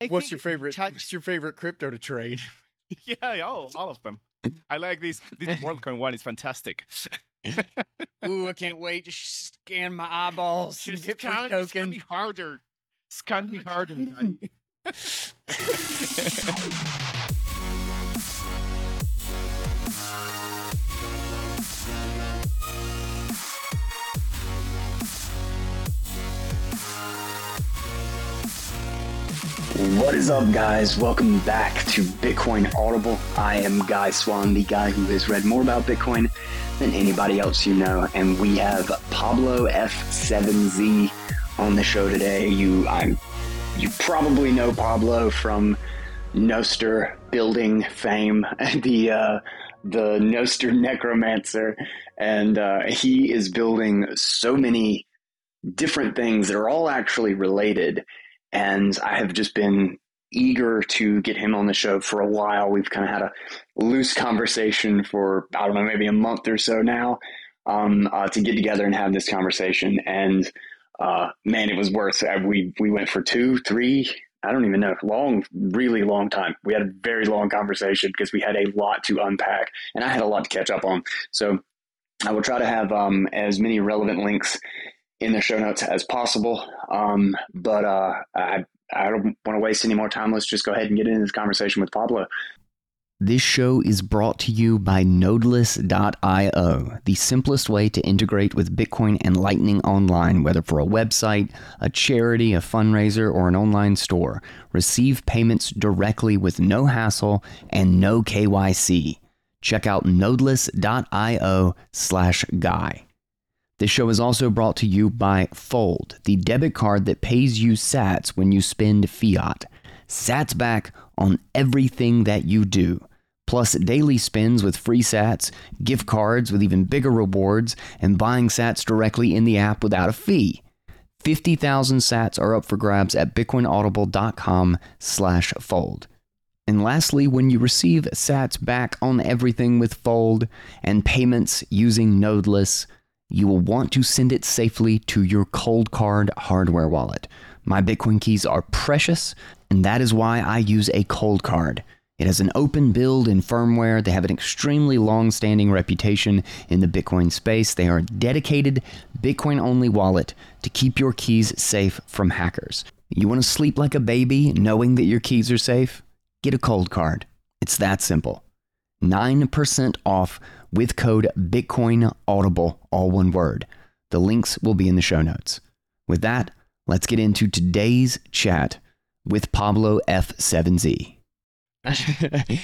I What's your favorite? Chat- What's your favorite crypto to trade? Yeah, all, all of them. I like this. This WorldCoin one is fantastic. Ooh, I can't wait to scan my eyeballs and Just get scan, my scan me token. harder. Scan me harder. What is up, guys? Welcome back to Bitcoin Audible. I am Guy Swan, the guy who has read more about Bitcoin than anybody else you know, and we have Pablo F7Z on the show today. You, I'm, you probably know Pablo from Nostr building fame, the uh, the Nostr Necromancer, and uh, he is building so many different things that are all actually related and I have just been eager to get him on the show for a while. We've kind of had a loose conversation for I don't know, maybe a month or so now, um, uh, to get together and have this conversation. And uh, man, it was worth. It. We we went for two, three. I don't even know, long, really long time. We had a very long conversation because we had a lot to unpack, and I had a lot to catch up on. So I will try to have um, as many relevant links in the show notes as possible. Um, but uh, I I don't want to waste any more time. Let's just go ahead and get into this conversation with Pablo. This show is brought to you by Nodeless.io, the simplest way to integrate with Bitcoin and Lightning online, whether for a website, a charity, a fundraiser, or an online store. Receive payments directly with no hassle and no KYC. Check out Nodeless.io slash guy. This show is also brought to you by Fold, the debit card that pays you sats when you spend fiat. Sats back on everything that you do. Plus, daily spins with free sats, gift cards with even bigger rewards, and buying sats directly in the app without a fee. 50,000 sats are up for grabs at bitcoinaudible.com slash fold. And lastly, when you receive sats back on everything with Fold and payments using Nodeless, you will want to send it safely to your Coldcard hardware wallet. My Bitcoin keys are precious, and that is why I use a Coldcard. It has an open build and firmware. They have an extremely long standing reputation in the Bitcoin space. They are a dedicated Bitcoin only wallet to keep your keys safe from hackers. You want to sleep like a baby knowing that your keys are safe? Get a cold card. It's that simple. 9% off with code Bitcoin Audible, all one word. The links will be in the show notes. With that, let's get into today's chat with Pablo F7Z.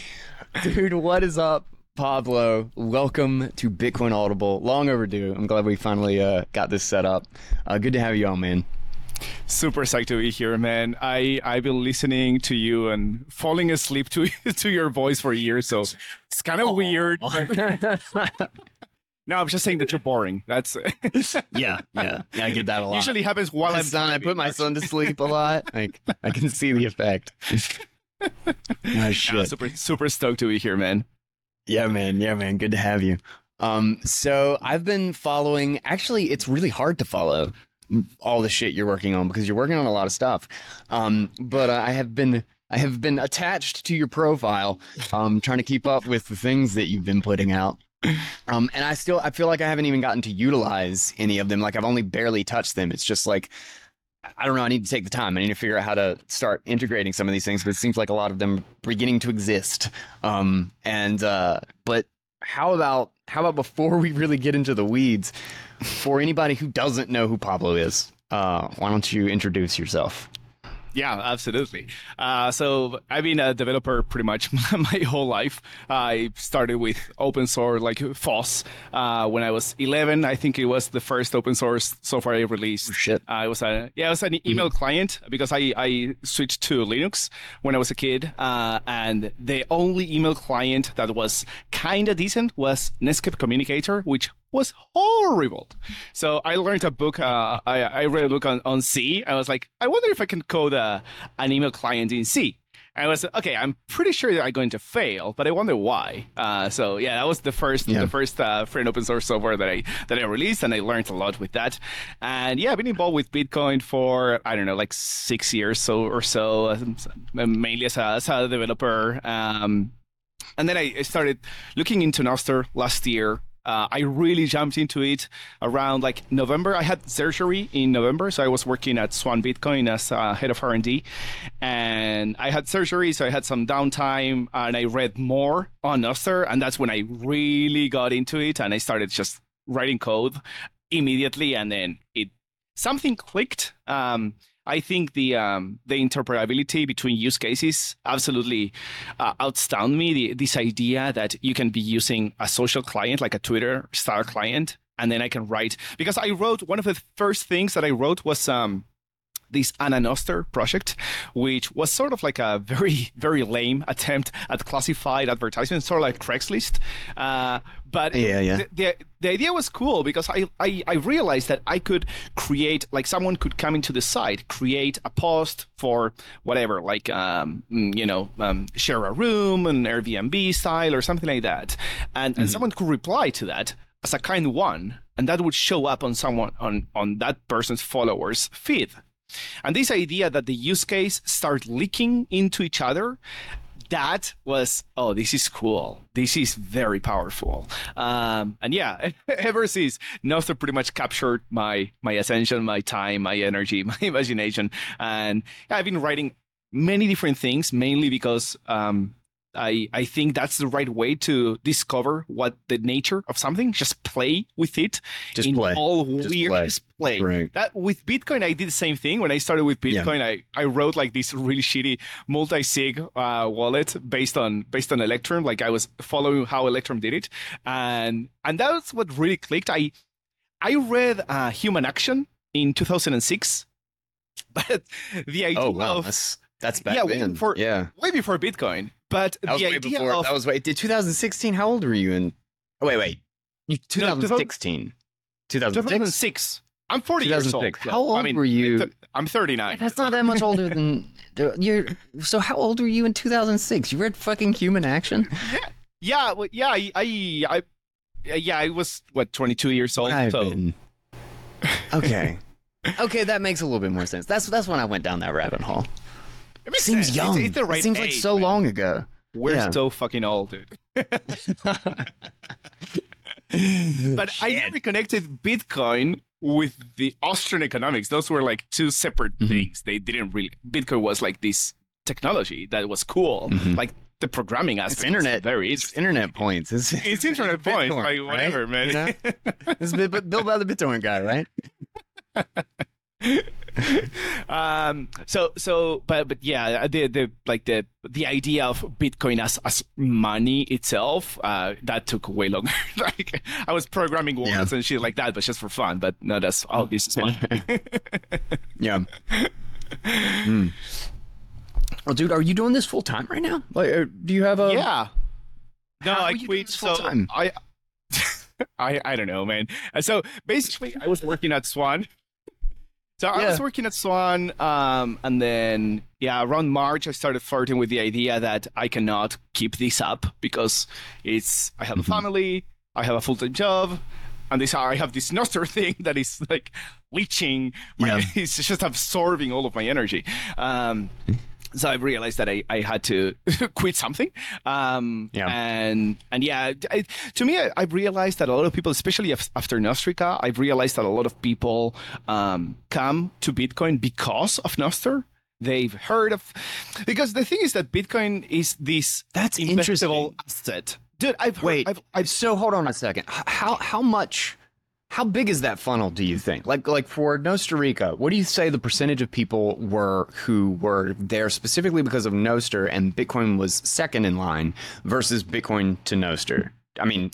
Dude, what is up, Pablo? Welcome to Bitcoin Audible. Long overdue. I'm glad we finally uh, got this set up. Uh, good to have you on, man. Super psyched to be here, man. I I've been listening to you and falling asleep to to your voice for years, so it's kind of weird. no, I'm just saying that you're boring. That's yeah, yeah, yeah. I get that a lot. usually happens while I'm son, I put my son to sleep a lot. Like I can see the effect. oh Yeah, shit. super super stoked to be here, man. Yeah, man. Yeah, man. Good to have you. Um, so I've been following. Actually, it's really hard to follow all the shit you're working on because you're working on a lot of stuff. Um, but uh, I have been. I have been attached to your profile, um, trying to keep up with the things that you've been putting out. Um, and I still, I feel like I haven't even gotten to utilize any of them. Like I've only barely touched them. It's just like, I don't know. I need to take the time. I need to figure out how to start integrating some of these things. But it seems like a lot of them are beginning to exist. Um, and uh, but how about how about before we really get into the weeds, for anybody who doesn't know who Pablo is, uh, why don't you introduce yourself? Yeah, absolutely. Uh, so I've been a developer pretty much my whole life. I started with open source like FOSS uh, when I was 11. I think it was the first open source software I released. Oh, shit. Uh, it was a yeah, it was an email client because I, I switched to Linux when I was a kid, uh, and the only email client that was kind of decent was Netscape Communicator, which was horrible. So I learned a book. Uh, I, I read a book on, on C. I was like, I wonder if I can code a, an email client in C. I was okay. I'm pretty sure that I'm going to fail, but I wonder why. Uh, so yeah, that was the first Yeah. the first uh, free and open source software that I that I released, and I learned a lot with that. And yeah, I've been involved with Bitcoin for I don't know, like six years so or so, uh, mainly as a, as a developer. Um, and then I I started looking into Nostr last year. Uh, I really jumped into it around like November. I had surgery in November, so I was working at Swan Bitcoin as uh, head of R&D, and I had surgery, so I had some downtime, and I read more on Nostr, and that's when I really got into it, and I started just writing code immediately, and then it something clicked. Um, I think the um, the interoperability between use cases absolutely uh, me. The, this idea that you can be using a social client like a Twitter style client, and then I can write because I wrote one of the first things that I wrote was um, this Ananostr project, which was sort of like a very, very lame attempt at classified advertisement, sort of like Craigslist. Uh, but Yeah, yeah. The, the, the idea was cool because I, I, I realized that I could create, like someone could come into the site, create a post for whatever, like, um, mm, you know, um, share a room, an Airbnb style or something like that. And, and someone could reply to that as a kind one, and that would show up on someone, on, on that person's followers feed. And this idea that the use case start leaking into each other, that was, oh, this is cool. This is very powerful. Um, and yeah, ever since, Nostr pretty much captured my my attention, my time, my energy, my imagination. And I've been writing many different things, mainly because um, I I think that's the right way to discover what the nature of something. Just play with it. Just in play. All Just weird. play. Just play. Right. That with Bitcoin, I did the same thing. When I started with Yeah. Bitcoin, I, I wrote like this really shitty multi-sig uh, wallet based on based on Electrum. Like I was following how Electrum did it, and and that's what really clicked. I I read uh, Human Action in 2006, but the idea Oh wow, of that's that's back Yeah, then. before- yeah, way before Bitcoin, but that was the way idea before. of That was way. Did 2016? How old were you in? Oh wait, wait. 2016. 2006. 2006. I'm 40 years old. 2006. How old I mean, were you? I'm 39. That's not that much older than you're. So how old were you in 2006? You read fucking Human Action? Yeah, well, yeah, I, I, I, yeah, I was what 22 years old. I've so been- Okay. Okay, that makes a little bit more sense. That's that's when I went down that rabbit hole. It makes Seems sense. young. It's, it's the right it seems like so man. long ago. We're Yeah. so fucking old, dude. But I never connected Bitcoin with the Austrian economics. Those were like two separate Mhm. things. They didn't really. Bitcoin was like this technology that was cool. Mhm. Like the programming It's internet. Very. It's internet points. It's, It's internet points. Bitcoin, Like right? whatever, man. You know? It's bi- bi- built by the Bitcoin guy, right? um so so but but yeah the the like the the idea of bitcoin as as money itself uh that took way longer like i was programming wallets and shit like that but just for fun but no that's oh this is fun Yeah. Hmm. Well, dude, are you doing this full time right now? Like, uh, do you have a? yeah no How i quit so i i i don't know man Uh, so basically i was working at swan So I was working at Swan, um, and then yeah, around March I started flirting with the idea that I cannot keep this up because it's I have a Mhm. family, I have a full time job, and this I have this Nostr thing that is like leeching, my, Yeah. it's just absorbing all of my energy. Um, so I realized that I, I had to quit something. Um, Yeah. And and yeah, I, to me, I, I've realized that a lot of people, especially after Nostrica, I've realized that a lot of people um, come to Bitcoin because of Nostr. They've heard of because the thing is that Bitcoin is this That's investable interesting. asset. Dude, I've heard, Wait, I've, I've so hold on a second. How how much? How big is that funnel? Do you think? Like like for Nostrica, what do you say the percentage of people were who were there specifically because of Nostr and Bitcoin was second in line versus Bitcoin to Nostr? I mean,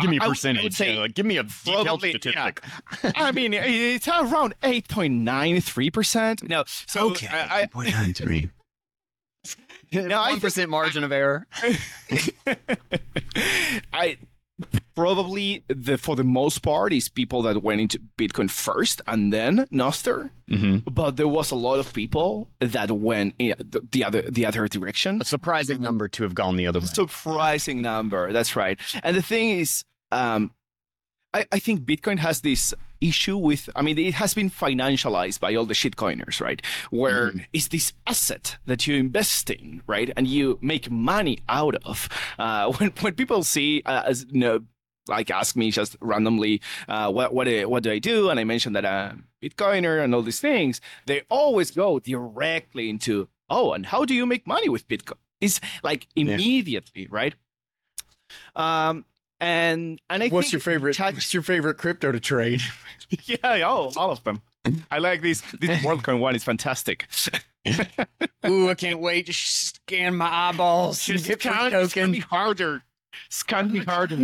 give me a would- I percentage. would say you know, like, give me a detailed probably- statistic. I mean, it's around eight point nine three percent. No, so I, point nine three. No, I One percent margin of error. I probably the for the most part is people that went into Bitcoin first and then Nostr. Mm-hmm. But there was a lot of people that went in the, the other the other direction. A surprising number to have gone the other way. Surprising number. That's right. And the thing is, um, I, I think Bitcoin has this issue with, I mean, it has been financialized by all the shitcoiners, right? Where it's this asset that you invest in, right? And you make money out of. Uh, when, when people see, uh, as, you know, like ask me just randomly, uh, what, what, do- what do I do? And I mentioned that I'm Bitcoiner and all these things. They always go directly into, oh, and how do you make money with Bitcoin? It's like immediately, right? Um, and and I What's think your favorite? What's your favorite crypto to trade? yeah, oh, all of them. I like this. This WorldCoin one is fantastic. Ooh, I can't wait to scan my eyeballs. and get free token. me harder. Scan me harder.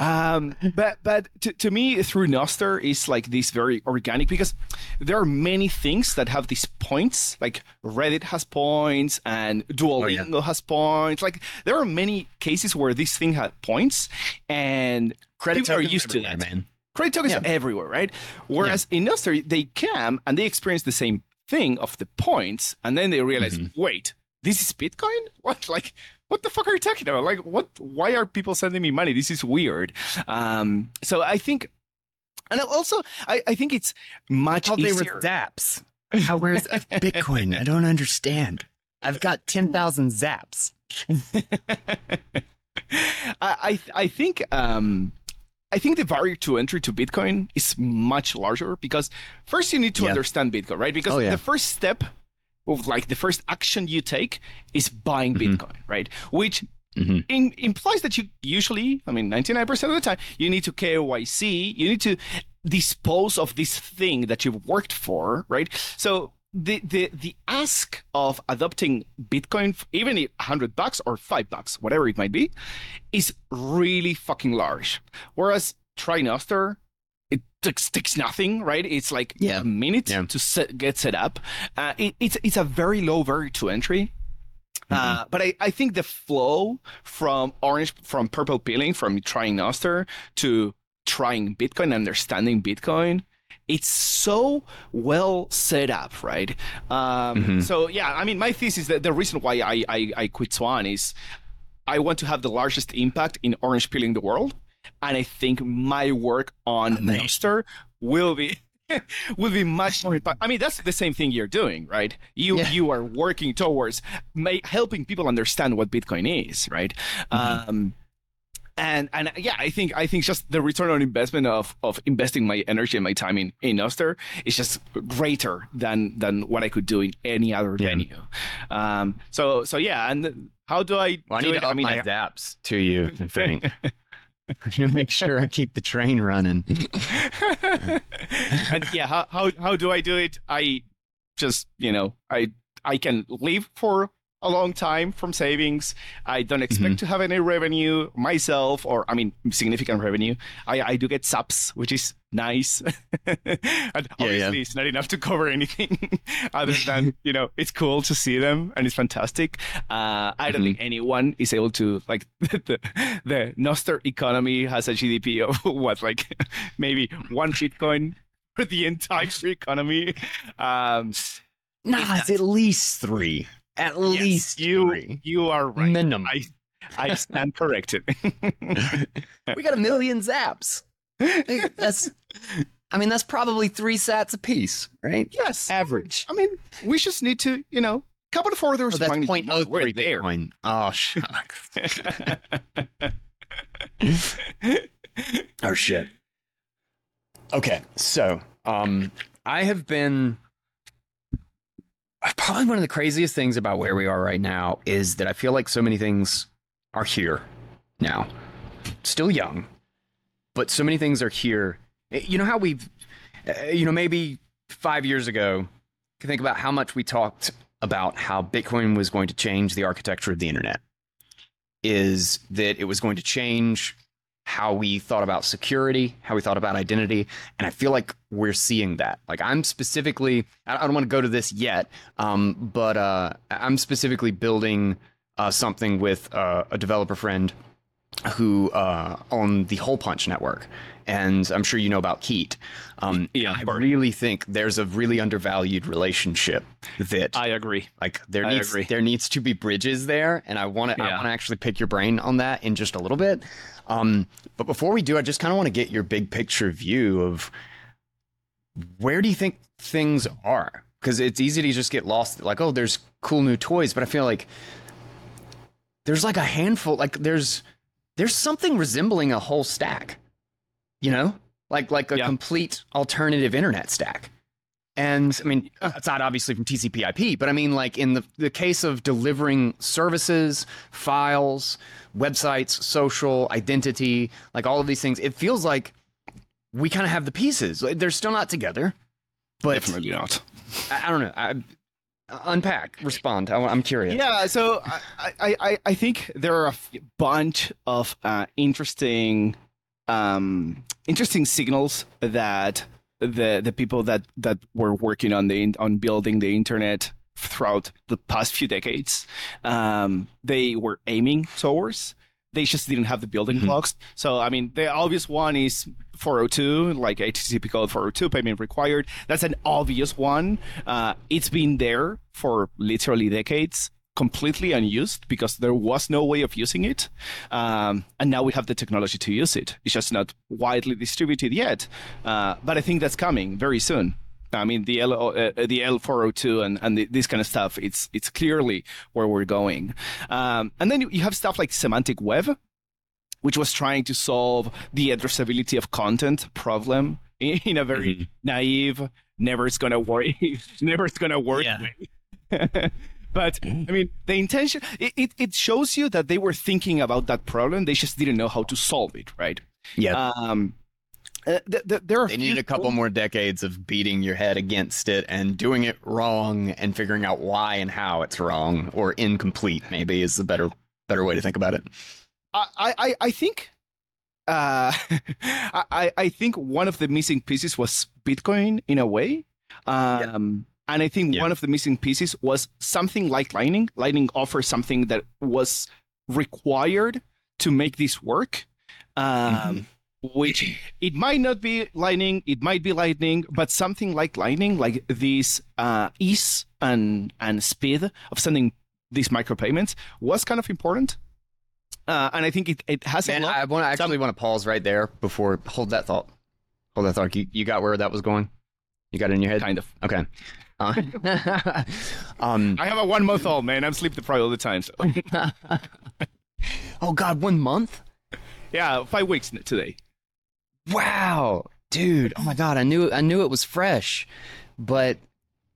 Um, but but to, to me, through Nostr is like this very organic because there are many things that have these points. Like Reddit has points, and Duolingo has points. Like there are many cases where this thing had points, and Credit people are used to that. man. Credit tokens are everywhere, right? Whereas in Nostr, they come and they experience the same thing of the points, and then they realize, wait, this is Bitcoin? What? Like, what the fuck are you talking about? Like, what? Why are people sending me money? This is weird. Um, so I think, and also, I, I think it's much thought they were zaps. How where's Bitcoin? I don't understand. I've got ten thousand zaps. I I, I think um, I think the barrier to entry to Bitcoin is much larger because first you need to Yeah. understand Bitcoin, right? Because Oh, yeah. the first step of like the first action you take is buying Mm-hmm. Bitcoin, right? Which Mhm. in, implies that you usually, I mean, 99% of the time, you need to KYC, you need to dispose of this thing that you've worked for, right? So the the the ask of adopting Bitcoin, even if 100 bucks or 5 bucks, whatever it might be, is really fucking large. Whereas try it takes, takes nothing, right? It's like Yeah. a minute Yeah. to set, get set up. Uh, it, it's it's a very low barrier to entry. Uh, but I, I think the flow from orange from purple peeling from trying Nostr to trying Bitcoin, understanding Bitcoin, it's so well set up, right? Um, So yeah, I mean, my thesis that the reason why I, I, I quit Swan is I want to have the largest impact in orange peeling the world, and I think my work on Nostr will be will be much more impact. I mean, that's the same thing you're doing, right? You Yeah. you are working towards helping people understand what Bitcoin is, right? Um, and and yeah, I think I think just the return on investment of of investing my energy and my time in in Nostr is just greater than than what I could do in any other Yeah. venue. Um, so so yeah, and how do I Well, I need it? to up I mean, my I- zaps to you. I think. I need to make sure I keep the train running. and yeah, how, how how do I do it? I just you know I I can live for a long time from savings. I don't expect to have any revenue myself, or I mean significant revenue. I I do get subs, which is nice. and obviously, it's not enough to cover anything other than you know it's cool to see them and it's fantastic. Uh, I don't think anyone is able to like the the Nostr economy has a GDP of what like maybe one Bitcoin for the entire economy. Um, Nah, it's at least three. At yes, least you three. you are right. Minimum. I I stand corrected. we got a million zaps. That's, I mean, that's probably three sats apiece, right? yes, Average. I mean we just need to you know couple of orders. Oh, that's of magnitude point oh We're there. Bitcoin. Oh, shucks. oh shit. Okay, so um, I have been probably one of the craziest things about where we are right now is that I feel like so many things are here now, still young, but so many things are here. Eh, You know how we've, uh, you know, maybe five years ago, can think about how much we talked about how Bitcoin was going to change the architecture of the internet. Is that it was going to change how we thought about security, how we thought about identity, and I feel like we're seeing that. Like I'm specifically, I don't want to go to this yet, um, but uh, I'm specifically building uh, something with uh, a developer friend who uh, on the Hole Punch network, and I'm sure you know about Keet. Um, Yeah, I really think there's a really undervalued relationship that I agree. like there I needs agree. there needs to be bridges there, and I want to I want to actually pick your brain on that in just a little bit. Um, but before we do, I just kind of want to get your big picture view of where do you think things are? Because it's easy to just get lost. Like, oh, there's cool new toys, but I feel like there's like a handful. Like, there's there's something resembling a whole stack. You know, like like a Yeah. complete alternative internet stack. And I mean, it's not obviously from TCP/IP, but I mean, like in the the case of delivering services, files, websites, social identity, like all of these things, it feels like we kind of have the pieces. They're still not together, but Definitely not. I, I don't know. I, unpack, respond. I, am curious. Yeah, so I, I, I, I think there are a f- bunch of uh, interesting um, interesting signals that the the people that that were working on the on building the internet throughout the past few decades um, they were aiming towards. They just didn't have the building Mhm. blocks. So I mean, the obvious one is 402, like HTTP code 402, payment required. That's an obvious one. Uh, it's been there for literally decades, completely unused because there was no way of using it. Um, and now we have the technology to use it. It's just not widely distributed yet. Uh, but I think that's coming very soon. I mean, the L, uh, the L402 and, and the, this kind of stuff, it's, it's clearly where we're going. Um, and then you- you have stuff like semantic web, which was trying to solve the addressability of content problem in, a very naive, never it's gonna work, never it's gonna work Yeah. way. but I mean, the intention it, it, it shows you that they were thinking about that problem. They just didn't know how to solve it, right? Yeah. Um, uh, th- th- there are They need a couple more decades of beating your head against it and doing it wrong and figuring out why and how it's wrong or incomplete. Maybe is the better better way to think about it. I, I, I think uh, I, I think one of the missing pieces was Bitcoin in a way. Um, And I think Yeah. one of the missing pieces was something like Lightning. Lightning offers something that was required to make this work. Um, Which it might not be Lightning, it might be Lightning, but something like Lightning, like this uh, ease and and speed of sending these micropayments, was kind of important. Uh, and I think it, it has Man, lot. I want to actually want to pause right there before hold that thought. Hold that thought. You, you got where that was going? You got it in your head? kind of. Okay. Um. I have a one month old man. I'm sleep deprived all the time. So Oh God, one month. yeah, five weeks today. Wow, dude. Oh my God, I knew I knew it was fresh, but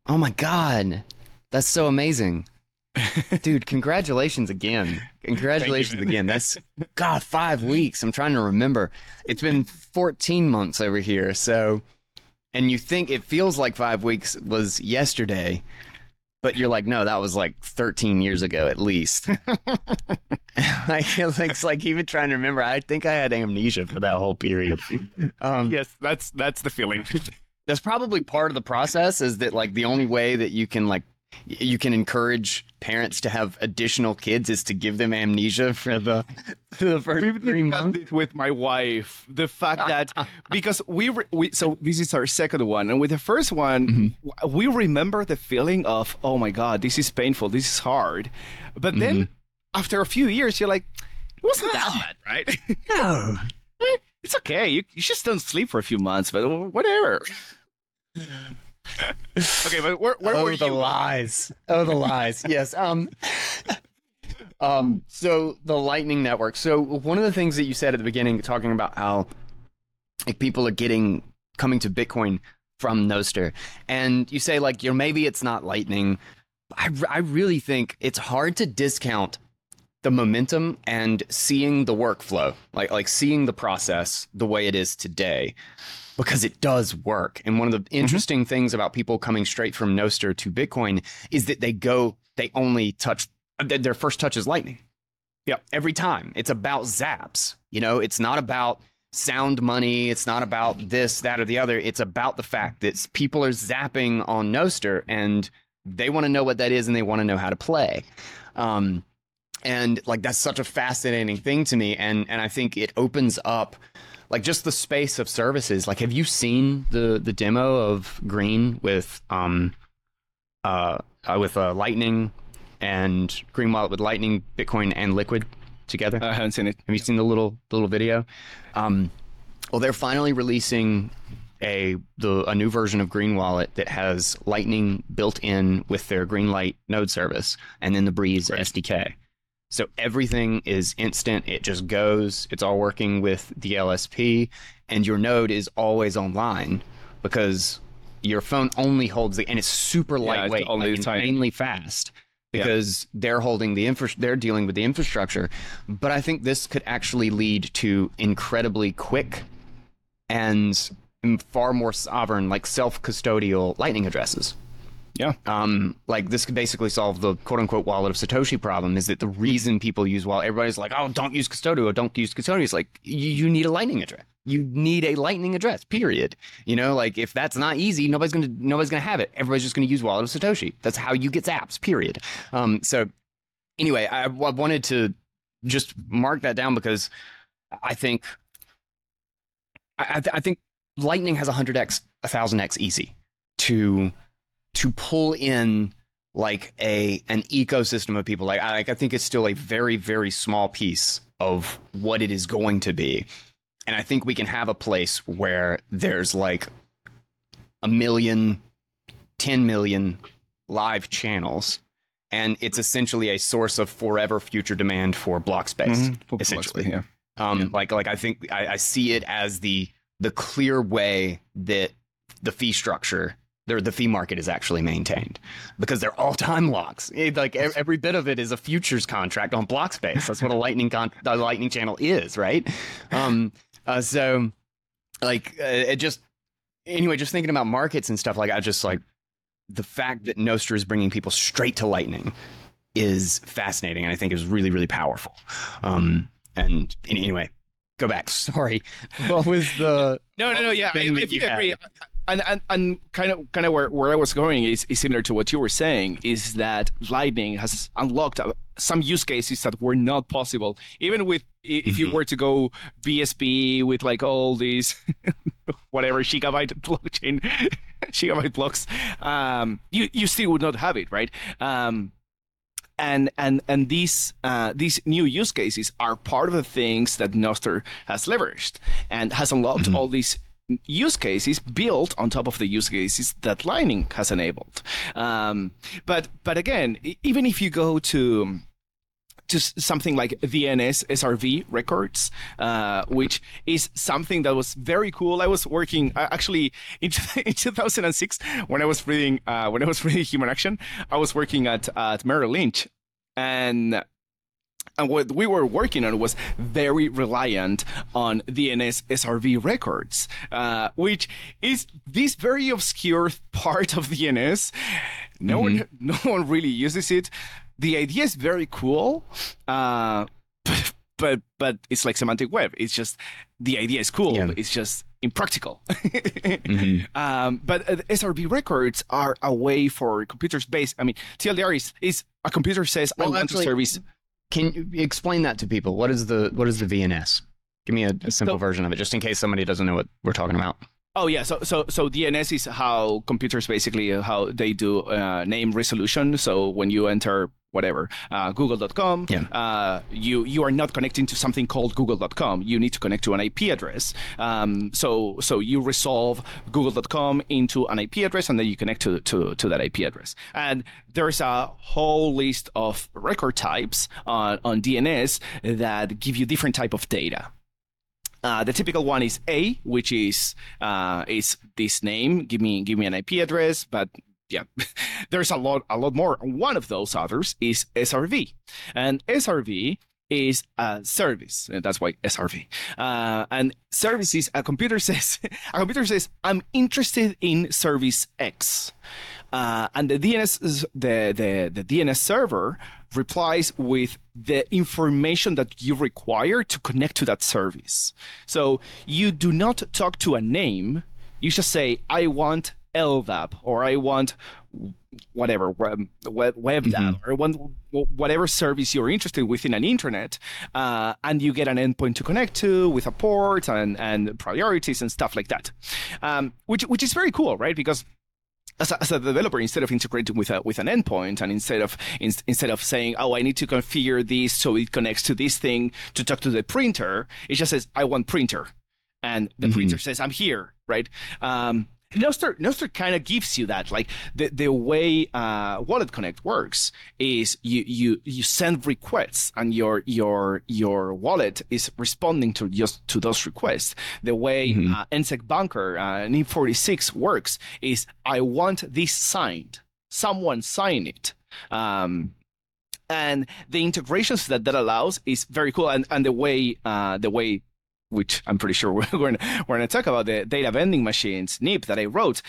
oh my God, that's so amazing, dude. Congratulations again. Congratulations man. again. That's God, five weeks. I'm trying to remember. It's been 14 months over here. So, and you think it feels like five weeks was yesterday. But you're like, no, that was like 13 years ago at least. like, it's like even trying to remember. I think I had amnesia for that whole period. Um, Yes, that's that's the feeling. that's probably part of the process is that like the only way that you can like you can encourage parents to have additional kids is to give them amnesia for the for the first three months. it with my wife. The fact that because we, re- we so this is our second one, and with the first one, mm-hmm. w- we remember the feeling of oh my god, this is painful, this is hard, but then mm-hmm. after a few years, you're like, it wasn't that ah. bad, right? No. Eh, it's okay. You, you just don't sleep for a few months, but whatever. okay, but where, where oh were the you? lies. Oh the lies. Yes um um so the lightning network. So one of the things that you said at the beginning talking about how like people are getting coming to bitcoin from Nostr, and you say like you know maybe it's not lightning. I, I really think it's hard to discount the momentum and seeing the workflow like like seeing the process the way it is today because it does work. And one of the interesting things about people coming straight from Nostr to Bitcoin is that they go, they only touch, their first touch is Lightning. Yeah. Every time. It's about zaps. You know, it's not about sound money. It's not about this, that, or the other. It's about the fact that people are zapping on Nostr and they want to know what that is and they want to know how to play. Um, and like that's such a fascinating thing to me and and i think it opens up like just the space of services like have you seen the the demo of green with um uh, uh with uh lightning and green wallet with lightning bitcoin and liquid together I haven't seen it. have you seen the little the little video? Um, well, they're finally releasing a the a new version of Green Wallet that has Lightning built in with their Greenlight node service, and then the Breeze SDK. So everything is instant. It just goes. It's all working with the LSP, and your node is always online because your phone only holds the and it's super it's lightweight, like tiny. insanely fast Yeah. because they're holding the infra- they're dealing with the infrastructure. But I think this could actually lead to incredibly quick and far more sovereign, like self-custodial Lightning addresses. Yeah. Um, like this could basically solve the quote unquote wallet of Satoshi problem. Is that the reason people use wallet? Everybody's like, oh, don't use Custodio, don't use Custodio. It's like you, you need a Lightning address. You need a Lightning address. Period. You know, like if that's not easy, nobody's gonna nobody's gonna have it. Everybody's just gonna use wallet of Satoshi. That's how you get apps. Period. Um, so anyway, I, I wanted to just mark that down because I think I, I- I think Lightning has 100x, 1000x easy to to pull in like a an ecosystem of people. Like I, like I think it's still a very very small piece of what it is going to be, and I think we can have a place where there's like a million, 10 million live channels. And it's essentially a source of forever future demand for block space, Mhm. For essentially. Blockspace, yeah. Um, like like I think I, I see it as the the clear way that the fee structure, the the fee market is actually maintained because they're all time locks. It- like ev- every bit of it is a futures contract on block space. That's what a lightning con- the lightning channel is, right? Um, uh, so like uh, it just anyway, just thinking about markets and stuff like I just like the fact that Nostr is bringing people straight to lightning is fascinating and I think is really really powerful. Um, and anyway, go back. Sorry. What was the No, no, no. Yeah, I, thing I you fully had. And, and and kind of kind of where, where I was going is, is similar to what you were saying. Is that Lightning has unlocked uh, some use cases that were not possible, even with if you Mhm. were to go BSV with like all these whatever gigabyte blockchain gigabyte blocks, um, you you still would not have it, right? Um, and and and these uh, these new use cases are part of the things that Nostr has leveraged and has unlocked all these use cases built on top of the use cases that Lightning has enabled. Um, but but again, even if you go to to something like DNS SRV records, uh, which is something that was very cool. I was working uh, actually in, in 2006 when I was reading uh, when I was reading Human Action. I was working at at Merrill Lynch, and and what we were working on was very reliant on DNS SRV records, uh, which is this very obscure part of DNS. No one, no one really uses it. The idea is very cool, uh, but, but but it's like semantic web. It's just the idea is cool. Yeah. but It's just impractical. Mhm. Um, but uh, SRV records are a way for computers based. I mean, TLDR is, is a computer says I want actually- to service. Can you explain that to people? What is the what is the DNS? Give me a, a simple So- version of it, just in case somebody doesn't know what we're talking about. Oh yeah, so so so DNS is how computers basically uh, how they do uh, name resolution. So when you enter whatever uh, Google.com, Yeah. uh, you you are not connecting to something called Google.com. You need to connect to an IP address. Um, so so you resolve Google.com into an IP address, and then you connect to to to that IP address. And there's a whole list of record types on on DNS that give you different type of data. Uh, the typical one is A, which is uh, is this name. Give me give me an IP address, but yeah, there's a lot a lot more. One of those others is SRV, and SRV is a service. And that's why SRV. Uh, and services. A computer says a computer says I'm interested in service X, uh, and the DNS the, the the DNS server replies with the information that you require to connect to that service. So you do not talk to a name. You just say, I want LDAP or I want whatever web, web, web Mhm. or one, whatever service you're interested within an internet, uh, and you get an endpoint to connect to with a port and, and priorities and stuff like that, um, which which is very cool, right? Because as a, as a developer, instead of integrating with a with an endpoint, and instead of in, instead of saying, "Oh, I need to configure this so it connects to this thing to talk to the printer," it just says, "I want printer," and the Mhm. printer says, "I'm here," right? Um, Nostr Nostr kind of gives you that. Like the the way uh, Wallet Connect works is you you you send requests and your your your wallet is responding to just to those requests. The way Mhm. uh, NSEC Bunker uh, NIP46 works is I want this signed. Someone sign it. Um, and the integrations that that allows is very cool. And and the way uh, the way which I'm pretty sure we're going to, we're going to talk about the data vending machines NIP that I wrote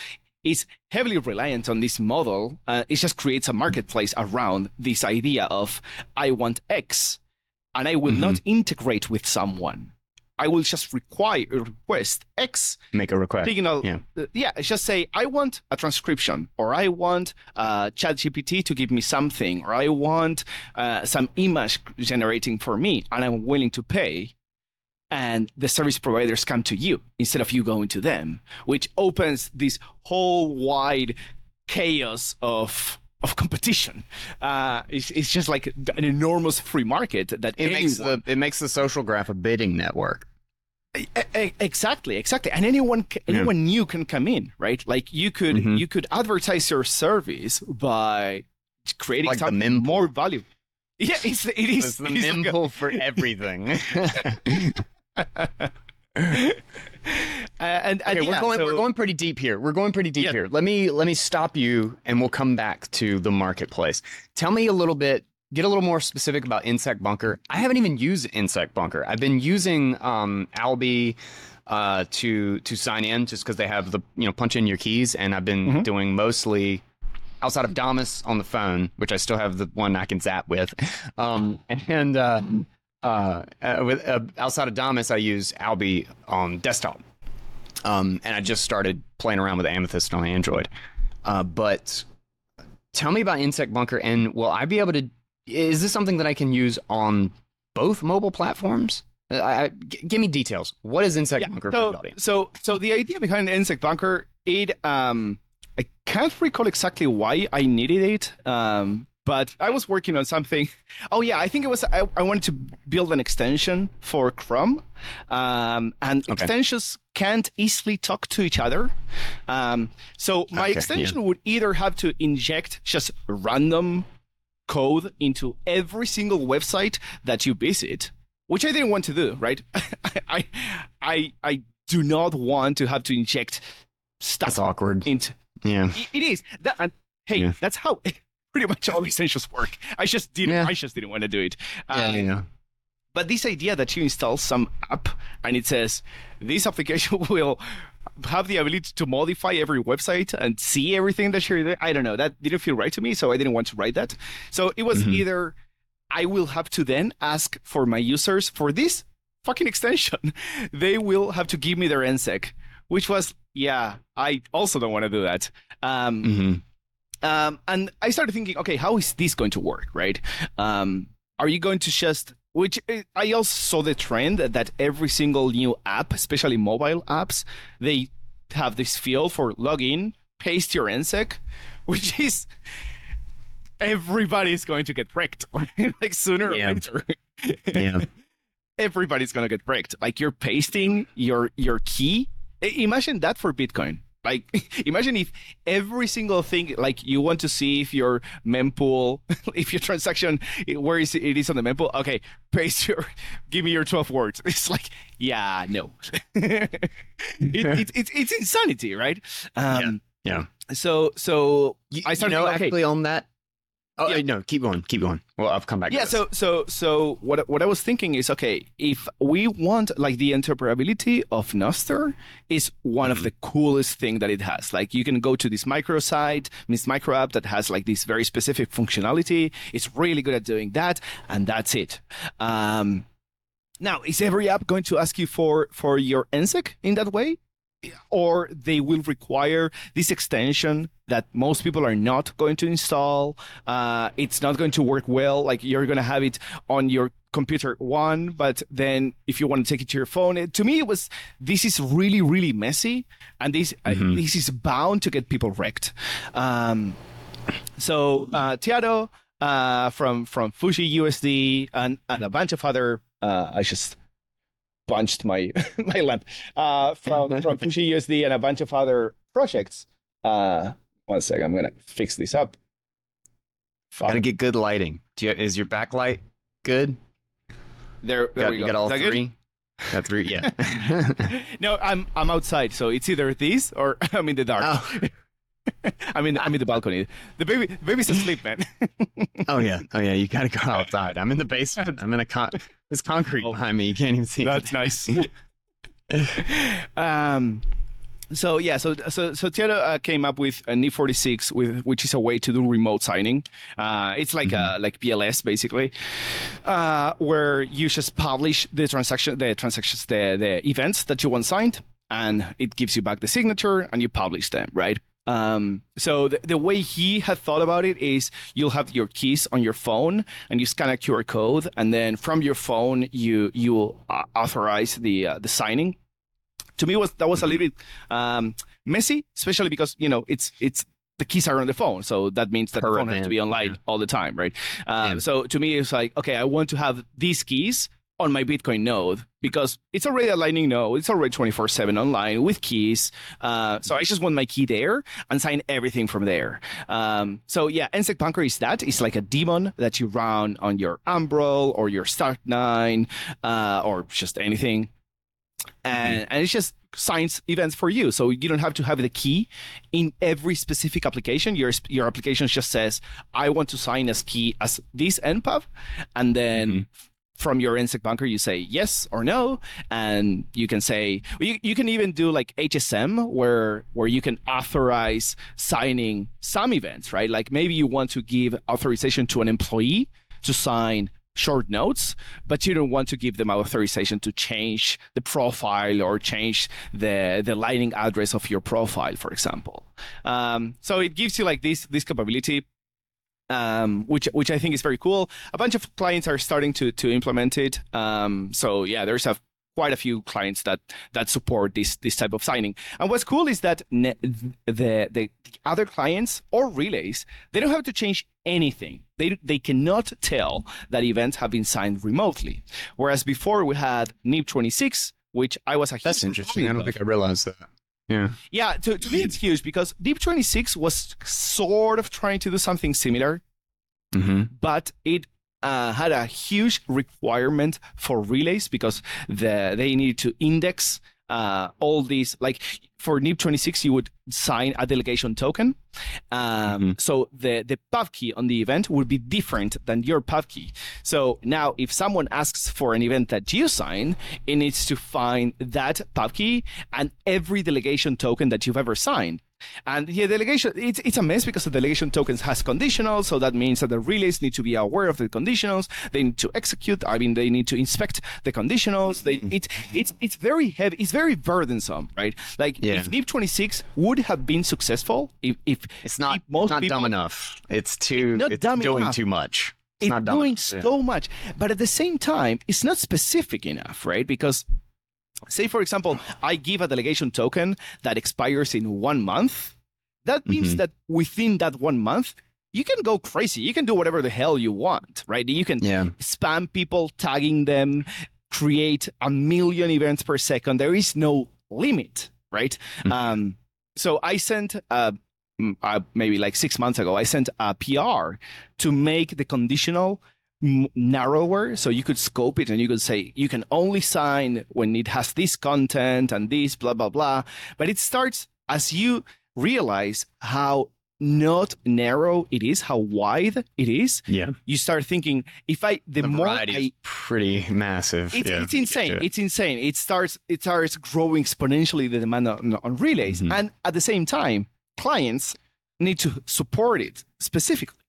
is heavily reliant on this model. Uh, it just creates a marketplace around this idea of I want X, and I will Mhm. not integrate with someone. I will just require request X Make a request. signal. Yeah. uh, yeah, just say I want a transcription, or I want uh, ChatGPT to give me something, or I want uh, some image generating for me, and I'm willing to pay. And the service providers come to you instead of you going to them, which opens this whole wide chaos of of competition. Uh, it's, it's just like an enormous free market that It makes the it makes the social graph a bidding network. Exactly, exactly, and anyone anyone new can come in, right? Like you could Mhm. you could advertise your service by creating Like something more value. Yeah, it's it is. It's the it is like a- for everything. uh, and, and Okay, we're yeah, going so- we're going pretty deep here. We're going pretty deep Yeah. here. Let me let me stop you and we'll come back to the marketplace. Tell me a little bit get a little more specific about NSEC Bunker. I haven't even used NSEC Bunker. I've been using um Alby uh to to sign in just cuz they have the you know punch in your keys and I've been Mhm. doing mostly outside of Damus on the phone, which I still have the one I can zap with. Um and uh uh, uh, with uh, outside of Damus, I use Alby on desktop. Um, and I just started playing around with Amethyst on Android. Uh, but tell me about NSEC Bunker, and will I be able to? Is this something that I can use on both mobile platforms? Uh, I, I- g- give me details. What is NSEC Yeah, Bunker for so, the audience? so so the idea behind NSEC Bunker, it um I can't recall exactly why I needed it. Um but I was working on something. Oh yeah, I think it was I, I wanted to build an extension for Chrome. Um and Okay. extensions can't easily talk to each other. Um so my Okay, yeah. extension would either have to inject just random code into every single website that you visit, which I didn't want to do, right? I, I, I do not want to have to inject stuff That's awkward. into. Yeah. It is that. And, hey, Yeah. that's how pretty much all extensions work. I just didn't. Yeah. I just didn't want to do it. Yeah, Um, yeah. But this idea that you install some app and it says this application will have the ability to modify every website and see everything that you're doing, I don't know. That didn't feel right to me, so I didn't want to write that. So it was Mhm. either I will have to then ask for my users for this fucking extension. They will have to give me their NSEC, which was, yeah, I also don't want to do that. Um, hmm um, and I started thinking, okay, how is this going to work, right? Um, are you going to just, which uh, I also saw the trend that every single new app, especially mobile apps, they have this field for login, paste your NSEC, which is everybody's going to get wrecked, like sooner Yeah. or later. Yeah. everybody's gonna get wrecked. Like you're pasting your your key. Imagine that for Bitcoin. Like imagine if every single thing, like you want to see if your mempool, if your transaction, where is it, it is on the mempool. Okay, paste your, give me your twelve words. It's like, yeah, no. it, it's it's it's insanity, right? Um, Yeah. So so You, I you started know, okay, actually on that. Oh Yeah. no, keep going, keep going. Well, I've come back. yeah so so so what what i was thinking is okay if we want like the interoperability of nostr is one of the coolest thing that it has like you can go to this micro site this micro app that has like this very specific functionality it's really good at doing that and that's it um now is every app going to ask you for for your nsec in that way or they will require this extension that most people are not going to install. Uh, it's not going to work well. Like you're going to have it on your computer one, but then if you want to take it to your phone, it, to me it was this is really really messy, and this mm-hmm. uh, this is bound to get people wrecked. Um, so uh, Tiago uh, from from Fuji USD and, and a bunch of other uh, I just punched my my lamp uh, from from Fuji USD and a bunch of other projects. Uh, one second, I'm gonna fix this up. Gotta get good lighting. You, is your backlight good? There, there got, we go. You got all three. Good? Got three, yeah. no, I'm I'm outside, so it's either this or I'm in the dark. Oh. In the, I'm in the balcony. The baby the baby's asleep, man. oh yeah, oh yeah. You gotta go outside. I'm in the basement. I'm in a con. There's concrete oh, behind me. You can't even see. That's nice. um. So yeah, so so so Tiago uh, came up with a NIP46, with which is a way to do remote signing. Uh, it's like mm-hmm. a like PLS basically, uh, where you just publish the transaction, the transactions, the the events that you want signed, and it gives you back the signature, and you publish them, right? Um, so the, the, way he had thought about it is you'll have your keys on your phone and you scan a QR code, and then from your phone you you uh, authorize the uh, the signing. To me, was that was a little bit um, messy, especially because you know it's it's the keys are on the phone, so that means that the phone has to be online yeah. all the time, right? Um, yeah. So to me, it's like okay, I want to have these keys on my Bitcoin node because it's already a Lightning node. It's already 24 7 online with keys. Uh, so I just want my key there and sign everything from there. Um, so yeah, NSEC Bunker is that. It's like a daemon that you run on your Umbrel or your Start9 uh, or just anything. And, mm-hmm. and it's just signs events for you. So you don't have to have the key in every specific application. Your your application just says, I want to sign as key as this npub. And then mm-hmm from your NSEC bunker, you say yes or no, and you can say you, you can even do like HSM where where you can authorize signing some events, right? Like maybe you want to give authorization to an employee to sign short notes, but you don't want to give them authorization to change the profile or change the the lightning address of your profile, for example. Um, so it gives you like this this capability um, which which I think is very cool. A bunch of clients are starting to to implement it. Um, so yeah, there's a quite a few clients that that support this this type of signing. And what's cool is that ne- the, the other clients or relays they don't have to change anything. They they cannot tell that events have been signed remotely. Whereas before we had NIP 26, which I was a that's interesting. I don't think I realized that. Yeah. Yeah, to, to me it's huge because NIP 26 was sort of trying to do something similar, mm-hmm. but it uh, had a huge requirement for relays because the, they needed to index uh, all these like for NIP 26 you would sign a delegation token um, mm-hmm. so the the pub key on the event would be different than your pub key so now if someone asks for an event that you sign it needs to find that pub key and every delegation token that you've ever signed and the delegation, it's, it's a mess because the delegation tokens has conditionals. So that means that the relays need to be aware of the conditionals. They need to execute. I mean, they need to inspect the conditionals. They, mm-hmm. it, it's, it's very heavy. It's very burdensome, right? Like yeah. If NIP 26 would have been successful, if, if it's not, most it's not people, dumb enough. It's too, it's, it's doing enough. too much. It's, it's doing so much, but at the same time, it's not specific enough, right? Because Say, for example, I give a delegation token that expires in one month. That means mm-hmm. that within that one month, you can go crazy. You can do whatever the hell you want, right? You can yeah. spam people, tagging them, create a million events per second. There is no limit, right? Mm-hmm. Um, so I sent uh, uh, maybe like six months ago, I sent a PR to make the conditional narrower so you could scope it and you could say you can only sign when it has this content and this blah blah blah but it starts as you realize how not narrow it is how wide it is yeah you start thinking if i the, the more I, pretty massive it's, yeah. it's insane yeah. it's insane it starts it starts growing exponentially the demand on, on relays mm-hmm. and at the same time clients need to support it specifically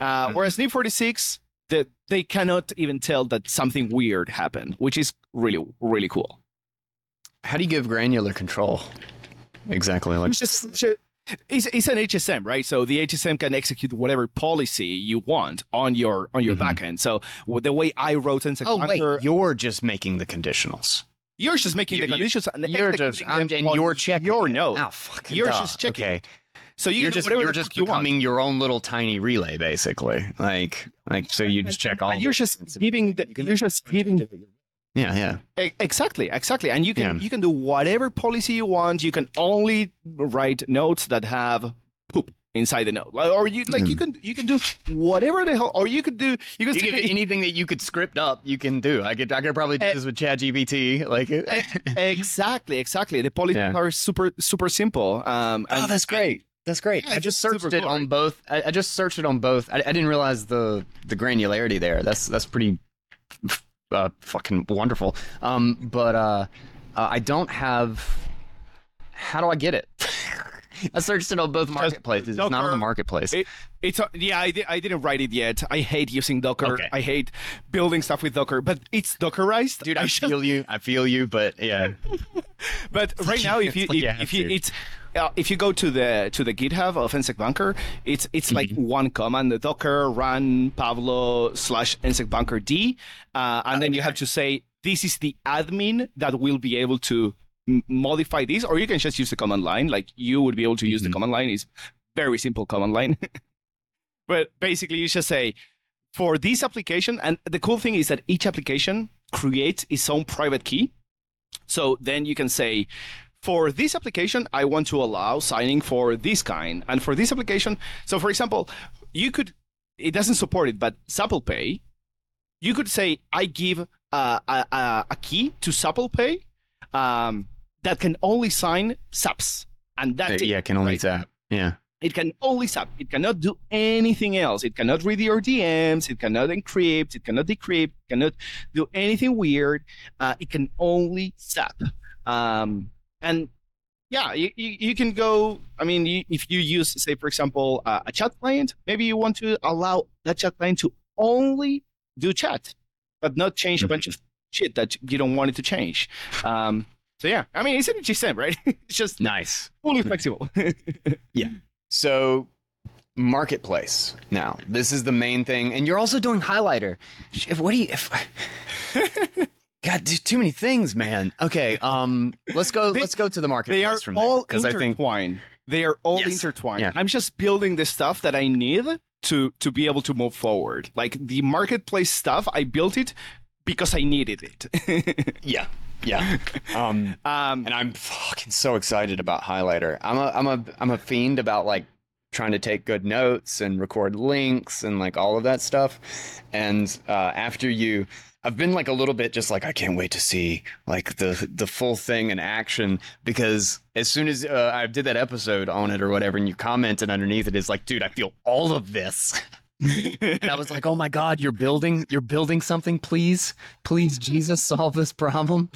uh, mm-hmm. whereas NIP 46 that they cannot even tell that something weird happened, which is really really cool. How do you give granular control? exactly. Like It's just it's, it's an HSM, right? So the HSM can execute whatever policy you want on your on your Mhm. backend. So the way I wrote and oh wait, you're just making the conditionals. you're just making the You- you- conditions. and You're just I'm, and you're checking your it. Oh, fucking You're duh. just checking. Okay, So you you're just you're just fuck you want. becoming your own little tiny relay, basically. Like like so you just check all. And you're just giving the, you're just giving yeah, yeah. E- Exactly, exactly. And you can Yeah. you can do whatever policy you want. You can only write notes that have poop inside the note. Like, or you like you can you can do whatever the hell or you could do you can You say- anything that you could script up, you can do. I could I could probably do Eh. this with ChatGPT. Like, exactly, exactly. The policies Yeah. are super super simple. Um oh, that's great. That's great. Yeah, I just searched it cool, on both. I, I just searched it on both. I, I didn't realize the the granularity there. That's that's pretty uh, fucking wonderful. Um, but uh, uh, I don't have. How do I get it? I searched it on both marketplaces. It's not on the marketplace. It, it's a, yeah, I, di- I didn't write it yet. I hate using Docker. Okay. I hate building stuff with Docker, but it's Dockerized. Dude, I just- feel you. I feel you. But yeah, But right now, if you like if, you if you it's uh, if you go to the to the GitHub of NSEC Bunker, it's it's like Mm-hmm. one command: the Docker run Pablo slash NSEC Bunker D, uh, and then you have to say this is the admin that will be able to modify this, or you can just use the command line. Like you would be able to use the Mhm. command line. It's very simple command line. but basically, you just say for this application, and the cool thing is that each application creates its own private key. So then you can say, for this application, I want to allow signing for this kind. And for this application, so for example, you could, it doesn't support it, but Zapple Pay, you could say, I give uh, a, a, a key to Zapple Pay um, that can only sign zaps. And that's it. yeah, can only right? tap. Yeah. It can only zap. It cannot do anything else. It cannot read your DMs. It cannot encrypt. It cannot decrypt. Cannot do anything weird. Uh, it can only zap. Um, and yeah, you, you, you can go. I mean, you, if you use, say, for example, uh, a chat client, maybe you want to allow that chat client to only do chat, but not change a bunch of shit that you don't want it to change. Um, so yeah, I mean, it's an HSM, right? it's just Nice. fully flexible. Yeah. So, marketplace. Now, this is the main thing, and you're also doing highlighter. Sh- What do you? If, God, there's too many things, man. Okay, um, let's go. They- let's go to the marketplace they are from there, all because I think intertwined. They are all Yes. intertwined. Yeah. I'm just building the stuff that I need to to be able to move forward. Like the marketplace stuff, I built it because I needed it. yeah, yeah. Um, um, and I'm fucking so excited about highlighter. I'm a I'm a I'm a fiend about like trying to take good notes and record links and like all of that stuff. And uh, after you, I've been like a little bit just like I can't wait to see like the the full thing in action because as soon as uh, I did that episode on it or whatever, and you commented underneath it, it's like, dude, I feel all of this. I was like, oh my god, you're building you're building something. Please, please, Jesus, solve this problem.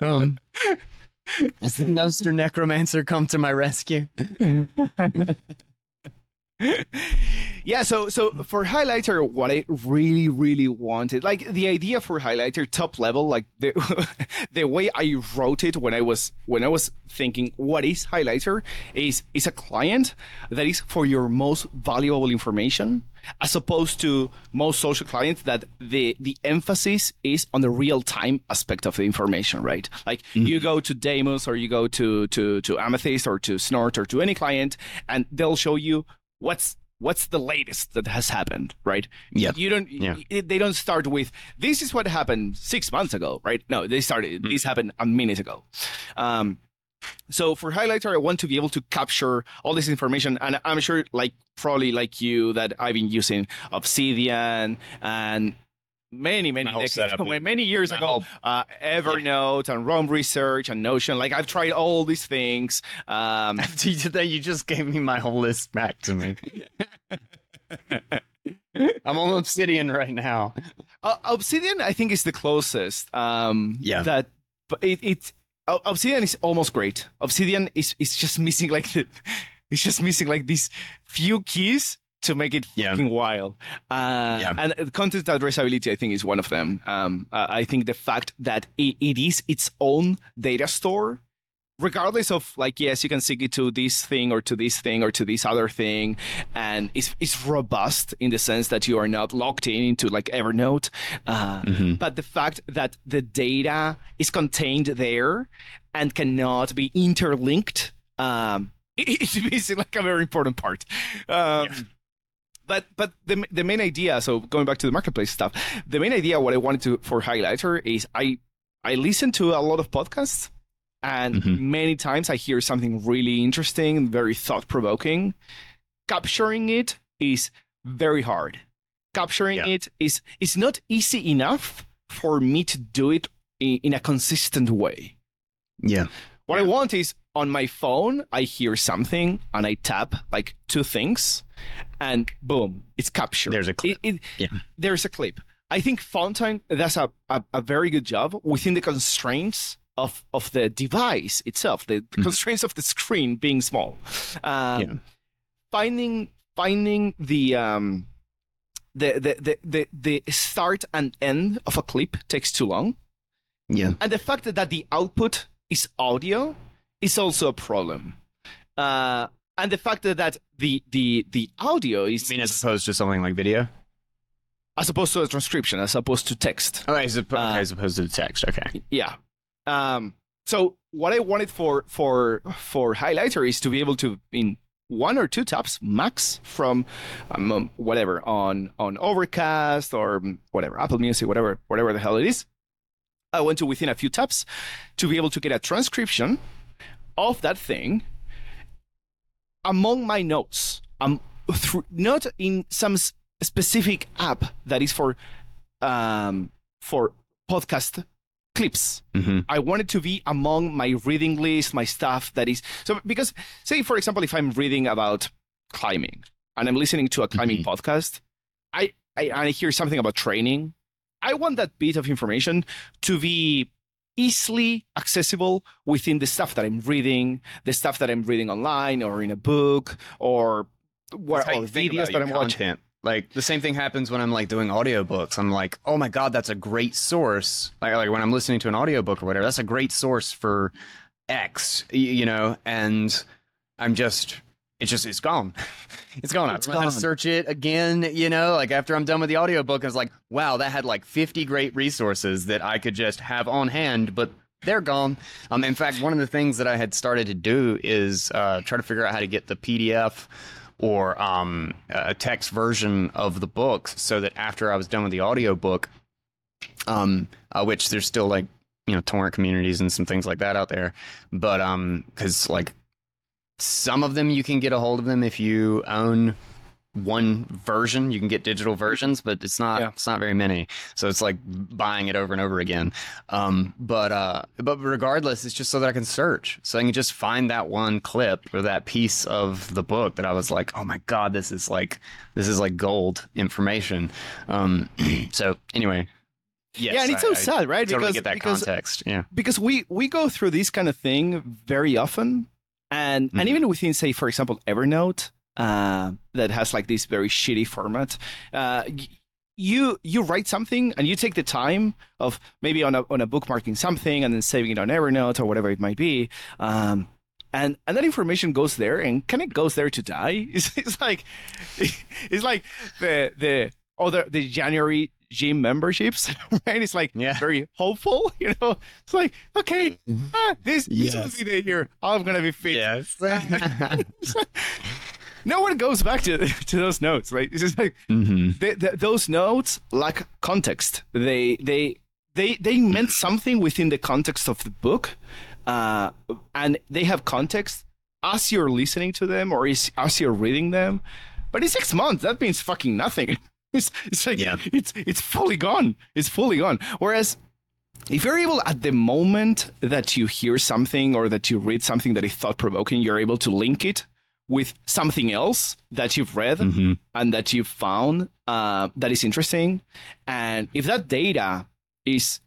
Um, has the Nostr Necromancer come to my rescue? yeah so so for highlighter what i really really wanted like the idea for highlighter top level like the the way i wrote it when i was when i was thinking what is highlighter? Is is a client that is for your most valuable information as opposed to most social clients that the the emphasis is on the real time aspect of the information right? Like mm-hmm. you go to Damus or you go to to to amethyst or to snort or to any client and they'll show you what's what's the latest that has happened right? Yeah. You don't Yeah. they don't start with this is what happened six months ago right? No they started this happened a minute ago. Um so for highlighter i want to be able to capture all this information and i'm sure like probably like you that i've been using obsidian and many many decades, many years my ago uh, evernote and Roam Research and notion like i've tried all these things um After you did that, you just gave me my whole list back to me. I'm on Obsidian right now. Uh, Obsidian, I think, is the closest. Um, Yeah. That, but it, it Obsidian is almost great. Obsidian is is just missing like the, it's just missing like these few keys to make it Yeah. fucking wild. Uh, Yeah. And content addressability, I think, is one of them. Um, uh, I think the fact that it, it is its own data store regardless of like yes you can sync it to this thing or to this thing or to this other thing and it's, it's robust in the sense that you are not locked in into like evernote uh, Mhm. but the fact that the data is contained there and cannot be interlinked um, it's basically like a very important part um, but but the, the main idea so going back to the marketplace stuff the main idea what i wanted to for highlighter is i i listen to a lot of podcasts and Mhm. many times i hear something really interesting very thought-provoking capturing it is very hard capturing Yeah. it is is not easy enough for me to do it in, in a consistent way Yeah. what I want is on my phone, I hear something and I tap like two things, and boom, it's captured. There's a clip. It- it- Yeah. There's a clip. I think Fountain does a, a, a very good job within the constraints of, of the device itself, the Mm-hmm. constraints of the screen being small. Um, Yeah. Finding finding the um the, the, the, the, the start and end of a clip takes too long. Yeah. And the fact that, that the output is audio is also a problem. Uh, and the fact that, that the, the, the audio is, I mean, as opposed to something like video. as opposed to a transcription, as opposed to text. Oh, as, oppo- Uh, as opposed to the text. Okay. Yeah. Um, so what I wanted for for for highlighter is to be able to in one or two taps max from um, um, whatever on on Overcast or um, whatever Apple Music, whatever whatever the hell it is. I went to within a few taps to be able to get a transcription of that thing among my notes. Um, through, not in some specific app that is for um for podcast clips. Mm-hmm. I want it to be among my reading list, my stuff that is so because say for example if I'm reading about climbing and I'm listening to a climbing podcast, I, I and I hear something about training, I want that bit of information to be easily accessible within the stuff that I'm reading, the stuff that I'm reading online or in a book or or videos that I'm watching. Like the same thing happens when I'm like doing audiobooks. I'm like, oh my god, that's a great source. Like like when I'm listening to an audiobook or whatever, that's a great source for X, you know, and I'm just it's just it's gone. It's gone. It's know how to search it again, you know, like after I'm done with the audiobook, I was like, wow, that had like 50 great resources that I could just have on hand, but they're gone. Um, in fact, one of the things that I had started to do is uh, try to figure out how to get the PDF or um, a text version of the books so that after I was done with the audiobook, um, uh, which there's still like, you know, torrent communities and some things like that out there. But um, because like some of them you can get a hold of them if you own one version. You can get digital versions but it's not Yeah. it's not very many. So it's like buying it over and over again. Um but uh but regardless it's just so that i can search. So i can just find that one clip or that piece of the book that i was like oh my god this is like this is like gold information. Um so anyway yes, yeah, and it's I- so I sad, right? totally because get that because context yeah. because we we go through this kind of thing very often and Mhm. and even within say for example evernote uh, that has like this very shitty format uh, you you write something and you take the time of maybe on a on a bookmarking something and then saving it on evernote or whatever it might be um, and and that information goes there and kind of goes there to die it's, it's like it's like the the other the january gym memberships right? It's like Yeah. very hopeful you know? It's like okay ah, this this Yes. will be the year i'm gonna be fit. Yes. No one goes back to to those notes right? It's just like hmm they, th those notes lack context. They they they they meant something within the context of the book uh, and they have context as you're listening to them or is, as you're reading them. But in six months that means fucking nothing it's, it's like Yeah. it's it's fully gone it's fully gone whereas if you're able at the moment that you hear something or that you read something that is thought provoking, you're able to link it with something else that you've read Mhm. and that you've found uh, that is interesting. And if that data is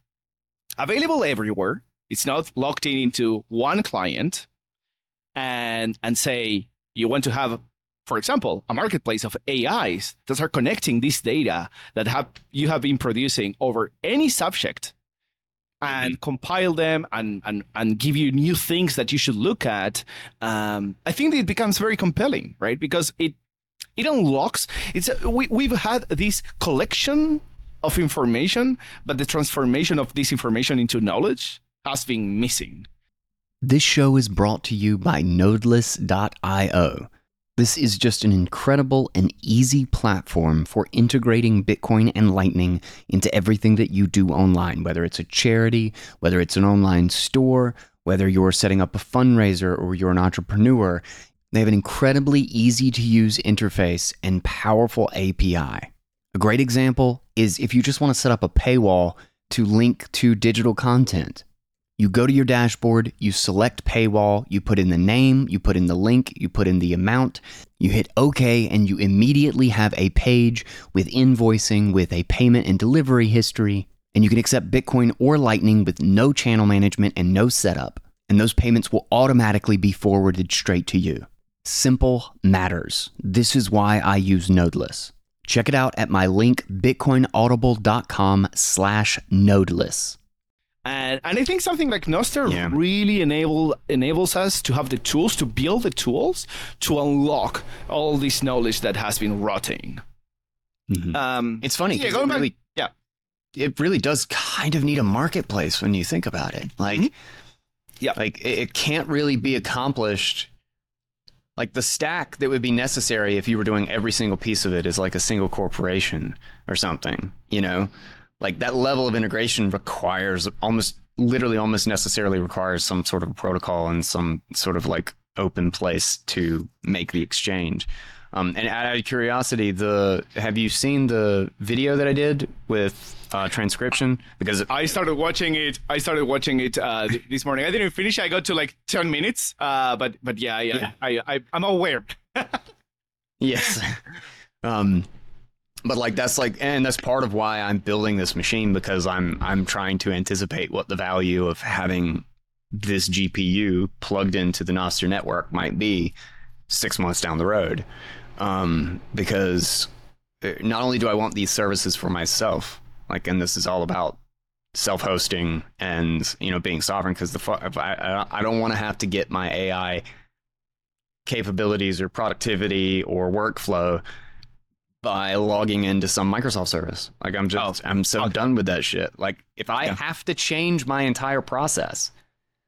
available everywhere, it's not locked in into one client, and and say you want to have, for example, a marketplace of AIs that are connecting this data that have you have been producing over any subject and compile them and, and, and give you new things that you should look at, um, I think it becomes very compelling, right? Because it it unlocks. It's a, we we've had this collection of information, but the transformation of this information into knowledge has been missing. This show is brought to you by Nodeless.io. This is just an incredible and easy platform for integrating Bitcoin and Lightning into everything that you do online, whether it's a charity, whether it's an online store, whether you're setting up a fundraiser or you're an entrepreneur. They have an incredibly easy to use interface and powerful API. A great example is if you just want to set up a paywall to link to digital content. You go to your dashboard, you select paywall, you put in the name, you put in the link, you put in the amount, you hit OK, and you immediately have a page with invoicing, with a payment and delivery history, and you can accept Bitcoin or Lightning with no channel management and no setup. And those payments will automatically be forwarded straight to you. Simple matters. This is why I use Nodeless. Check it out at my link, bitcoinaudible.com slash nodeless. And, and I think something like Nostr Yeah. really enable enables us to have the tools to build the tools to unlock all this knowledge that has been rotting. Um, It's funny Yeah, going it back- really, yeah. it really does kind of need a marketplace when you think about it. Like, Mm-hmm. Yeah. like it, it can't really be accomplished. Like the stack that would be necessary if you were doing every single piece of it is like a single corporation or something. You know, like that level of integration requires almost, literally, almost necessarily requires some sort of protocol and some sort of like open place to make the exchange. Um, and out of curiosity, the have you seen the video that I did with uh, transcription? Because I started watching it. I started watching it uh, th- this morning. I didn't finish. I got to like ten minutes. Uh, but but yeah, yeah, I, I I'm aware. Yes. um, but like that's like, and that's part of why I'm building this machine because I'm I'm trying to anticipate what the value of having this GPU plugged into the Nostr network might be six months down the road. Um, because uh, not only do I want these services for myself, like, and this is all about self-hosting and you know being sovereign because the fu- I I don't want to have to get my AI capabilities or productivity or workflow by logging into some Microsoft service. Like I'm just oh. I'm so oh. done with that shit. Like if I Yeah. have to change my entire process,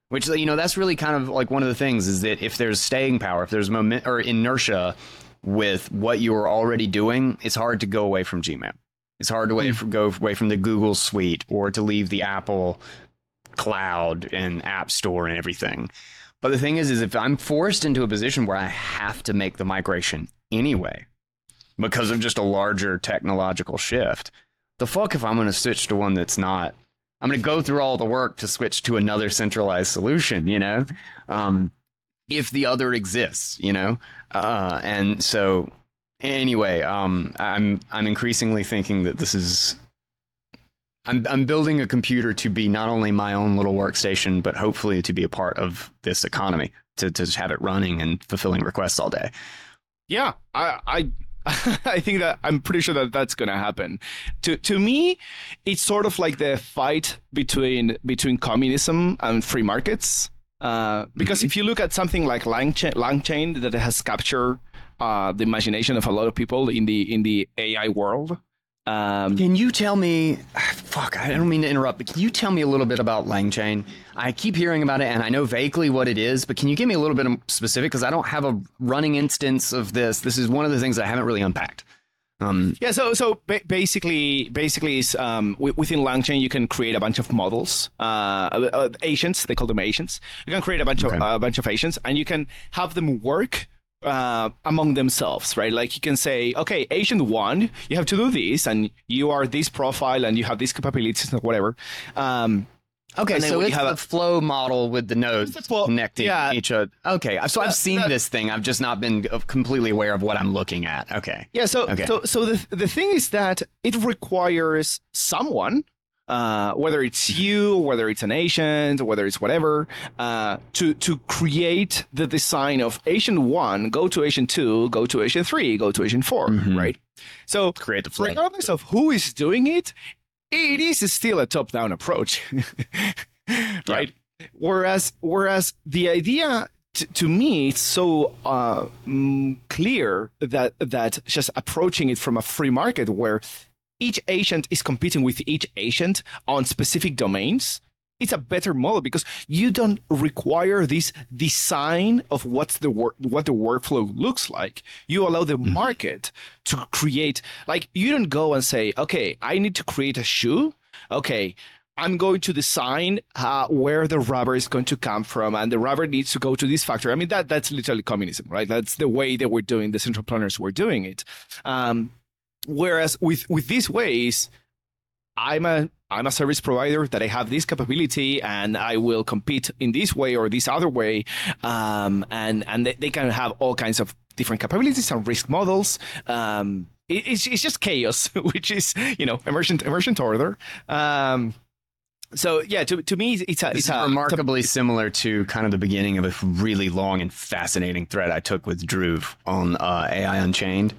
which you know that's really kind of like one of the things is that if there's staying power, if there's moment or inertia with what you are already doing, it's hard to go away from Gmail. It's hard to from, hmm. go away from the Google Suite or to leave the Apple cloud and app store and everything. But the thing is, is if I'm forced into a position where I have to make the migration anyway, because of just a larger technological shift, the fuck if I'm going to switch to one that's not. I'm going to go through all the work to switch to another centralized solution, you know, um, if the other exists, you know, uh, and so anyway, um, I'm I'm increasingly thinking that this is I'm I'm building a computer to be not only my own little workstation, but hopefully to be a part of this economy, to to have it running and fulfilling requests all day. Yeah, I I think that I'm pretty sure that that's gonna happen. To to me, it's sort of like the fight between between communism and free markets. Uh, because if you look at something like Langchain, Langchain that has captured uh, the imagination of a lot of people in the in the AI world. Um, Can you tell me? Fuck, I don't mean to interrupt, but can you tell me a little bit about Langchain? I keep hearing about it, and I know vaguely what it is, but can you give me a little bit of specific? Because I don't have a running instance of this. This is one of the things I haven't really unpacked. Um, Yeah, so so ba- basically, basically, is um, wi- within LangChain you can create a bunch of models, uh, uh, uh, agents. They call them agents. You can create a bunch of Okay. a bunch of agents, and you can have them work uh, among themselves, right? Like you can say, okay, agent one, you have to do this, and you are this profile, and you have these capabilities, or whatever. Um, okay, so we it's have the a- flow model with the nodes flow- connecting yeah. each other. Okay, so I've seen that- this thing. I've just not been completely aware of what I'm looking at. Okay. Yeah, so Okay. so so the the thing is that it requires someone, uh, whether it's you, whether it's an agent, whether it's whatever, uh, to to create the design of agent one, go to agent two, go to agent three, go to agent 4 Mhm. right? So Create the regardless of who is doing it, it is still a top-down approach, right? Whereas, whereas the idea to me it's so uh, mm, clear that that just approaching it from a free market where each agent is competing with each agent on specific domains it's a better model because you don't require this design of what's the wor- what the workflow looks like. You allow the market to create like you don't go and say, okay, I need to create a shoe. Okay, I'm going to design uh, where the rubber is going to come from, and the rubber needs to go to this factory. I mean, that that's literally communism, right? That's the way that we're doing the central planners were doing it. Um, whereas with with these ways, I'm a I'm a service provider that I have this capability and I will compete in this way or this other way. Um, and and they, they, can have all kinds of different capabilities and risk models. Um, it, it's, it's just chaos, which is, you know, emergent, emergent order. Um, so yeah, to, to me, it's a, it's a, remarkably a, similar to kind of the beginning of a really long and fascinating thread I took with Drew on uh, AI Unchained.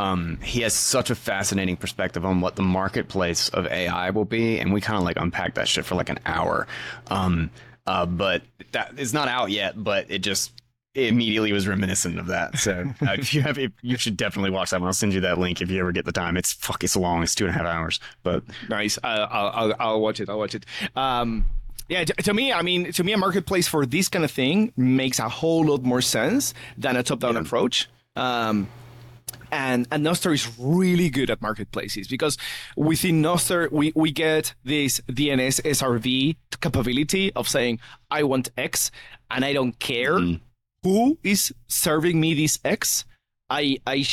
Um, he has such a fascinating perspective on what the marketplace of AI will be, and we kind of like unpack that shit for like an hour. Um, uh, but that is not out yet. But it just it immediately was reminiscent of that. So uh, if you have, if, you should definitely watch that one. I'll send you that link if you ever get the time. It's fuck, it's long. It's two and a half hours. But nice. Uh, I'll, I'll, I'll watch it. I'll watch it. Um, yeah, to, to, me, I mean, to me, a marketplace for this kind of thing makes a whole lot more sense than a top-down yeah. approach. Um, and, and Nostr is really good at marketplaces because within Nostr, we, we get this DNS SRV capability of saying, I want X and I don't care mm. who is serving me this X. I, I,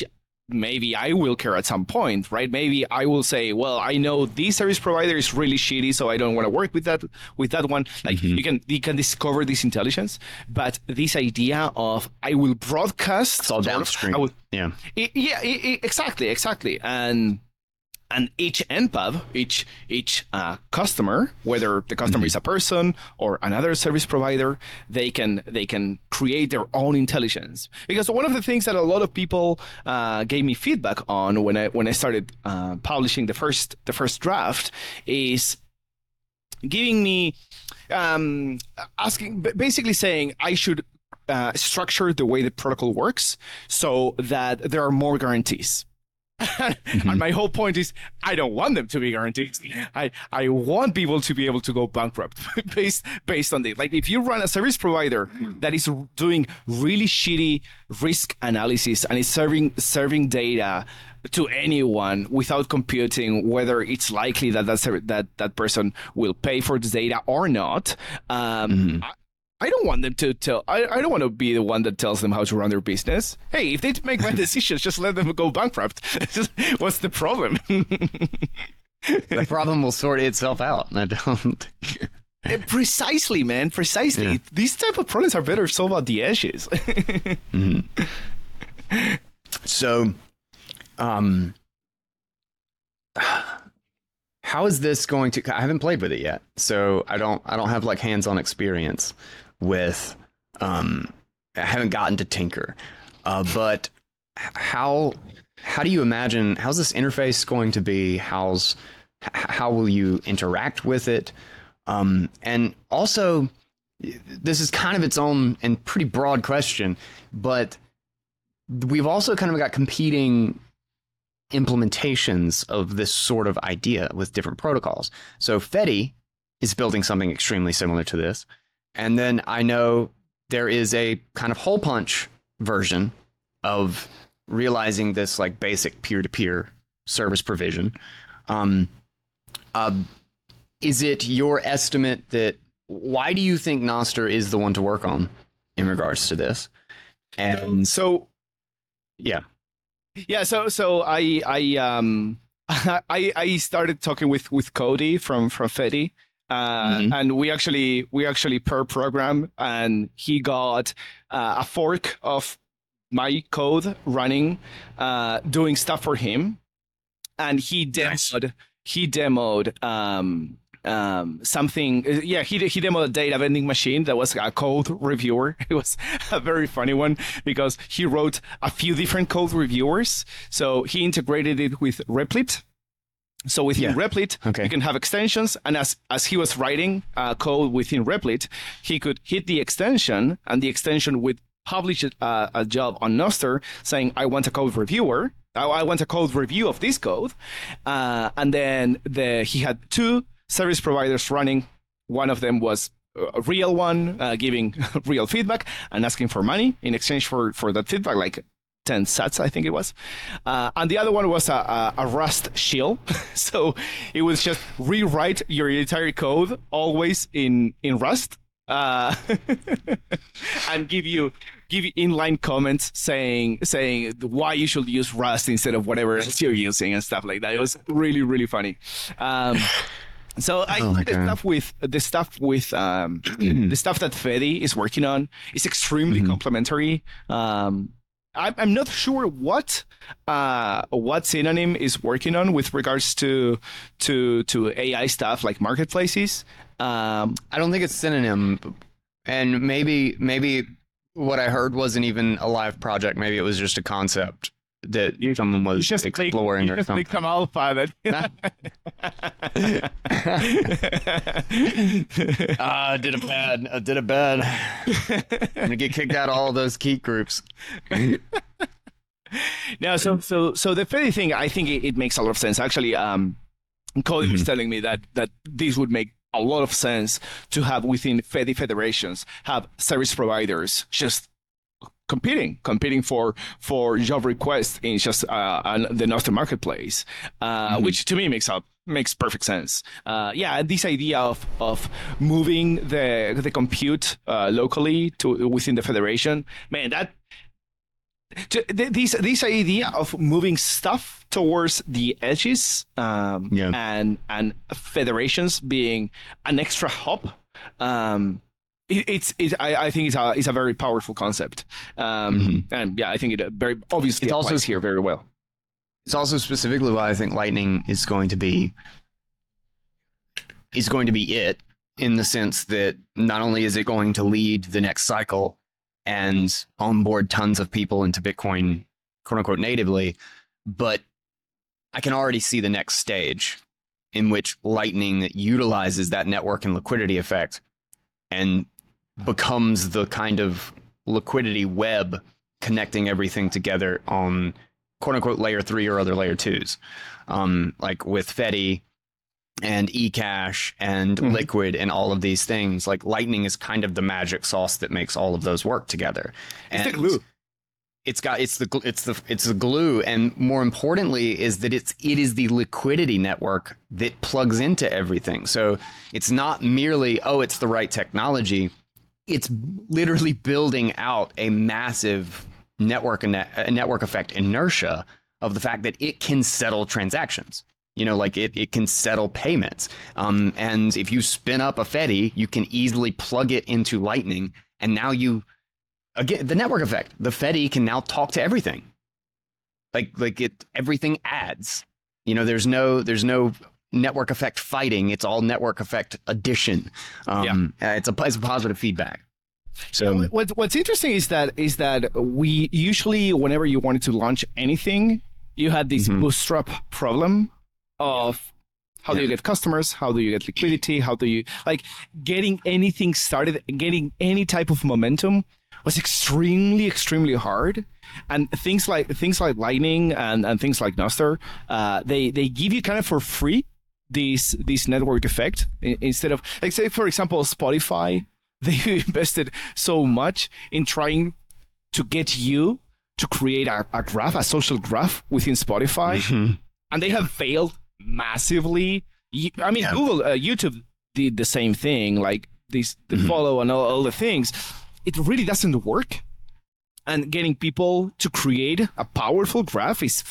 maybe I will care at some point, right? Maybe I will say, well, I know this service provider is really shitty, so I don't want to work with that with that one. Like mm-hmm. you can you can discover this intelligence, but this idea of I will broadcast it's all downstream. Of, will, yeah, it, yeah, it, exactly, exactly, and and each npub each each uh, customer whether the customer mm-hmm. is a person or another service provider they can they can create their own intelligence because one of the things that a lot of people uh, gave me feedback on when i when i started uh, publishing the first the first draft is giving me um, asking basically saying i should uh, structure the way the protocol works so that there are more guarantees mm-hmm. and my whole point is I don't want them to be guaranteed. I, I want people to be able to go bankrupt based based on this. Like if you run a service provider that is doing really shitty risk analysis and is serving serving data to anyone without computing whether it's likely that that that, that person will pay for the data or not. Um, mm-hmm. I don't want them to tell. I, I don't want to be the one that tells them how to run their business. Hey, if they make bad decisions, just let them go bankrupt. What's the problem? the problem will sort itself out. I don't. Eh, precisely, man. Precisely. Yeah. These type of problems are better solved at the edges. mm-hmm. So, um, how is this going to? I haven't played with it yet, so I don't. I don't have like hands-on experience with um, I haven't gotten to tinker, uh, but how how do you imagine how's this interface going to be? How's how will you interact with it? Um, and also, this is kind of its own and pretty broad question, but we've also kind of got competing implementations of this sort of idea with different protocols. So Fedi is building something extremely similar to this. And then I know there is a kind of Holepunch version of realizing this like basic peer to peer service provision. Um, uh, is it your estimate that why do you think Nostr is the one to work on in regards to this? And so, yeah, yeah. So, so I, I, um, I, I started talking with with Cody from from Fedi, uh, mm-hmm. and we actually we actually per program and he got uh, a fork of my code running uh, doing stuff for him and he demoed nice. he demoed um, um, something yeah he, he demoed a data vending machine that was a code reviewer it was a very funny one because he wrote a few different code reviewers so he integrated it with replit So within Yeah. Replit, Okay. you can have extensions, and as as he was writing uh, code within Replit, he could hit the extension, and the extension would publish a, uh, a job on Nostr saying, "I want a code reviewer. I, I want a code review of this code," uh, and then the he had two service providers running. One of them was a real one, uh, giving real feedback and asking for money in exchange for for that feedback, like 10 sats, I think it was. Uh, and the other one was a, a, a Rust shill. so it was just rewrite your entire code always in, in Rust uh, and give you give you inline comments saying saying why you should use Rust instead of whatever else you're using and stuff like that. It was really really funny. Um, so I Oh think the God. stuff with the stuff with um, the stuff that Fedi is working on is extremely Mm-hmm. complementary. Um, I'm, not sure what uh, what synonym is working on with regards to to to AI stuff like marketplaces. Um, I don't think it's synonym, and maybe maybe what I heard wasn't even a live project. Maybe it was just a concept that you, someone was just exploring or just something. become alpha. That Ah, I did a bad. I did a bad. I'm gonna get kicked out of all those Keet groups. no, so so so the Fedi thing, I think it, it makes a lot of sense. Actually, um, Cody was telling me that that this would make a lot of sense to have within Fedi federations have service providers just competing, competing for for job requests in just uh, the Nostr marketplace, uh, which to me makes up makes perfect sense. Uh, yeah, this idea of of moving the the compute uh, locally to within the federation, man, that to, th- this this idea of moving stuff towards the edges um, Yeah. and and federations being an extra hub um, it's it, I, I think it's a it's a very powerful concept. Um, and yeah I think it uh, very obviously It's also- here very well. It's also specifically why I think Lightning is going to be is going to be it in the sense that not only is it going to lead the next cycle and onboard tons of people into Bitcoin, quote unquote, natively, but I can already see the next stage in which Lightning utilizes that network and liquidity effect and becomes the kind of liquidity web connecting everything together on quote unquote layer three or other layer twos. Um, like with Fedi and eCash and Mhm. Liquid and all of these things, like Lightning is kind of the magic sauce that makes all of those work together. It's the glue. It's got it's the it's the it's the glue, and more importantly is that it's it is the liquidity network that plugs into everything. So it's not merely oh it's the right technology it's literally building out a massive network and network effect inertia of the fact that it can settle transactions. You know, like it, it can settle payments. Um, and if you spin up a Fedi, you can easily plug it into Lightning. And now you, again, the network effect, the Fedi can now talk to everything. Like, like it, everything adds. You know, there's no, there's no network effect fighting. It's all network effect addition. Um, uh, it's a it's a positive feedback. So What, what's interesting is that is that we usually whenever you wanted to launch anything, you had this Mhm. bootstrap problem of how do you get customers, how do you get liquidity, how do you like getting anything started, getting any type of momentum was extremely extremely hard and things like things like lightning and, and things like Nostr, uh, they they give you kind of for free this this network effect instead of like say for example Spotify they invested so much in trying to get you to create a, a graph a social graph within Spotify and they have failed massively I mean Yeah. Google uh, YouTube did the same thing like this the Mhm. follow and all, all the things it really doesn't work and getting people to create a powerful graph is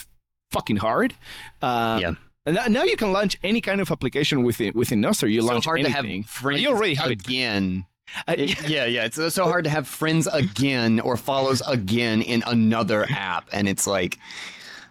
fucking hard uh, Yeah. And now- now you can launch any kind of application within within Nostr. You so launch hard anything. to have friends you already have again. Uh, It- yeah, yeah. It's so hard to have friends again or follows again in another app, and it's like,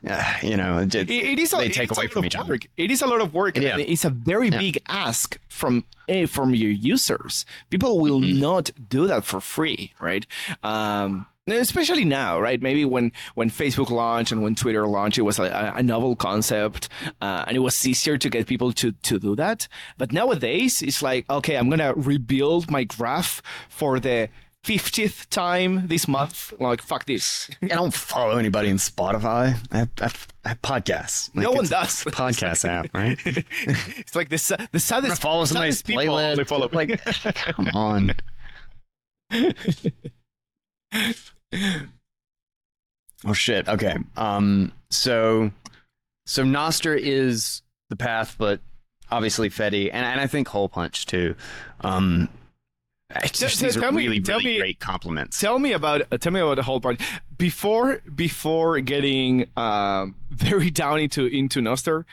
uh, you know, it, It- it is a, they take away lot from of each other. work. It is a lot of work. Yeah. it's a very Yeah. big ask from eh, from your users. People will Mm-hmm. not do that for free, right? Um, especially now, right? Maybe when when Facebook launched and when Twitter launched, it was a, a novel concept, uh, and it was easier to get people to to do that. But nowadays, it's like, okay, I'm gonna rebuild my graph for the 50th time this month. Like, fuck this. I don't follow anybody in Spotify. I have, I have, I have podcasts. Like, no one it's a does. Podcast app, right? it's like the sa- the saddest. follow somebody's saddest people playlist. only follow. Like, come on. oh shit. Okay. Um. So, so Nostr is the path, but obviously Fedi, and and I think Holepunch too. Um. Just, So- these tell are me- really, really me- great compliments. tell me about uh, tell me about the whole part before before getting um, very down into into Nostr.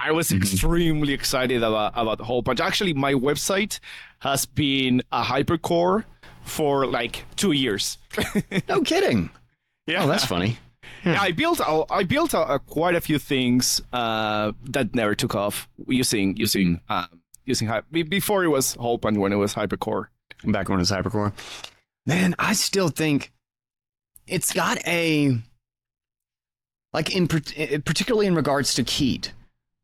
I was extremely excited about about the Holepunch. Actually, my website has been a hypercore for like two years. No kidding. yeah, Oh, that's funny. Yeah, I built a, I built a, a quite a few things uh, that never took off using using uh, using before it was punch when it was hypercore. back when it was hypercore. Man, I still think it's got a like in eh, particularly in regards to Keet.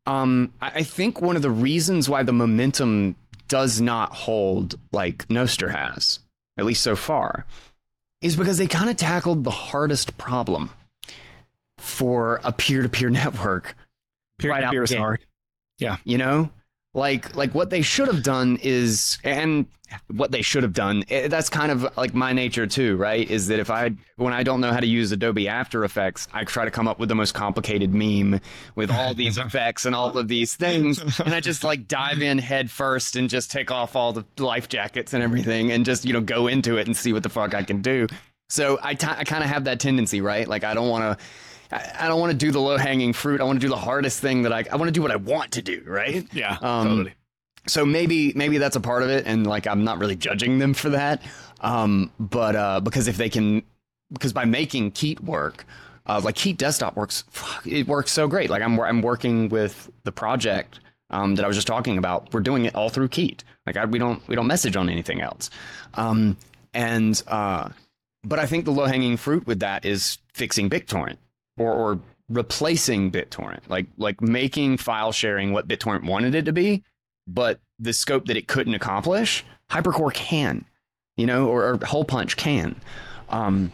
Um, I I think one of the reasons why the momentum does not hold like Nostr has, at least so far, is because they kind of tackled the hardest problem for a peer-to-peer network right Peer-to-peer is the gate. Hard. you know like like what they should have done is and what they should have done eh, that's kind of like my nature too right? Is that if i when i don't know how to use adobe after effects i try to come up with the most complicated meme with all these effects and all of these things. And i just like dive in head first and just take off all the life jackets and everything and just you know go into it and see what the fuck i can do. So i, t- I kind of have that tendency right? Like i don't want to I I don't want to do the low hanging fruit. I want to do the hardest thing that I. I want to do what I want to do. Right. Yeah, Um, totally. So maybe maybe that's a part of it, and like I'm not really judging them for that. Um, but uh, because if they can, because by making Keet work, uh, like Keet Desktop works, fuck, it works so great. Like I'm I'm working with the project um, that I was just talking about. We're doing it all through Keet. Like I, we don't we don't message on anything else. Um, and uh, but I think the low hanging fruit with that is fixing BitTorrent or, or replacing BitTorrent, like like making file sharing what BitTorrent wanted it to be, but the scope that it couldn't accomplish, Hypercore can, you know, or, or Holepunch can, um,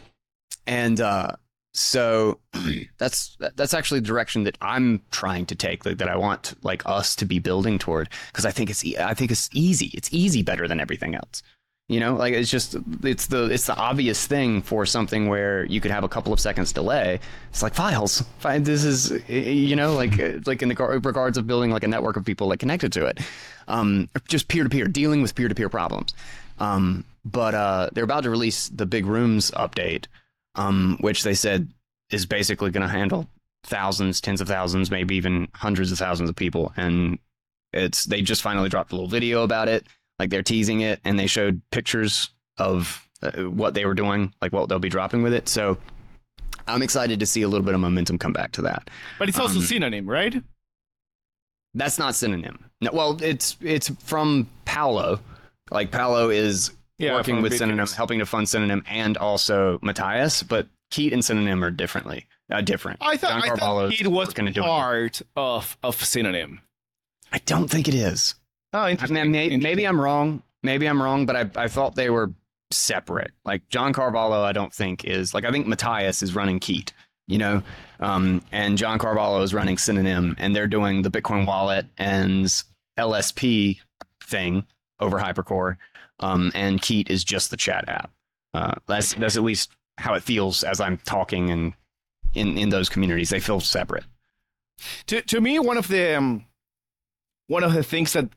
and uh, so that's that's actually the direction that I'm trying to take, like, that I want like us to be building toward, because I think it's I think it's easy, it's easy better than everything else. You know, like it's just it's the it's the obvious thing for something where you could have a couple of seconds delay. It's like files. This is you know like like in the regards of building like a network of people like connected to it, um, just peer to peer, dealing with peer to peer problems. Um, but uh, they're about to release the Big Rooms update, um, which they said is basically going to handle thousands, tens of thousands, maybe even hundreds of thousands of people. And it's they just finally dropped a little video about it like they're teasing it and they showed pictures of uh, what they were doing like what they'll be dropping with it so i'm excited to see a little bit of momentum come back to that But it's also um, synonym, right? that's not synonym no, well it's it's from paolo like paolo is Yeah, working with synonym Games. helping to fund synonym and also matthias but keet and synonym are differently uh, different I thought, John I Carvalho's thought it was working to do it. part of of synonym. i don't think it is Oh, I interesting. mean, may, maybe I'm wrong. Maybe I'm wrong, but I, I thought they were separate. Like John Carvalho, I don't think is like I think Matthias is running Keet, you know, um, and John Carvalho is running Synonym, and they're doing the Bitcoin wallet and LSP thing over Hypercore, um, and Keet is just the chat app. Uh, that's that's at least how it feels as I'm talking and in in those communities. They feel separate. to to me one of the um, one of the things that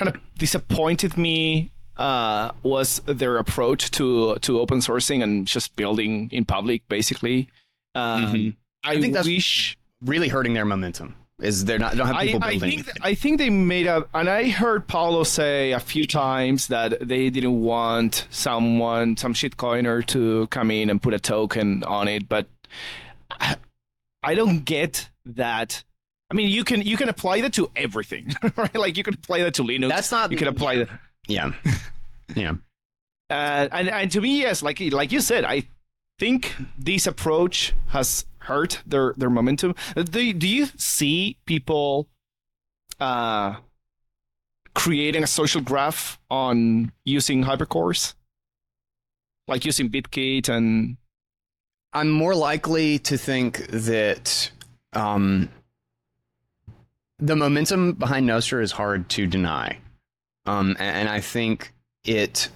kind of disappointed me uh, was their approach to to open sourcing and just building in public basically um, Mhm. I, I think that's- wish Really hurting their momentum is they're not they don't have I, people I building. think th- I think they made a and I heard Paolo say a few times that they didn't want someone some shitcoiner to come in and put a token on it, but I, I don't get that. I mean, you can you can apply that to everything, right? Like you can apply that to Linux. That's not- You can apply that. Yeah. Yeah. Uh, and and to me, yes, like like you said, I think this approach has hurt their their momentum. Do do you see people uh, creating a social graph on using hypercores, like using Bitkit and I'm more likely to think that um, the momentum behind Nostr is hard to deny. Um, a- and, I think it,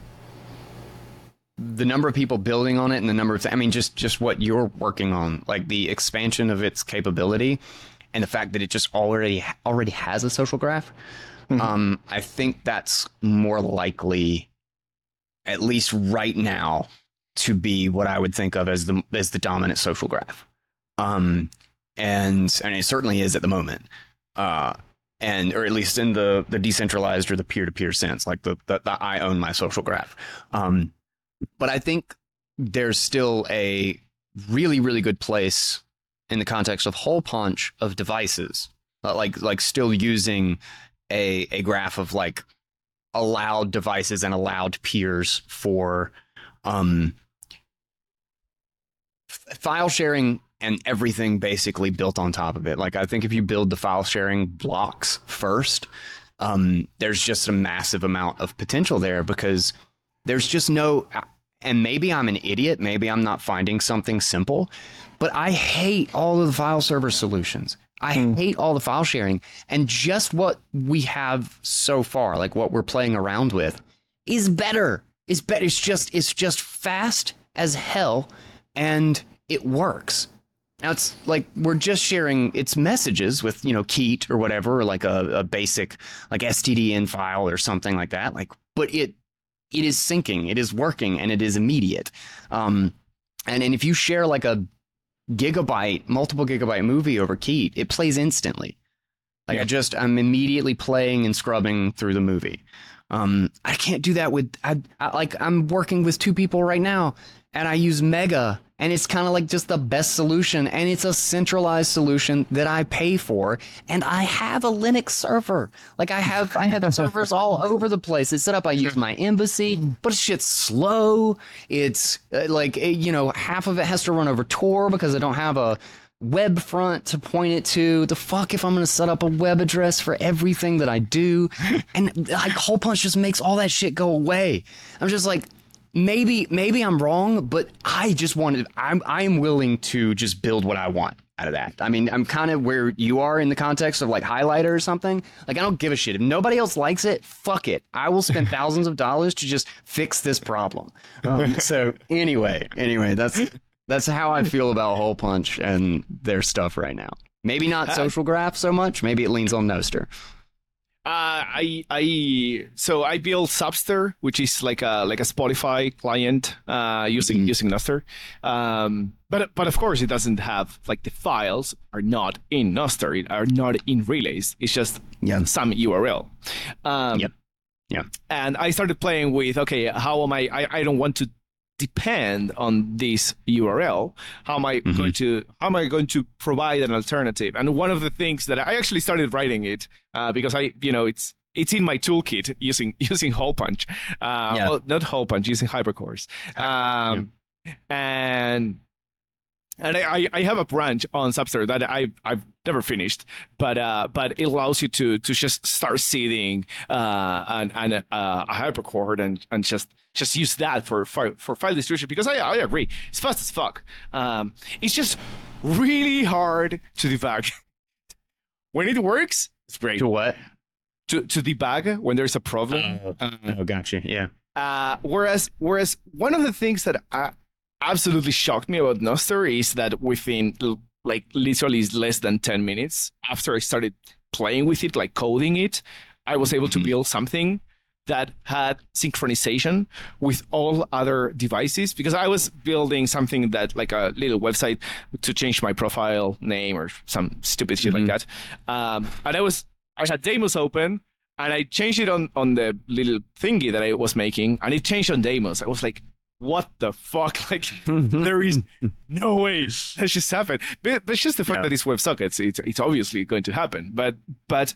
the number of people building on it and the number of, I mean, just, just what you're working on, like the expansion of its capability and the fact that it just already, already has a social graph. Um, I think that's more likely, at least right now, to be what I would think of as the as the dominant social graph. Um, and and it certainly is at the moment. Uh, and or at least in the the decentralized or the peer to peer sense, like the, the the I own my social graph. Um, but I think there's still a really really good place in the context of Holepunch of devices, uh, like like still using a a graph of like allowed devices and allowed peers for um file sharing and everything basically built on top of it. Like I think if you build the file sharing blocks first, um, there's just a massive amount of potential there because there's just no. And maybe I'm an idiot. Maybe I'm not finding something simple, but I hate all of the file server solutions. I hate all the file sharing and just what we have so far, like what we're playing around with, is better. Is better. It's just it's just fast as hell, and it works. Now it's like we're just sharing its messages with you know Keet or whatever, or like a, a basic like STDN file or something like that. Like, but it it is syncing, it is working, and it is immediate. Um, and and if you share like a gigabyte, multiple gigabyte movie over Keet, it plays instantly. Like I just I'm immediately playing and scrubbing through the movie. Um, I can't do that with I, I like I'm working with two people right now, and I use Mega, and it's kind of like just the best solution, and it's a centralized solution that I pay for, and I have a Linux server. Like I have I have servers all over the place. It's set up. I use my embassy, but it's shit's slow. It's uh, like eh, you know half of it has to run over Tor because I don't have a web front to point it to. The fuck if I'm gonna set up a web address for everything that I do, and like Holepunch just makes all that shit go away. I'm just like, maybe maybe I'm wrong, but I just wanted. I'm I am willing to just build what I want out of that. I mean, I'm kind of where you are in the context of like highlighter or something. Like I don't give a shit if nobody else likes it. Fuck it. I will spend thousands of dollars to just fix this problem. Um, so anyway, anyway, that's that's how I feel about Holepunch and their stuff right now. Maybe not Social Graph so much. Maybe it leans on Nostr. Uh, I I so I built Zapstr, which is like a like a Spotify client uh, using Mhm. using Nostr. Um, but but of course it doesn't have like the files are not in Nostr, it are not in Relays. It's just Yeah. some URL. Um, Yep. Yeah. And I started playing with okay, how am I? I, I don't want to depend on this URL. How am I Mhm. going to how am I going to provide an alternative? And one of the things that I actually started writing it uh, because I you know it's it's in my toolkit using using Holepunch. Uh, Yeah. well, not Holepunch, using Hypercores. Um, and and I, I- have a branch on Zapstr that I I've never finished, but uh, but it allows you to to just start seeding uh, and and uh, a hypercore and and just just use that for for, for file distribution because I I agree it's fast as fuck. Um, it's just really hard to debug. when it works, it's great. To what? To to debug when there's a problem. Uh, Oh, gotcha. Yeah. uh, whereas, whereas one of the things that uh, absolutely shocked me about Nostr is that within like literally less than ten minutes after I started playing with it, like coding it, I was able to Mhm. build something that had synchronization with all other devices because I was building something that like a little website to change my profile name or some stupid shit Mhm. like that. Um, and I was I had Damus open and I changed it on on the little thingy that I was making, and it changed on Damus. I was like, "What the fuck? Like, there is no way that just happened." But, but it's just the fact Yeah. that it's WebSockets. It's it's obviously going to happen. But but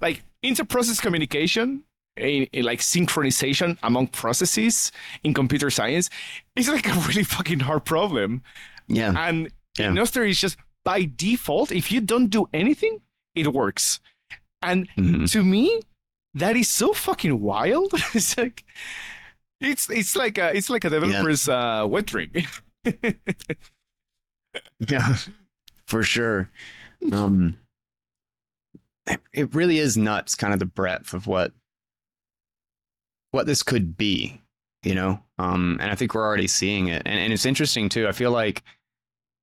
like inter-process communication in, in like synchronization among processes in computer science is like a really fucking hard problem. Yeah. And Yeah. Nostr is just by default, if you don't do anything, it works. And Mhm. to me, that is so fucking wild. it's like it's it's like a it's like a developer's uh, wet dream. Yeah, for sure. Um, it- it really is nuts, kind of the breadth of what what this could be, you know. Um, and I think we're already seeing it, and and it's interesting too. I feel like,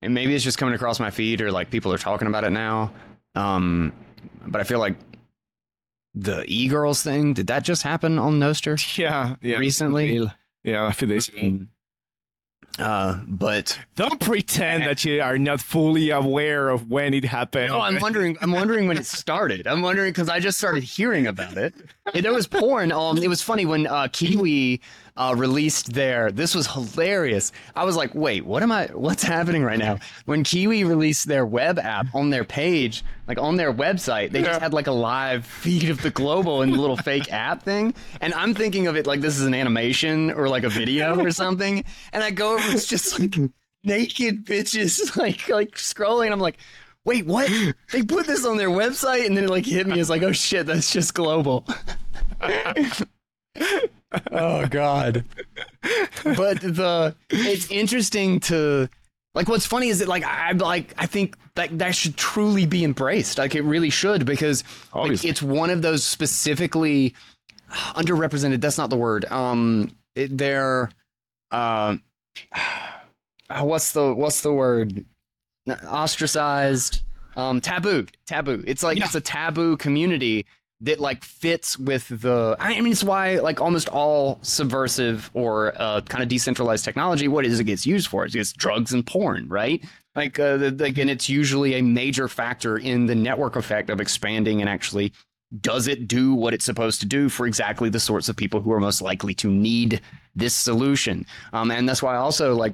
and maybe it's just coming across my feed, or like people are talking about it now. Um, but I feel like the e girls thing did that just happen on Nostr yeah, yeah. recently? Yeah, a few days ago. Uh, but Don't pretend that you are not fully aware of when it happened. No, I'm wondering. I'm wondering when it started. I'm wondering because I just started hearing about it. There was porn. Um, it was funny when uh, Kiwi uh, released their. This was hilarious. I was like, wait, what am I? What's happening right now? When Kiwi released their web app on their page, like on their website, they just had like a live feed of the global and the little fake app thing. And I'm thinking of it like this is an animation or like a video or something. And I go over, it's just like naked bitches like like scrolling. I'm like, wait, what? They put this on their website, and then it like hit me. It's like, oh shit, that's just global. Oh god. But the it's interesting to like what's funny is that like I like I think that that should truly be embraced. Like it really should because like, it's one of those specifically underrepresented. That's not the word. Um, it, they're uh, what's the what's the word? Ostracized, um, taboo, taboo. It's like Yeah. it's a taboo community that like fits with the. I mean, it's why like almost all subversive or uh, kind of decentralized technology. What is it gets used for? It gets drugs and porn, right? Like, uh, the, like, and it's usually a major factor in the network effect of expanding and actually does it do what it's supposed to do for exactly the sorts of people who are most likely to need this solution? Um, and that's why also like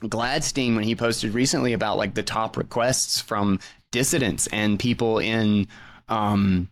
Gladstein when he posted recently about like the top requests from dissidents and people in um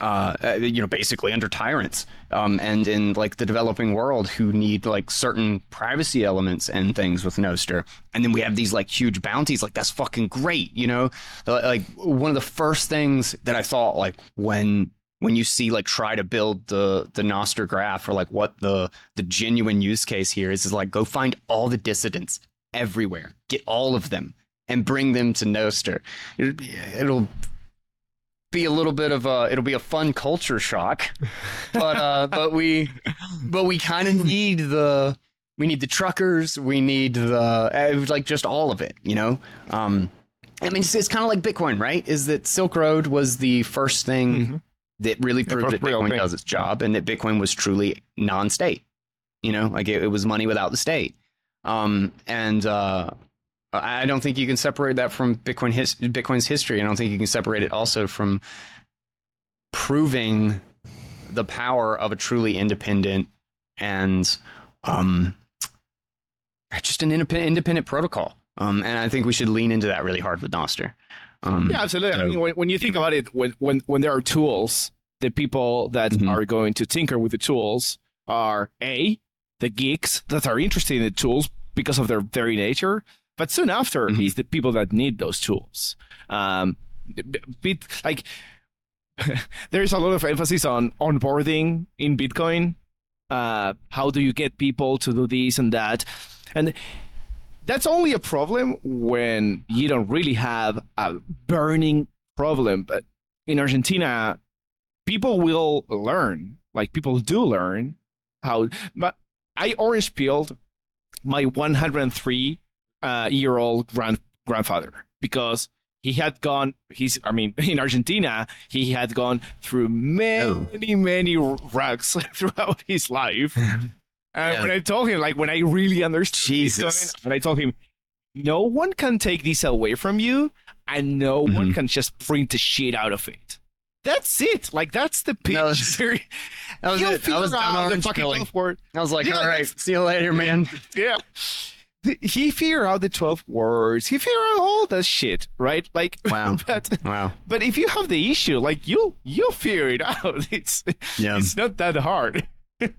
uh, uh, you know, basically under tyrants, um, and in like the developing world who need like certain privacy elements and things with Nostr, and then we have these like huge bounties. Like that's fucking great, you know. Uh, Like one of the first things that I thought like when when you see like try to build the the Nostr graph or like what the the genuine use case here is is like go find all the dissidents everywhere, get all of them, and bring them to Nostr. It'll be, a little bit of a it'll be a fun culture shock, but uh, but we but we kind of need the we need the truckers, we need the uh, like just all of it, you know. Um, I mean, it's, it's kind of like Bitcoin, right? Is that Silk Road was the first thing that really proved that Bitcoin thing. does its job, and that Bitcoin was truly non-state. You know, like it, it was money without the state. Um, and uh, I don't think you can separate that from Bitcoin his, Bitcoin's history. I don't think you can separate it also from proving the power of a truly independent and um, just an independent, independent protocol. Um, and I think we should lean into that really hard with Nostr. Um, Yeah, absolutely. I mean, when, when you think about it, when, when, when there are tools, the people that Mhm. are going to tinker with the tools are A, the geeks that are interested in the tools because of their very nature, but soon after Mhm. is the people that need those tools. Um, bit, like, there's a lot of emphasis on onboarding in Bitcoin. Uh, how do you get people to do this and that? And that's only a problem when you don't really have a burning problem. But in Argentina, people will learn, like people do learn how. But I orange peeled my 103 uh, year old grand grandfather because he had gone. He's, I mean, in Argentina, he had gone through many, many rugs throughout his life. And Yeah. when I told him, like when I really understood Jesus. Bitcoin, and I told him, no one can take this away from you, and no one Mhm. can just print the shit out of it. That's it. Like that's the pitch. No, That was. I was figure done out the orange fucking peeling. code for it. I was like, Yeah, all right, see you later, man. Yeah. He figured out the 12 words. He figured out all that shit, right? Like, Wow. but, Wow. but if you have the issue, like you'll you'll figure it out. It's Yeah. it's not that hard.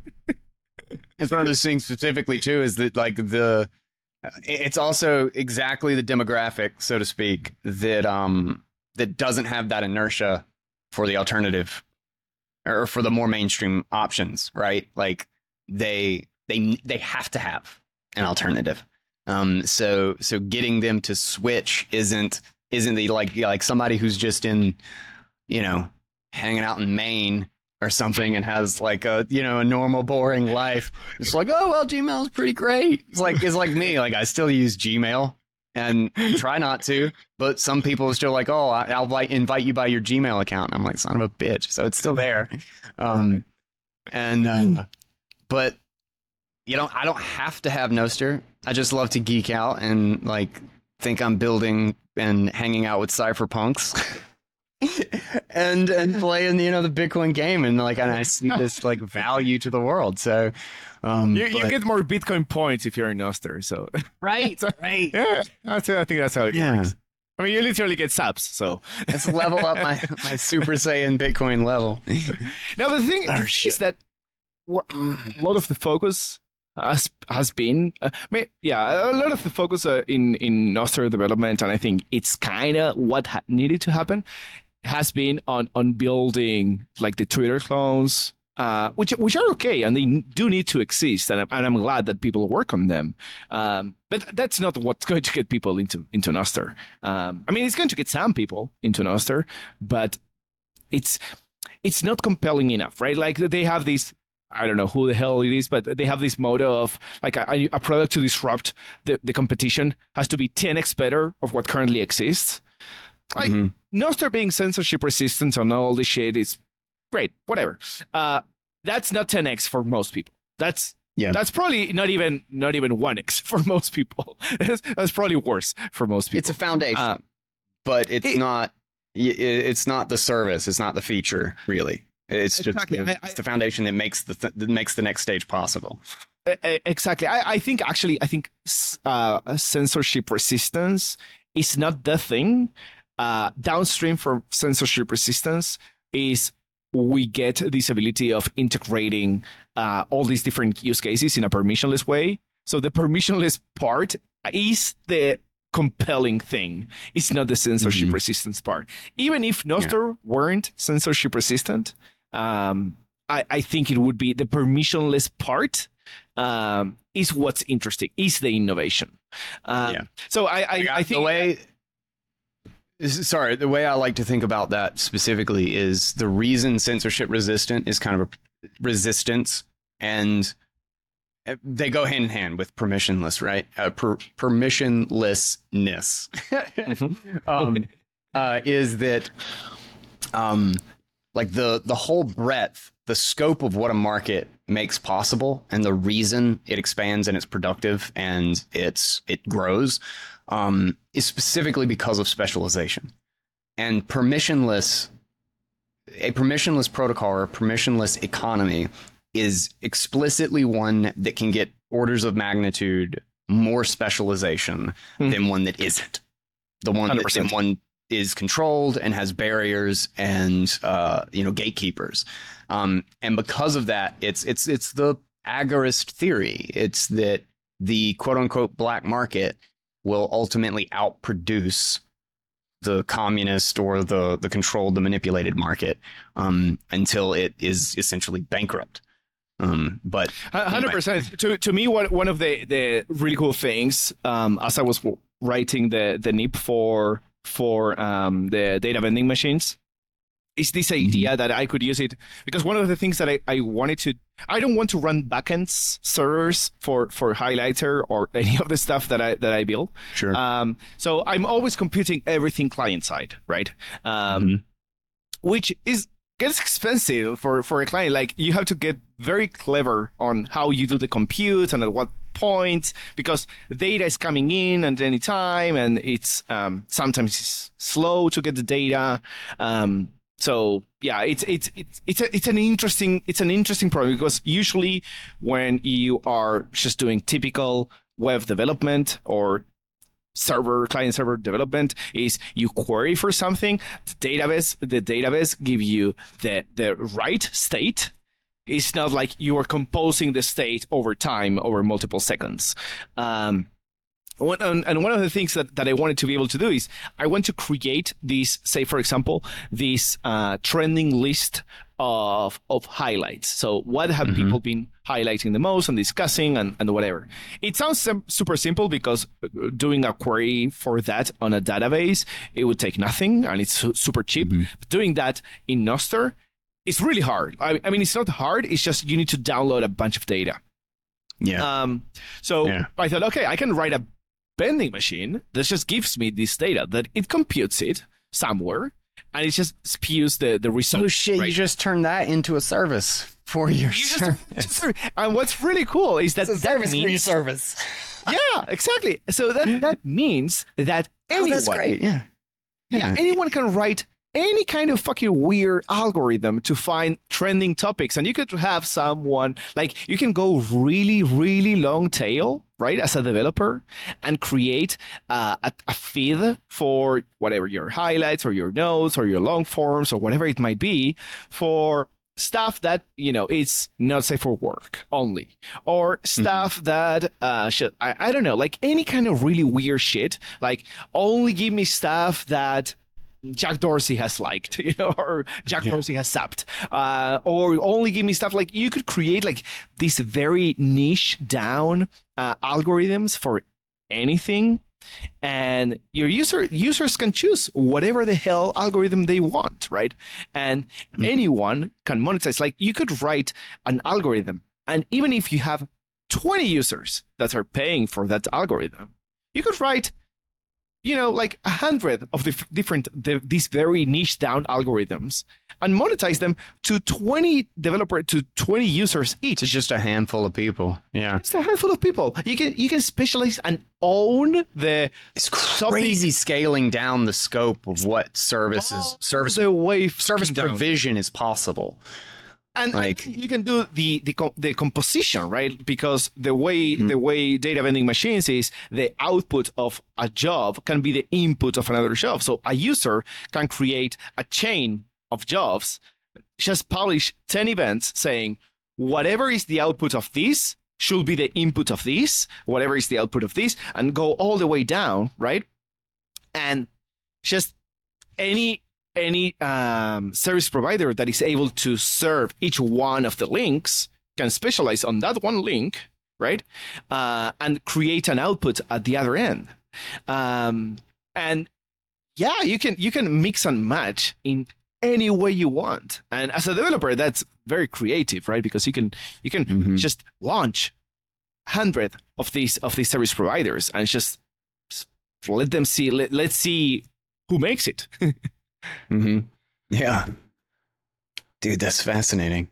It's one of those things specifically too is that like the it's also exactly the demographic, so to speak, that um that doesn't have that inertia for the alternative or for the more mainstream options, right? Like they they they have to have an alternative. Um so so getting them to switch isn't isn't the like like somebody who's just in you know hanging out in Maine or something and has like a you know a normal boring life. It's like oh well, Gmail's pretty great. It's like it's like me. Like I still use Gmail and try not to, but some people are still like oh I- I'll invite you by your Gmail account. I'm like son of a bitch. So it's still there. Um, and uh, but you know I don't have to have Nostr. I just love to geek out and like think I'm building and hanging out with cypherpunks. and and playing you know the Bitcoin game and like and I see this like value to the world. So um You, you but- get more Bitcoin points if you're in Nostr. So right, right. yeah, I think that's how it Yeah. works. I mean, you literally get subs. So Let's level up my, my Super Saiyan Bitcoin level. now the thing Oh, is that what, a lot of the focus has has been, uh, yeah, a lot of the focus uh, in in Nostr development, and I think it's kind of what ha- needed to happen, has been on on building like the Twitter clones. Uh, which which are okay and they do need to exist and I'm, and I'm glad that people work on them um, but that's not what's going to get people into into Nostr. Um, I mean, it's going to get some people into Nostr, but it's it's not compelling enough, right? Like they have this. I don't know who the hell it is, but they have this motto of like a, a product to disrupt the, the competition has to be 10x better of what currently exists. Like Mhm. Nostr being censorship resistant and all this shit is great, whatever. Uh, that's not 10x for most people. That's Yeah. That's probably not even not even 1x for most people. that's, that's probably worse for most people. It's a foundation, Uh, but it's it- not. It's not the service. It's not the feature. Really, it's just Exactly. the, it's the foundation that makes the th- that makes the next stage possible. Exactly. I, I think actually, I think uh, censorship resistance is not the thing. Uh, downstream from censorship resistance is we get this ability of integrating uh, all these different use cases in a permissionless way. So the permissionless part is the compelling thing. It's not the censorship Mhm. resistance part. Even if Nostr weren't censorship resistant, um, I, I think it would be the permissionless part um, is what's interesting, is the innovation. Um, Yeah. So I, I, I think the way sorry the way i like to think about that specifically is the reason censorship resistant is kind of a resistance and uh, they go hand in hand with permissionless right uh, per- permissionlessness um, uh, is that um, like the the whole breadth the scope of what a market makes possible and the reason it expands and it's productive and it's it grows um, is specifically because of specialization and permissionless a permissionless protocol or a permissionless economy is explicitly one that can get orders of magnitude more specialization Hmm. than one that isn't the one that 100%. than one is controlled and has barriers and uh, you know gatekeepers. Um, and because of that it's it's it's the agorist theory. It's that the quote unquote black market will ultimately outproduce the communist or the the controlled the manipulated market um, until it is essentially bankrupt. Um, but hundred percent. To to me, one one of the the really cool things, um, as I was writing the the NIP for for um, the data vending machines, is this idea that I could use it because one of the things that I, I wanted to I don't want to run backends servers for for highlighter or any of the stuff that I that I build. sure Um, so I'm always computing everything client side, right? Um, Mhm. Which is gets expensive for for a client. Like you have to get very clever on how you do the compute and at what point because data is coming in at any time and it's um, sometimes it's slow to get the data. Um, so yeah, it's it's it's it's a, it's an interesting it's an interesting problem because usually when you are just doing typical web development or server client server development is you query for something the database the database give you the the right state it's not like you are composing the state over time over multiple seconds um, and one of the things that, that I wanted to be able to do is I want to create this, say, for example, this uh, trending list of of highlights. So what have people been highlighting the most and discussing and, and whatever. It sounds sim- super simple because uh, doing a query for that on a database, it would take nothing and it's su- super cheap. But doing that in Nostr, it's really hard. I, I mean, it's not hard. It's just you need to download a bunch of data. Yeah. Um, so Yeah. I thought, okay, I can write a vending machine that just gives me this data that it computes it somewhere and it just spews the the result. oh shit! right? You just turned that into a service for your You just- service. just- and what's really cool is that It's a that service for your means, service. yeah, exactly. So that that means that Oh, anyone, that's great. Yeah. yeah, anyone can write any kind of fucking weird algorithm to find trending topics. And you could have someone like you can go really, really long tail, right, as a developer and create uh, a, a feed for whatever your highlights or your notes or your long forms or whatever it might be for stuff that you know it's not safe for work only or stuff that uh should I, I don't know like any kind of really weird shit like only give me stuff that Jack Dorsey has liked, you know, or Jack Dorsey has zapped, uh, or only give me stuff like you could create like these very niche down uh, algorithms for anything, and your user users can choose whatever the hell algorithm they want, right? And anyone can monetize. Like you could write an algorithm, and even if you have 20 users that are paying for that algorithm, you could write you know, like a hundred of the f- different the, these very niche down algorithms and monetize them to 20 developer to 20 users each. It's just a handful of people. Yeah. It's a handful of people. You can you can specialize and own the It's crazy scaling down the scope of what services service the way service down. provision is possible. And Like- you can do the the, the composition right? Because the way mm-hmm. the way data vending machines is the output of a job can be the input of another job. So a user can create a chain of jobs just publish 10 events saying whatever is the output of this should be the input of this whatever is the output of this and go all the way down right? And just any any um, service provider that is able to serve each one of the links can specialize on that one link, right? Uh, and create an output at the other end. Um, and yeah, you can you can mix and match in any way you want. And as a developer, that's very creative, right? Because you can you can Mhm. just launch hundred of these of these service providers and just let them see let, let's see who makes it. Mm-hmm. Yeah. Dude, that's fascinating.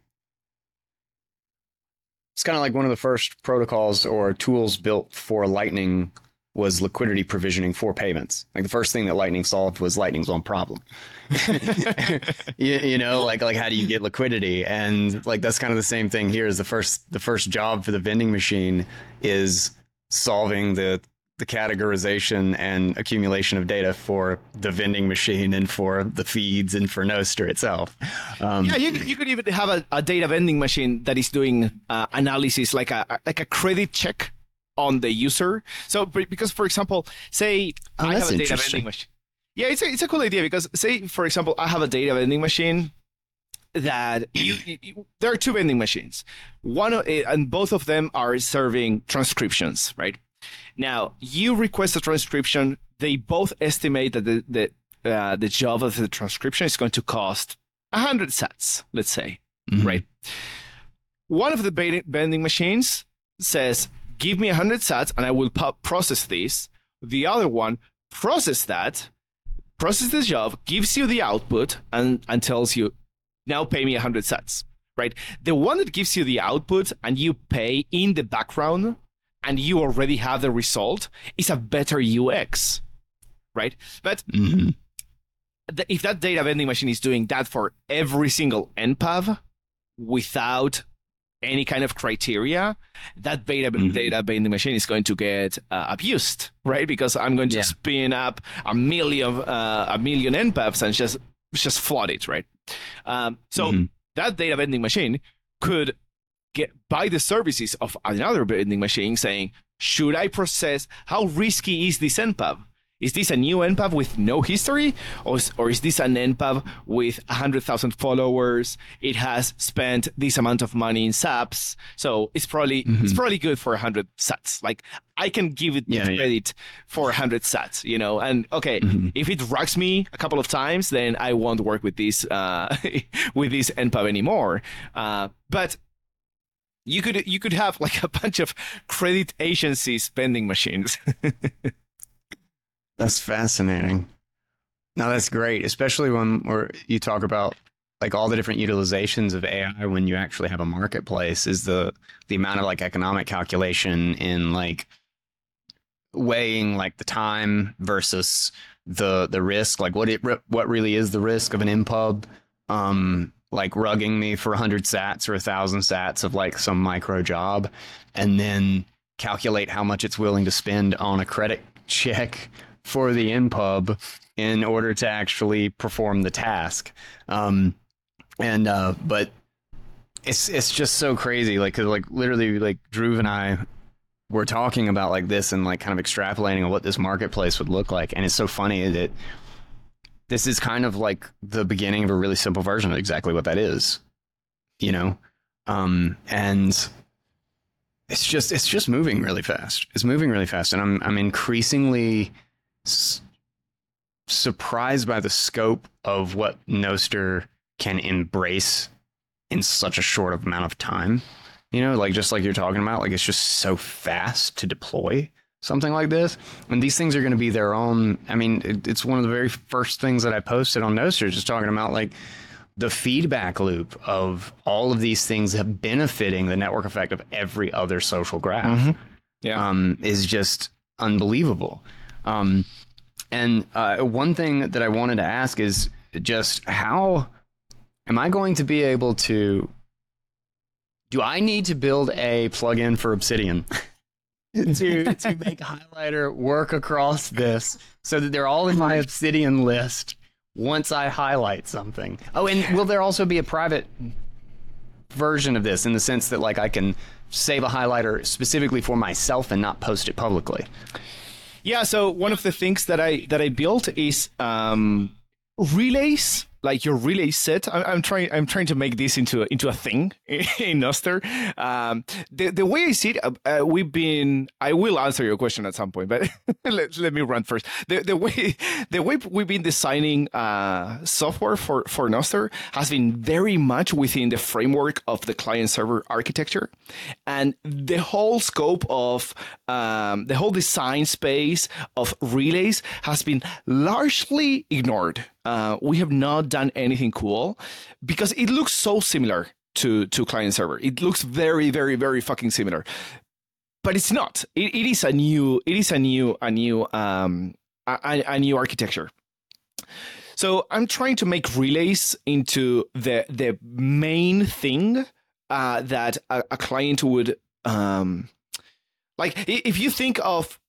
It's kind of like one of the first protocols or tools built for Lightning was liquidity provisioning for payments. Like the first thing that Lightning solved was Lightning's own problem. you, you know, like like how do you get liquidity? And like that's kind of the same thing here. Is the first the first job for the vending machine is solving the the categorization and accumulation of data for the vending machine and for the feeds and for Nostr itself. Um, yeah, you, you could even have a, a data vending machine that is doing uh, analysis like a like a credit check on the user. So because for example, say Oh, I have a data vending machine. Yeah, it's a, it's a cool idea because say for example I have a data vending machine that you, you- there are two vending machines. One of, eh, and both of them are serving transcriptions, right? Now you request a transcription. They both estimate that the the uh, the job of the transcription is going to cost hundred sats, let's say, Mhm. right? One of the vending machines says, "Give me hundred sats, and I will process this." The other one process that, process the job, gives you the output, and and tells you, "Now pay me hundred sats." Right? The one that gives you the output and you pay in the background, and you already have the result, is a better UX, right? But mhm. th- if that data vending machine is doing that for every single npub without any kind of criteria, that beta Mhm. data vending machine is going to get uh, abused, right? Because I'm going to Yeah. spin up a million uh, a million npubs and just just flood it, right? Um, so Mhm. that data vending machine could get buy the services of another vending machine, saying, "Should I process? How risky is this npub?" Is this a new NPub with no history, or is, or is this an NPub with 100,000 followers? It has spent this amount of money in zaps, so it's probably it's probably good for 100 sats. Like I can give it Yeah, yeah. credit for 100 sats, you know. And okay, if it rocks me a couple of times, then I won't work with this uh, with this NPub anymore. Uh, but you could you could have like a bunch of credit agency spending machines. That's fascinating. Now that's great, especially when you talk about like all the different utilizations of AI when you actually have a marketplace is the the amount of like economic calculation in like weighing like the time versus the the risk like what it what really is the risk of an npub um like rugging me for 100 sats or 1000 sats of like some micro job and then calculate how much it's willing to spend on a credit check for the npub in order to actually perform the task. Um and uh but it's it's just so crazy like 'cause, like literally like Drew and I were talking about like this and like kind of extrapolating on what this marketplace would look like. And it's so funny that this is kind of like the beginning of a really simple version of exactly what that is you know? Um and it's just it's just moving really fast. It's moving really fast. And i'm i'm increasingly surprised by the scope of what Nostr can embrace in such a short amount of time. You know, like just like you're talking about, like it's just so fast to deploy something like this. And these things are going to be their own. I mean, it, it's one of the very first things that I posted on Nostr, just talking about like the feedback loop of all of these things have benefiting the network effect of every other social graph Yeah. um, is just unbelievable. Um, and uh, one thing that I wanted to ask is just how am I going to be able to? Do I need to build a plugin for Obsidian to to make highlighter work across this so that they're all in my Obsidian list once I highlight something? Oh, and will there also be a private version of this in the sense that like I can save a highlighter specifically for myself and not post it publicly? Yeah, so one of the things that I that I built is um, relays, like your relay set. I, I'm trying I'm trying to make this into a, into a thing in Nostr. Um, the the way I see it, uh, uh, we've been. I will answer your question at some point, but let, let me run first. The the way the way we've been designing uh, software for for Nostr has been very much within the framework of the client server architecture, and the whole scope of um, the whole design space of relays has been largely ignored. Uh, we have not done anything cool because it looks so similar to to client server. It looks very, very, very fucking similar, but it's not. It, it is a new. It is a new a new um a, a- new architecture. So I'm trying to make relays into the the main thing uh, that a, a client would um, like. If you think of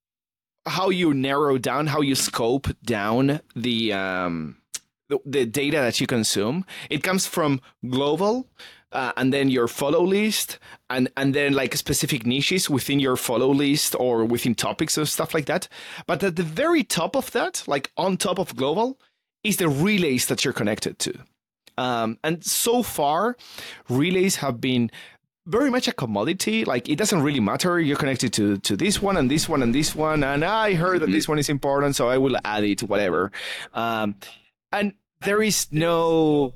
how you narrow down, how you scope down the um, the, the data that you consume, it comes from global. Uh, and then your follow list, and and then like specific niches within your follow list or within topics or stuff like that. But at the very top of that, like on top of global, is the relays that you're connected to. Um, and so far, relays have been very much a commodity. Like it doesn't really matter. You're connected to to this one and this one and this one, and I heard that this one is important, so I will add it. Whatever. Um, and there is no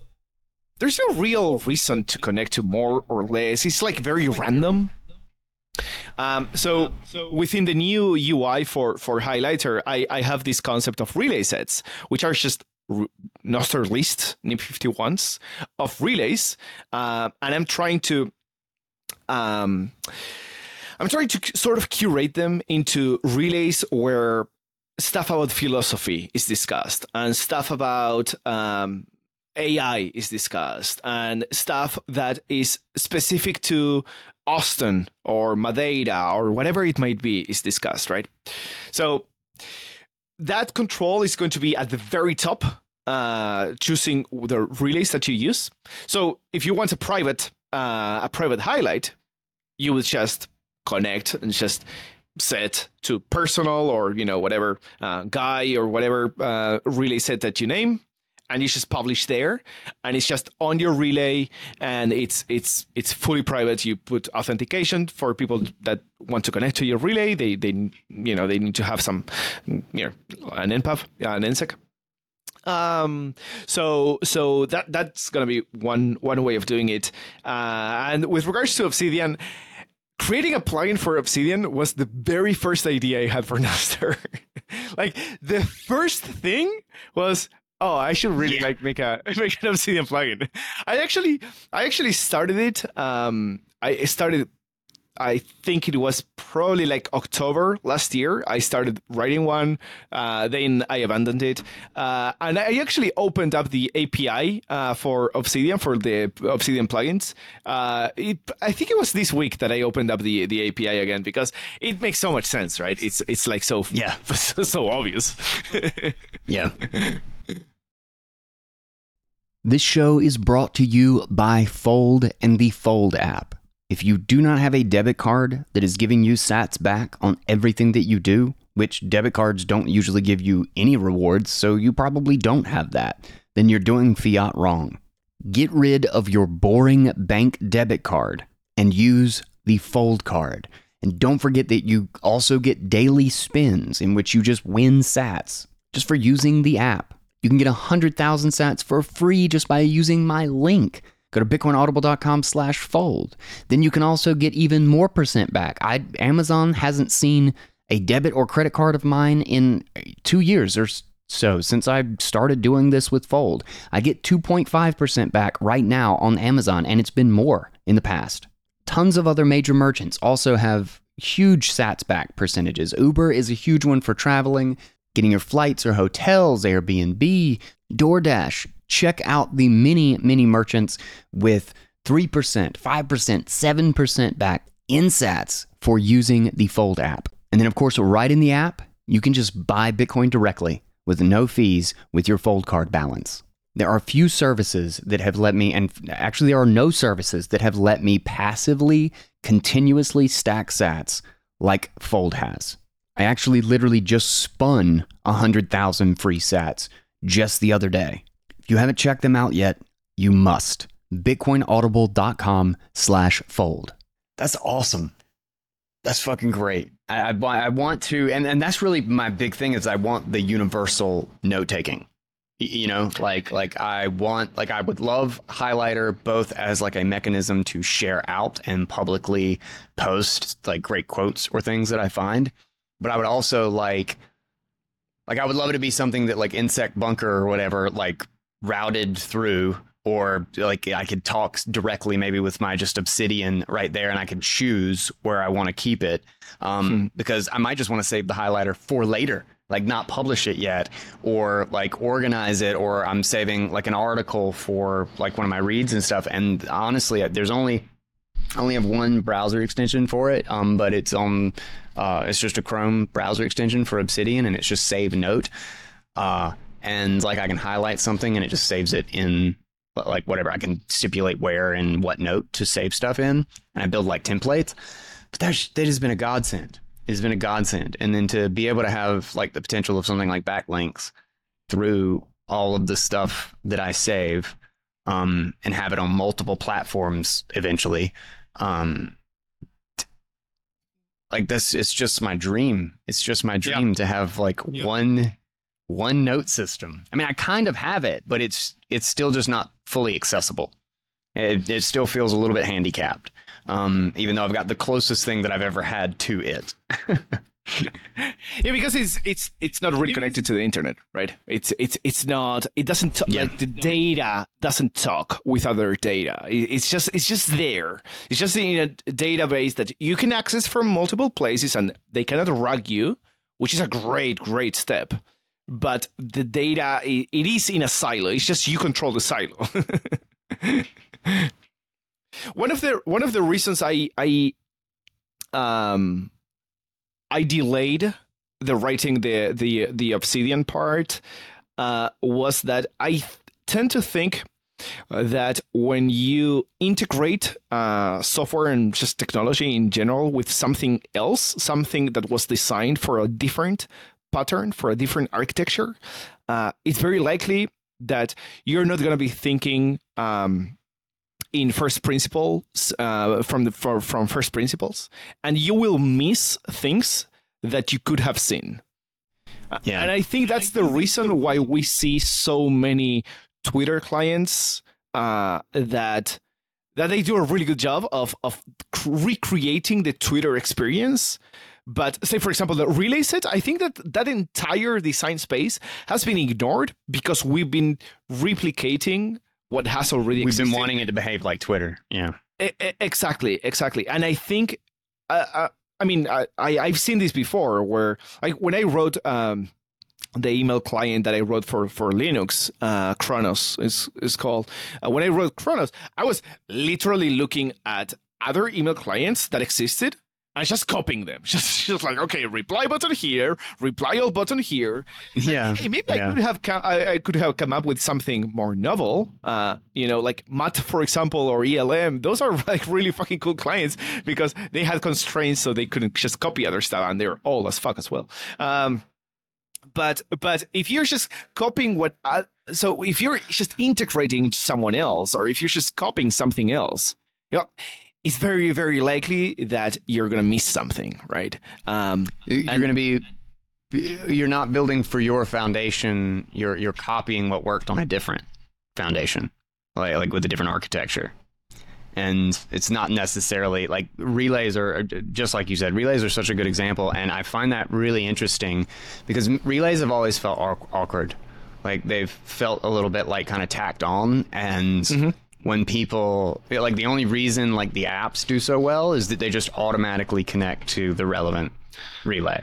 there's no real reason to connect to more or less. It's like very random. Um, so within the new UI for for highlighter, I, I have this concept of relay sets, which are just r- Nostr list NIP51s of relays, uh, and I'm trying to um, I'm trying to sort of curate them into relays where stuff about philosophy is discussed and stuff about um, AI is discussed and stuff that is specific to Austin or Madeira or whatever it might be is discussed, right? So that control is going to be at the very top, uh, choosing the relays that you use. So if you want a private uh, a private highlight, you would just connect and just set to personal or you know whatever uh, guy or whatever uh, relay set that you name and you just publish there and it's just on your relay and it's it's it's fully private. You put authentication for people that want to connect to your relay. They they you know they need to have some you know an npub an nsec um so so that that's gonna be one one way of doing it. Uh and with regards to obsidian creating a plugin for Obsidian was the very first idea I had for Nostr. like the first thing was, oh, I should really yeah. like make a make an Obsidian plugin. I actually I actually started it. Um, I started I think it was probably like October last year. I started writing one, uh, then I abandoned it, uh, and I actually opened up the API uh, for Obsidian for the Obsidian plugins. Uh, it, I think it was this week that I opened up the the API again because it makes so much sense, right? It's it's like so yeah, so obvious. yeah. This show is brought to you by Fold and the Fold app. If you do not have a debit card that is giving you sats back on everything that you do, which debit cards don't usually give you any rewards, so you probably don't have that, then you're doing fiat wrong. Get rid of your boring bank debit card and use the Fold card. And don't forget that you also get daily spins in which you just win sats just for using the app. You can get 100,000 sats for free just by using my link. Go to bitcoinaudible.com slash fold. Then you can also get even more percent back. I, Amazon hasn't seen a debit or credit card of mine in two years or so since I started doing this with Fold. I get 2.5% back right now on Amazon, and it's been more in the past. Tons of other major merchants also have huge sats back percentages. Uber is a huge one for traveling, getting your flights or hotels, Airbnb, DoorDash, check out the many, many merchants with 3%, 5%, 7% back in sats for using the Fold app. And then, of course, right in the app, you can just buy Bitcoin directly with no fees with your Fold card balance. There are few services that have let me, and actually, there are no services that have let me passively, continuously stack sats like Fold has. I actually literally just spun 100,000 free sats just the other day If you haven't checked them out yet, you must. BitcoinAudible.com slash fold. That's awesome. That's fucking great. I, I, I, want to, and, and that's really my big thing is I want the universal note taking. You know, like like I want like I would love highlighter both as like a mechanism to share out and publicly post like great quotes or things that I find, but I would also like like I would love it to be something that like NSEC Bunker or whatever like routed through or like I could talk directly maybe with my just obsidian right there and I could choose where I want to keep it um, hmm. because I might just want to save the highlighter for later like not publish it yet or like organize it or I'm saving like an article for like one of my reads and stuff and honestly there's only I only have one browser extension for it um, but it's on uh, it's just a Chrome browser extension for Obsidian and it's just save note uh, and like I can highlight something and it just saves it in like whatever I can stipulate where and what note to save stuff in, and I build like templates. But that that has been a godsend. It has been a godsend, and then to be able to have like the potential of something like backlinks through all of the stuff that I save, um, and have it on multiple platforms eventually. Um, like this, it's just my dream. It's just my dream yeah. to have like yeah. one one note system. I mean, I kind of have it, but it's it's still just not fully accessible. It, it still feels a little bit handicapped, um, even though I've got the closest thing that I've ever had to it. yeah, because it's it's it's not really connected to the internet, right? It's it's it's not. It doesn't t- yeah. like the data doesn't talk with other data. It's just it's just there. It's just in a database that you can access from multiple places, and they cannot rug you, which is a great great step but the data it, it is in a silo. It's just you control the silo. one of the one of the reasons I I um I delayed the writing the the the Obsidian part uh, was that I tend to think that when you integrate uh, software and just technology in general with something else, something that was designed for a different pattern, for a different architecture, uh, it's very likely that you're not going to be thinking um, in first principles uh, from the for, from first principles, and you will miss things that you could have seen. Yeah. And I think that's the reason why we see so many Twitter clients uh, that that they do a really good job of of recreating the Twitter experience. But say, for example, the relay set, I think that that entire design space has been ignored because we've been replicating what has already We've existed. been wanting it to behave like Twitter. Yeah. E- e- exactly, exactly. And I think, uh, uh, I mean, I, I I've seen this before where I when I wrote um, the email client that I wrote for for Linux, uh, Kronos is is called. Uh, when I wrote Kronos, I was literally looking at other email clients that existed. And just copying them, just just like okay, reply button here, reply all button here, Yeah. Hey, maybe I could have co- I, I could have come up with something more novel. Uh, you know, like Mutt, for example, or ELM. Those are like really fucking cool clients because they had constraints, so they couldn't just copy other stuff, and they're all as fuck as well. Um, but but if you're just copying what, uh, so if you're just integrating someone else, or if you're just copying something else, you know, it's very very likely that you're gonna miss something, right? Um, You're going to be. You're not building for your foundation. You're you're copying what worked on a different foundation, like like with a different architecture. And it's not necessarily like relays are are just like you said. Relays are such a good example, and I find that really interesting because relays have always felt awkward. Like they've felt a little bit like kind of tacked on, and when people like the only reason like the apps do so well is that they just automatically connect to the relevant relay.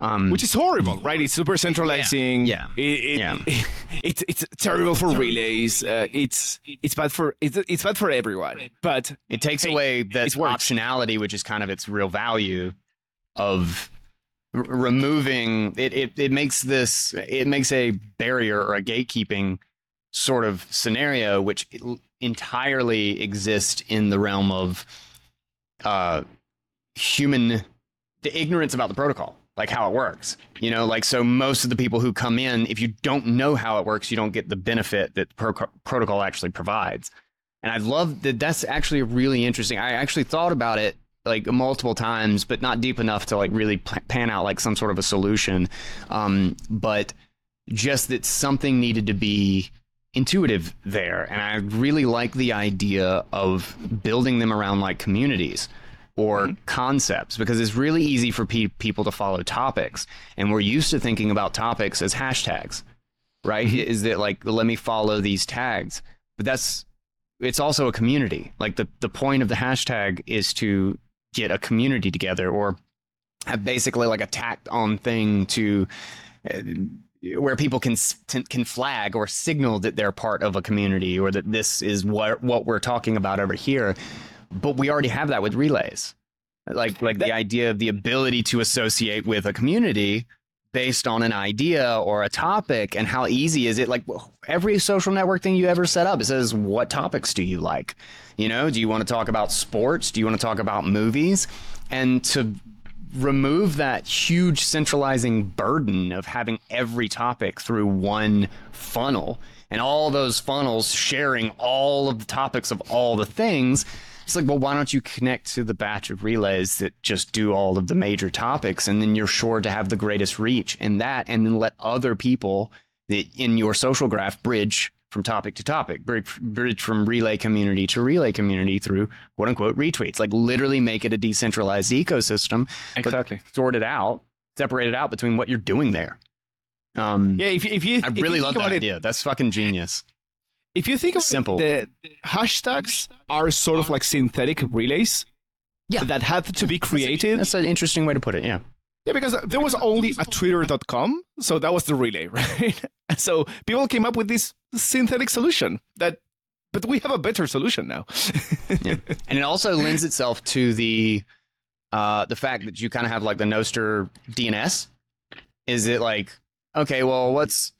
Um, which is horrible, right? It's super centralizing. Yeah. It, it, Yeah. it's it's terrible for relays. Uh, it's it's bad for it's it's bad for everyone. But it takes away that optionality, which is kind of its real value of r- removing it, it. It makes this it makes a barrier or a gatekeeping sort of scenario, which entirely exists in the realm of uh, human the ignorance about the protocol, like how it works. You know, like so most of the people who come in, if you don't know how it works, you don't get the benefit that the pro- protocol actually provides. And I love that that's actually really interesting. I actually thought about it like multiple times, but not deep enough to like really pan out like some sort of a solution. Um, but just that something needed to be intuitive there. And I really like the idea of building them around like communities or concepts because it's really easy for pe- people to follow topics. And we're used to thinking about topics as hashtags, right? Is that like, let me follow these tags? But that's, it's also a community. Like the, the point of the hashtag is to get a community together or have basically like a tacked on thing to uh, where people can can flag or signal that they're part of a community or that this is what what we're talking about over here. But we already have that with relays. Like like the idea of the ability to associate with a community based on an idea or a topic and how easy is it like every social network thing you ever set up it says what topics do you like you know do you want to talk about sports do you want to talk about movies and to remove that huge centralizing burden of having every topic through one funnel and all those funnels sharing all of the topics of all the things it's like well why don't you connect to the batch of relays that just do all of the major topics? And then you're sure to have the greatest reach in that and then let other people in your social graph bridge from topic to topic, bridge, bridge from relay community to relay community through quote unquote retweets. Like literally make it a decentralized ecosystem. Exactly. Sort it out, separate it out between what you're doing there. Um, yeah, if, if you I really love that it, idea. That's fucking genius. If you think about Simple. it, the hashtags are sort of like synthetic relays Yeah. that have to be created That's an interesting way to put it. Yeah. Yeah, because there was only a twitter.com, so that was the relay, right? So people came up with this synthetic solution that but we have a better solution now. yeah. And it also lends itself to the uh, the fact that you kind of have like the Nostr DNS. Is it like okay, well, what's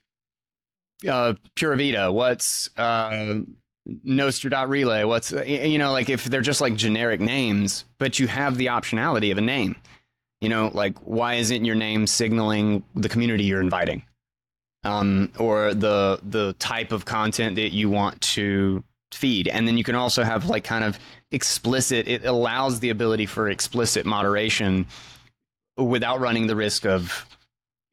uh, Pura Vida? What's uh, Nostr.relay? What's you know like if they're just like generic names, but you have the optionality of a name. You know, like why isn't your name signaling the community you're inviting? um, or the the type of content that you want to feed. And then you can also have like kind of explicit. It allows the ability for explicit moderation without running the risk of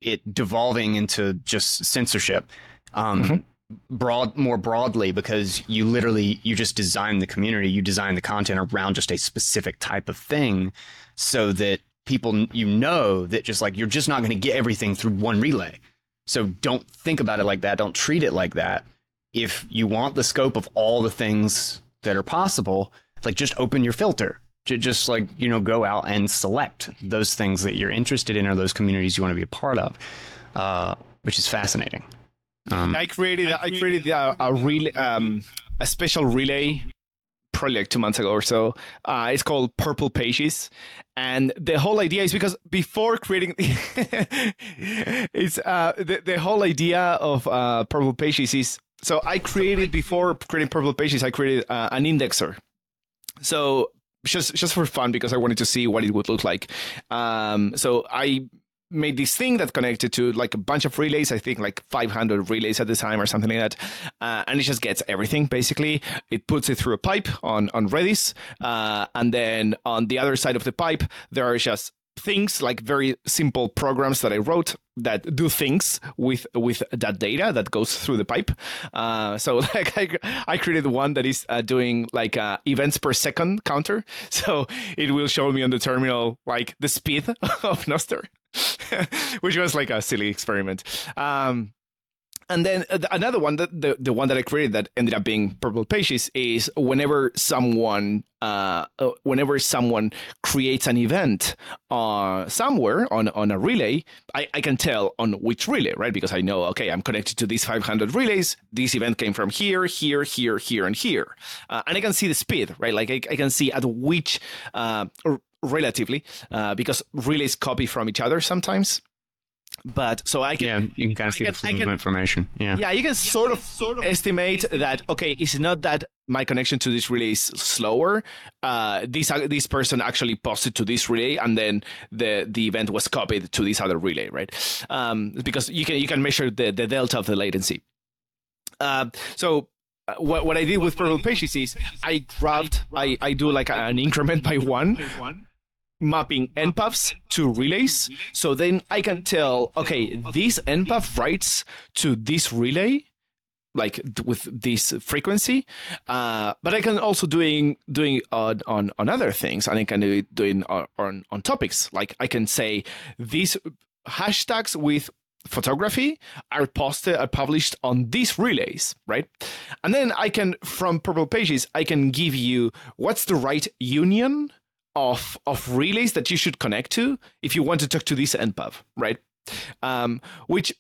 it devolving into just censorship. Um, mm-hmm. broad more broadly because you literally you just design the community you design the content around just a specific type of thing so that people you know that just like you're just not going to get everything through one relay so don't think about it like that. Don't treat it like that. If you want the scope of all the things that are possible, like just open your filter. To just like, you know, go out and select those things that you're interested in or those communities you want to be a part of, uh, which is fascinating. Um, I created I created a, a relay, um, a special relay probably like two months ago or so. Uh, it's called Purple Pages, and the whole idea is because before creating, it's uh, the the whole idea of uh, Purple Pages is so I created before creating Purple Pages, I created uh, an indexer. So just just for fun because I wanted to see what it would look like. Um, so I made this thing that connected to like a bunch of relays. I think like 500 relays at the time or something like that, uh, and it just gets everything basically. It puts it through a pipe on on Redis, uh, and then on the other side of the pipe there are just things like very simple programs that I wrote that do things with with that data that goes through the pipe. Uh, so like I, I created one that is uh, doing like uh, events per second counter. So it will show me on the terminal like the speed of Nostr. which was like a silly experiment. Um, and then another one that the, the one that I created that ended up being Purple Pages is whenever someone uh, uh, whenever someone creates an event uh, somewhere on, on a relay, I, I can tell on which relay, right? Because I know, okay, I'm connected to these 500 relays. This event came from here, here, here, here, and here. Uh, and I can see the speed, right? Like I, I can see at which, uh, relatively, uh, because relays copy from each other sometimes but so I can yeah you can kind of see can, the flow of information yeah. Yeah you can sort of sort of estimate that okay it's not that my connection to this relay is slower uh, this uh, this person actually posted to this relay and then the the event was copied to this other relay right? Um, because you can you can measure the the delta of the latency. Uh, so uh, what, what I did with Purple Pages is I grabbed I, I do like an increment by one mapping npubs to relays. So then I can tell, okay, this npub writes to this relay, like with this frequency. Uh, but I can also doing doing on, on on other things, and I can do it doing on, on on topics. Like I can say these hashtags with photography are posted are published on these relays right and then i can from purple pages i can give you what's the right union of of relays that you should connect to if you want to talk to this npub, right? Um, which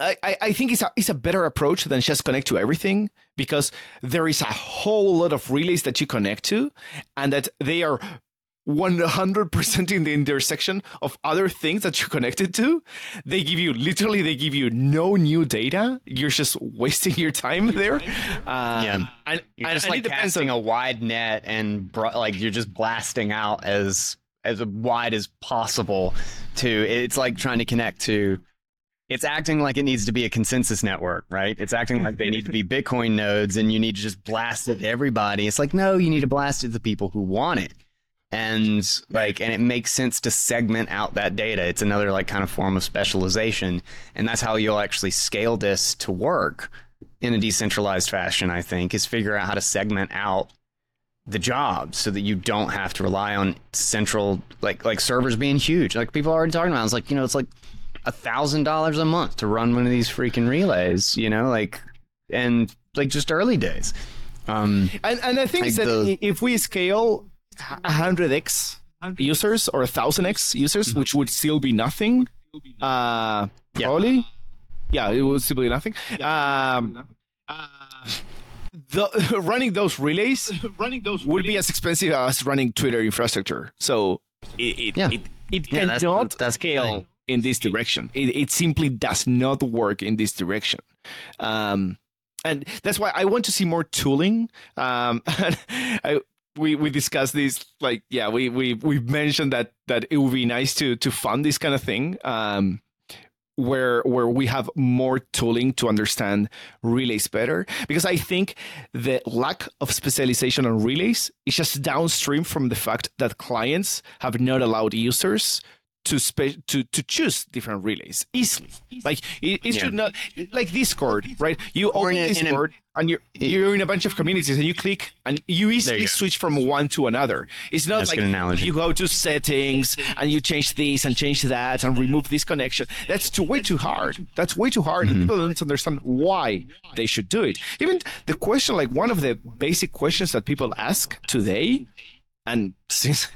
I, I think it's a, it's a better approach than just connect to everything because there is a whole lot of relays that you connect to and that they are 100% in the intersection of other things that you're connected to. They give you literally, they give you no new data. You're just wasting your time there. Uh, yeah. And, you're just and like casting on, a wide net and bro- like you're just blasting out as, as wide as possible to, it's like trying to connect to, it's acting like it needs to be a consensus network, right? It's acting like they need to be Bitcoin nodes and you need to just blast it to everybody. It's like, no, you need to blast it to the people who want it and like and it makes sense to segment out that data. It's another like kind of form of specialization. And that's how you'll actually scale this to work in a decentralized fashion i think is figure out how to segment out the jobs so that you don't have to rely on central like like servers being huge. Like people are already talking about it's like you know it's like a thousand dollars a month to run one of these freaking relays you know like and like just early days. Um and, and i think like that the, if we scale 100x users or a thousand X users, Mm-hmm. which would still be nothing. Uh, Yeah. probably. Yeah, it would still be nothing. Um, the, running those relays running those would be as expensive as running Twitter infrastructure. So it it Yeah. it, it Yeah, cannot that's the scale thing. in this direction. It, it simply does not work in this direction. Um, and that's why I want to see more tooling. Um, I, we we discussed this like yeah we we we mentioned that that it would be nice to to fund this kind of thing. Um, where where we have more tooling to understand relays better because i think the lack of specialization on relays is just downstream from the fact that clients have not allowed users to spe- to to choose different relays easily like it, it should not like discord right you Or open in a- in a- discord and you're you're in a bunch of communities and you click and you easily you switch from one to another it's not That's like good analogy. you go to settings and you change this and change that and remove this connection. That's too way too hard. That's way too hard. Mm-hmm. And people don't understand why they should do it. Even the question, like one of the basic questions that people ask today, and since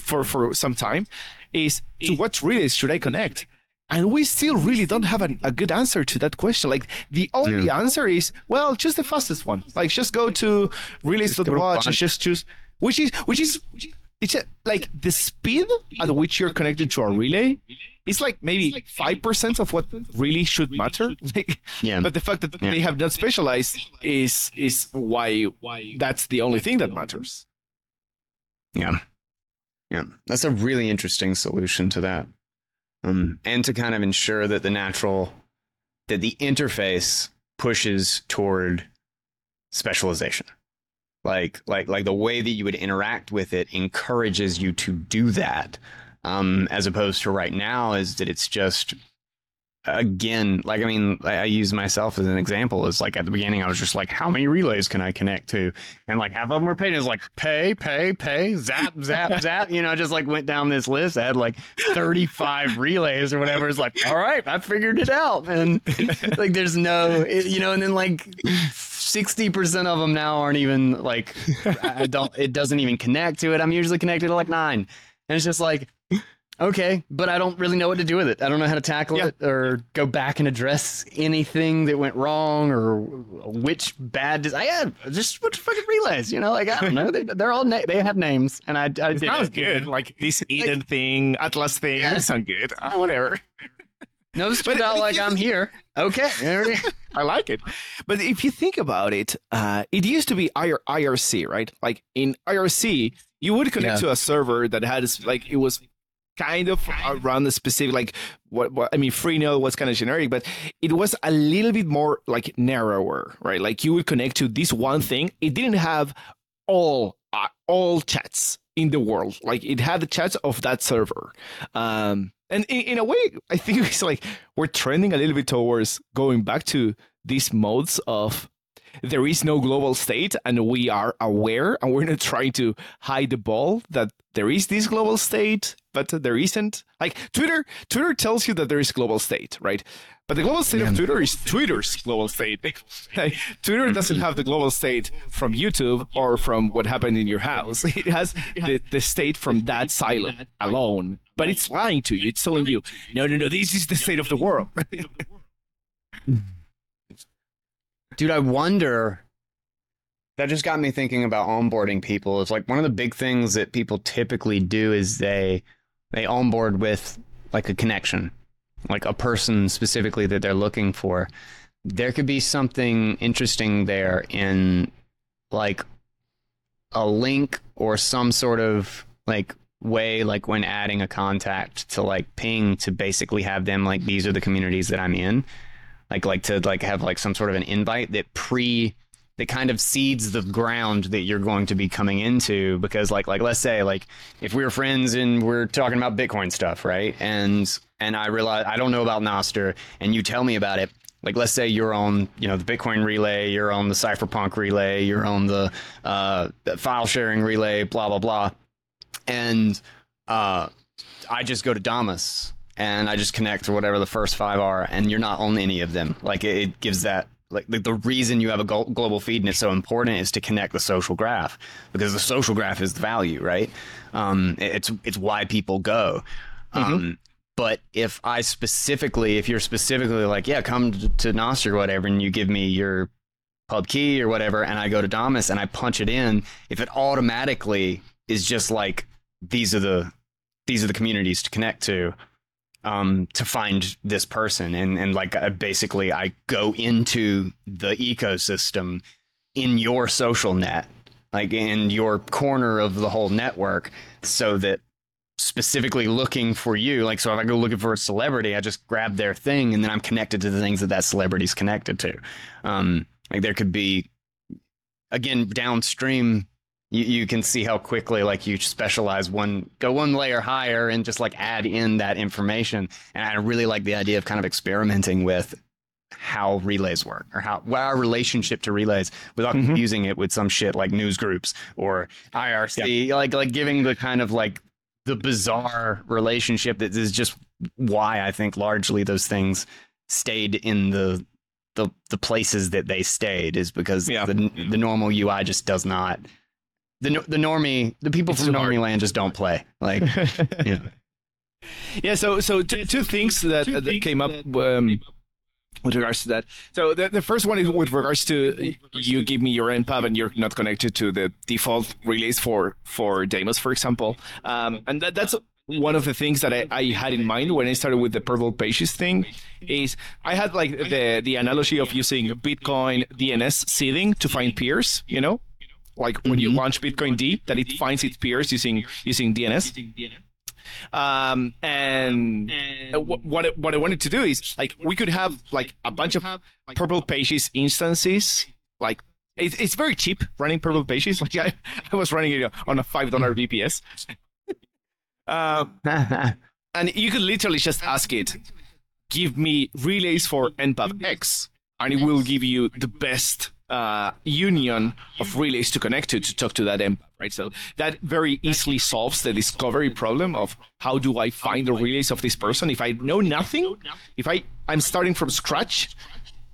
for for some time, is to what relays should I connect? And we still really don't have a, a good answer to that question. Like the only answer is, well, choose the fastest one. Like just go to relays.watch and just choose, which is which is it's a, like the speed at which you're connected to a relay is like maybe five percent of what really should matter. Like, Yeah. But the fact that they have not specialized is is why why that's the only thing that matters. Yeah. Yeah. That's a really interesting solution to that. Um, and to kind of ensure that the natural, that the interface pushes toward specialization. Like, like, like the way that you would interact with it encourages you to do that. Um, as opposed to right now is that it's just again, like I mean, I I use myself as an example. Is like at the beginning, I was just like, how many relays can I connect to? And like half of them were paid. It was like pay, pay, pay, zap, zap, zap. You know, I just like went down this list. I had like 35 relays or whatever. It's like, all right, I figured it out. And like, there's no, it- you know, and then like 60% of them now aren't even like, I don't, it doesn't even connect to it. I'm usually connected to like nine. And it's just like, Okay, but I don't really know what to do with it. I don't know how to tackle Yeah. it or go back and address anything that went wrong or which bad. Des- I had just what fucking relays, you know? Like I don't know. They, they're all na- they have names, and I, I did sounds it. good. Like this Eden thing, Atlas thing, Yeah. sound good. Uh, whatever. No, this turned out like I'm here. Okay, I like it. But if you think about it, uh, it used to be IR- IRC, right? Like in IRC, you would connect Yeah. to a server that had like it was kind of around the specific like what, what I mean Freenode was kind of generic, but it was a little bit more like narrower, right? Like you would connect to this one thing. It didn't have all uh, all chats in the world. Like it had the chats of that server. Um, and in, in a way, I think it's like we're trending a little bit towards going back to these modes of there is no global state and we are aware and we're not trying to hide the ball that there is this global state but there isn't like twitter twitter tells you that there is global state right but the global state of twitter is twitter's global state Like, twitter doesn't have the global state from youtube or from what happened in your house it has the, the state from that silo alone but it's lying to you it's telling you no no no this is the state of the world dude. I wonder. That just got me thinking about onboarding people. It's like one of the big things that people typically do is they they onboard with like a connection, like a person specifically that they're looking for. There could be something interesting there in like a link or some sort of like way like when adding a contact to like ping to basically have them like these are the communities that I'm in like like to like have like some sort of an invite that pre that kind of seeds the ground that you're going to be coming into because like like let's say like if we were friends and we're talking about bitcoin stuff right? And and i realize i don't know about Nostr and you tell me about it. Like let's say you're on you know the bitcoin relay you're on the cypherpunk relay you're on the uh file sharing relay blah blah blah. And uh i just go to Damus and I just connect to whatever the first five are, and you're not on any of them. Like it, it gives that like the, the reason you have a global feed and it's so important is to connect the social graph because the social graph is the value, right? Um, it's it's why people go. Um, but if I specifically, if you're specifically like, yeah, come to, to Nostr or whatever, and you give me your pub key or whatever, and I go to Damus and I punch it in, if it automatically is just like these are the these are the communities to connect to, um, to find this person, and and like I basically I go into the ecosystem in your social net, like in your corner of the whole network, so that specifically looking for you. Like, so if I go looking for a celebrity, I just grab their thing and then I'm connected to the things that that celebrity's connected to. Um, like there could be, again, downstream, you, you can see how quickly like you specialize one, go one layer higher and just like add in that information. And I really like the idea of kind of experimenting with how relays work or how what our relationship to relays without Mhm. confusing it with some shit like news groups or IRC like like giving the kind of like the bizarre relationship that is just why I think largely those things stayed in the the the places that they stayed is because Yeah. the the normal UI just does not the the normie the people It's from too hard. normie land just don't play like yeah Yeah, so so two, two things that, that came up um, with regards to that. So the, the first one is with regards to you give me your npub and you're not connected to the default relays for for Damus, for example, um, and that, that's one of the things that I, I had in mind when I started with the purple pages thing. Is I had like the the analogy of using Bitcoin DNS seeding to find peers, you know. Like when you launch bitcoind, that it finds its peers using using DNS. Um, and what I- what I wanted to do is like we could have like a bunch of Purple Pages instances. Like it's it's very cheap running Purple Pages. Like I, I was running it on a five dollar VPS. Um, and you could literally just ask it, give me relays for npub X, and it will give you the best uh, union of relays to connect to to talk to that npub, right? So that very easily solves the discovery problem of how do I find the relays of this person if I know nothing, if I I'm starting from scratch.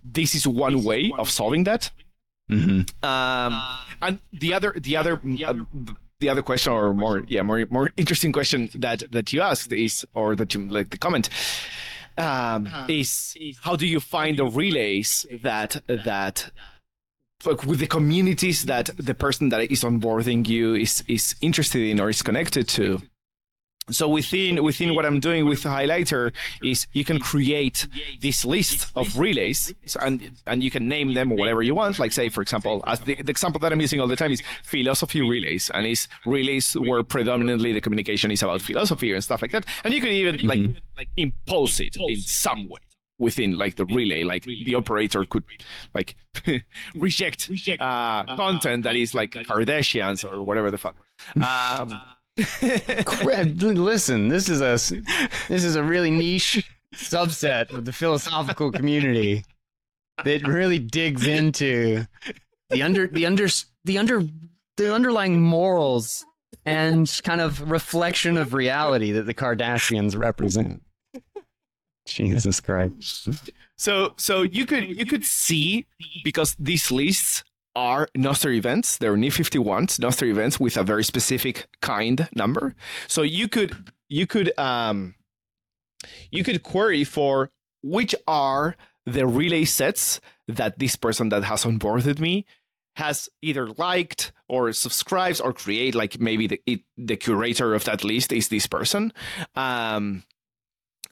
This is one way of solving that. Mhm. Um, and the other, the other, uh, the other question, or more, yeah, more, more interesting question that that you asked is, or that you like the comment, um, is how do you find the relays that that with the communities that the person that is onboarding you is is interested in or is connected to. So within within what i'm doing with the highlighter is you can create this list of relays and and you can name them whatever you want. Like say for example as the, the example that i'm using all the time is philosophy relays and it's relays where predominantly the communication is about philosophy and stuff like that. And you can even like like impose it in some way within like the relay like the operator could like reject uh, content that is like kardashians or whatever the fuck. Um, listen this is a this is a really niche subset of the philosophical community that really digs into the under the under the under the underlying morals and kind of reflection of reality that the Kardashians represent. Jesus Christ. So so you could you could see because these lists are Nostr events. They're NIP 51s, Nostr events with a very specific kind number. So you could you could um you could query for which are the relay sets that this person that has onboarded me has either liked or subscribes or create like maybe the it, the curator of that list is this person um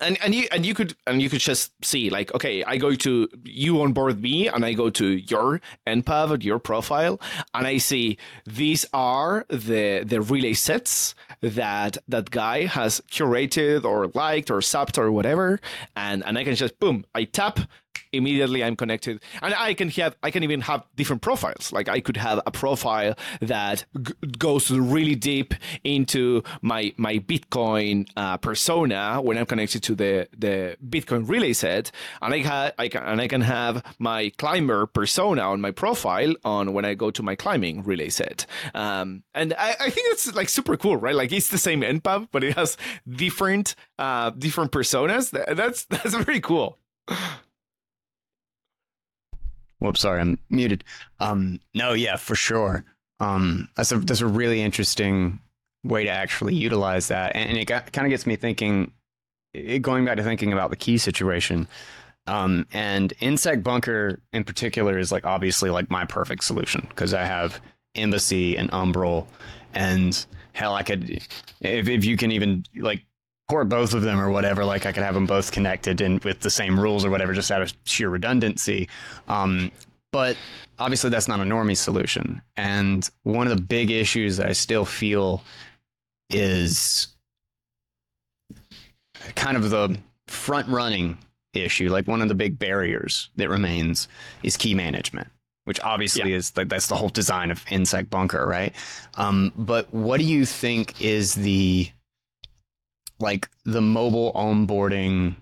and and you and you could and you could just see like okay i go to you on board me and i go to your or your profile and i see these are the the relay sets that that guy has curated or liked or subbed or whatever. And and i can just boom i tap immediately i'm connected. And i can have i can even have different profiles. Like i could have a profile that g- goes really deep into my my bitcoin uh, persona when i'm connected to the the bitcoin relay set. And i ha- i can and i can have my climber persona on my profile on when i go to my climbing relay set. Um and i, I think it's like super cool right? Like it's the same npub but it has different uh different personas. That's that's very cool Whoops, sorry, I'm muted. Um, no, yeah, for sure. Um, that's a that's a really interesting way to actually utilize that, and, and it kind of gets me thinking. It, going back to thinking about the key situation, um, and NSEC Bunker in particular is like obviously like my perfect solution because I have Embassy and Umbrel and hell, I could if if you can even like port both of them or whatever, like I could have them both connected and with the same rules or whatever, just out of sheer redundancy. Um, but obviously, that's not a normie solution. And one of the big issues that I still feel is kind of the front running issue. Like one of the big barriers that remains is key management. Which obviously Yeah. is like that's the whole design of NSEC Bunker, right? Um, but what do you think is the like the mobile onboarding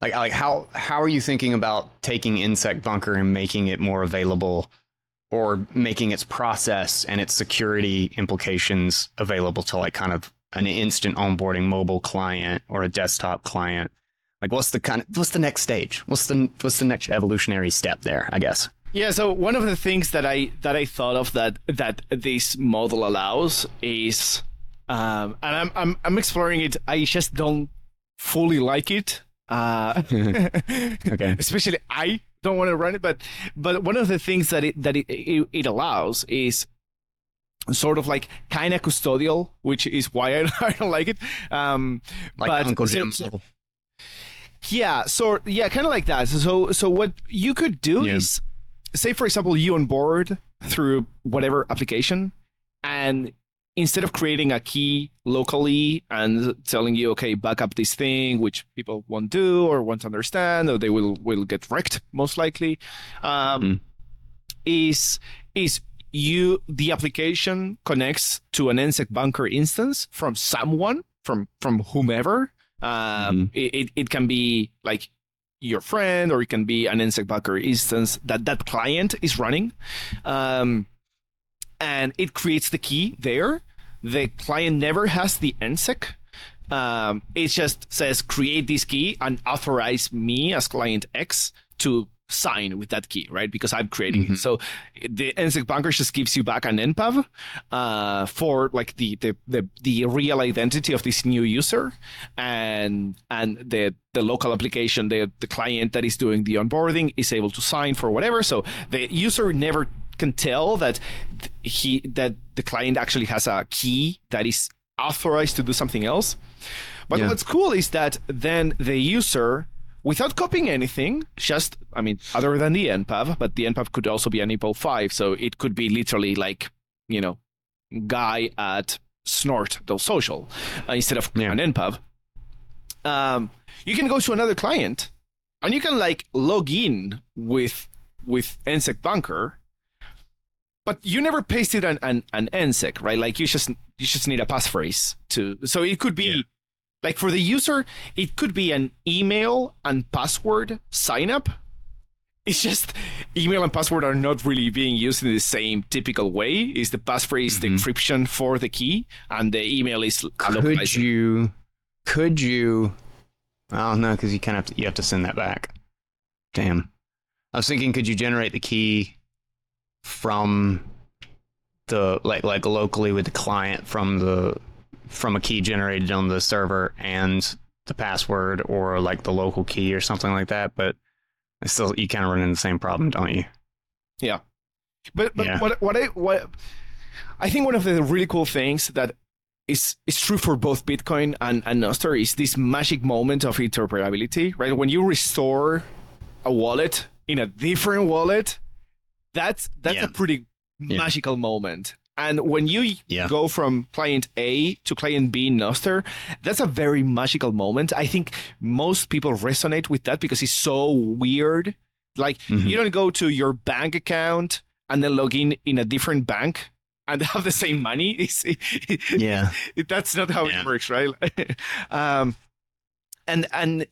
like like how how are you thinking about taking NSEC bunker and making it more available or making its process and its security implications available to like kind of an instant onboarding mobile client or a desktop client? Like what's the kind of what's the next stage? What's the what's the next evolutionary step there i guess? Yeah, so one of the things that I that I thought of that that this model allows is, um, and I'm I'm I'm exploring it. I just don't fully like it. Uh, Okay. Especially I don't want to run it, but but one of the things that it that it it, it allows is sort of like kind of custodial, which is why I, I don't like it. Um, like but uncle jim so- yeah, so yeah, kind of like that. So so what you could do Yeah. is say for example you onboard through whatever application and instead of creating a key locally and telling you okay back up this thing which people won't do or won't understand or they will will get wrecked most likely um, Mhm. is is you the application connects to an NSEC bunker instance from someone from from whomever. Um, it, it, it can be like your friend or it can be an NSEC bunker instance that that client is running. Um, and it creates the key there the client never has the NSEC um, it just says create this key and authorize me as client X to sign with that key, right? Because I'm creating it. So the NSEC bunker just gives you back an npub uh, for like the, the the the real identity of this new user, and and the the local application, the the client that is doing the onboarding is able to sign for whatever. So the user never can tell that he that the client actually has a key that is authorized to do something else. But Yeah. what's cool is that then the user, without copying anything, just I mean, other than the npub, but the npub could also be an NIP-05, so it could be literally like you know, guy at Snort the social uh, instead of Yeah. an npub. Um, you can go to another client and you can like log in with with NSEC Bunker, but you never pasted an, an, an NSEC, right? Like you just you just need a passphrase to so it could be Yeah. like for the user, it could be an email and password sign up. It's just email and password are not really being used in the same typical way. Is the passphrase the mm-hmm. encryption for the key, and the email is could localized- you could you oh no because you kind of have to, you have to send that back damn i was thinking could you generate the key from the like like locally with the client from the from a key generated on the server and the password or like the local key or something like that but it's still you kind of run into the same problem don't you Yeah. But, but Yeah. what what I what I think one of the really cool things that is is true for both Bitcoin and, and Nostr is this magic moment of interoperability, right? When you restore a wallet in a different wallet, that's that's Yeah. a pretty Yeah. magical moment. And when you Yeah. go from client A to client B in Nostr, that's a very magical moment. I think most people resonate with that because it's so weird. Like Mhm. you don't go to your bank account and then log in in a different bank and have the same money. It's, yeah that's not how Yeah. it works, right? um, and and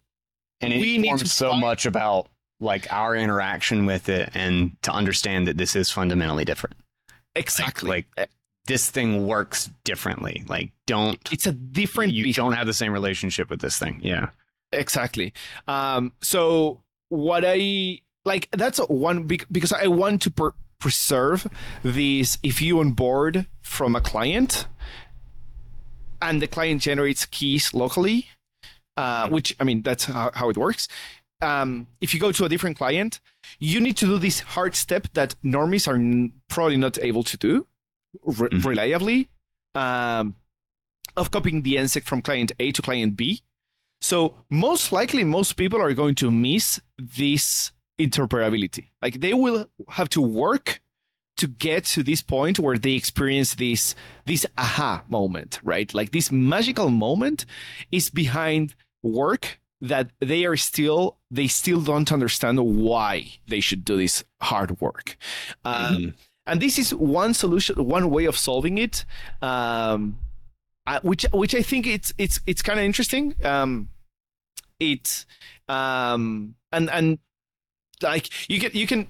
and We need to so find- much about like our interaction with it and to understand that this is fundamentally different exactly, like this thing works differently like don't it's a different. you beast. don't have the same relationship with this thing yeah exactly. Um, so what I like that's one because I want to per- preserve these. If you onboard from a client, and the client generates keys locally, uh, which I mean that's how, how it works. Um, if you go to a different client, you need to do this hard step that normies are probably not able to do re- Mhm. reliably, um, of copying the NSEC from client A to client B. So most likely, most people are going to miss this interoperability. Like they will have to work to get to this point where they experience this this aha moment, right? Like this magical moment is behind work that they are still they still don't understand why they should do this hard work. Um, And this is one solution, one way of solving it. Um, uh, which which I think it's it's it's kind of interesting. Um, it um, and and like you can you can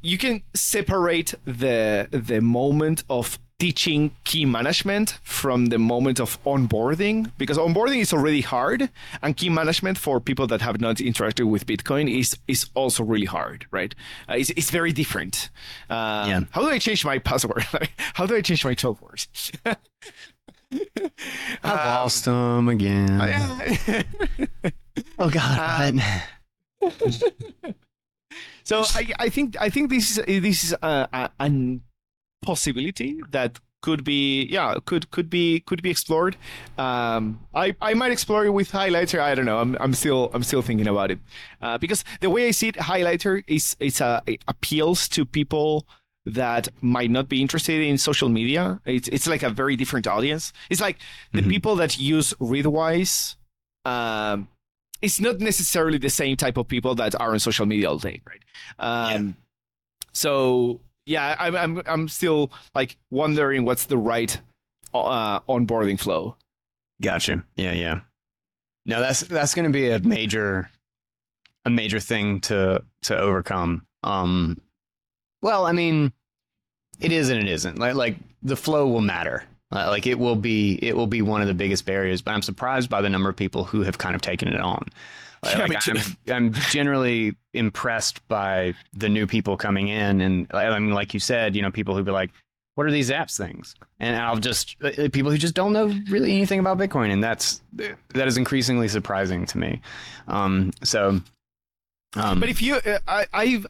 you can separate the the moment of teaching key management from the moment of onboarding because onboarding is already hard and key management for people that have not interacted with bitcoin is is also really hard right uh, it's, it's very different um, Yeah. how do i change my password how do i change my 12 words I lost them again. oh God. what? So I, I think I think this is this is a, an possibility that could be yeah could could be could be explored. Um, I I might explore it with highlighter. I don't know. I'm I'm still I'm still thinking about it uh, because the way I see it, highlighter is it's a it appeals to people that might not be interested in social media. It's it's like a very different audience. It's like the Mhm. people that use Readwise. Um, it's not necessarily the same type of people that are on social media all day, right? Um, So yeah, I'm I'm I'm still like wondering what's the right uh, onboarding flow. Gotcha. Yeah, yeah. No, that's that's going to be a major a major thing to to overcome. Um well, I mean, it is and it isn't. Like like the flow will matter. Uh, like it will be it will be one of the biggest barriers, but I'm surprised by the number of people who have kind of taken it on. Yeah, like. I'm, I'm generally impressed by the new people coming in, and I mean, like you said, you know, people who be like, "What are these apps things?" And I'll just uh, people who just don't know really anything about Bitcoin, and that's that is increasingly surprising to me. Um, so, um, But if you, uh, I, I've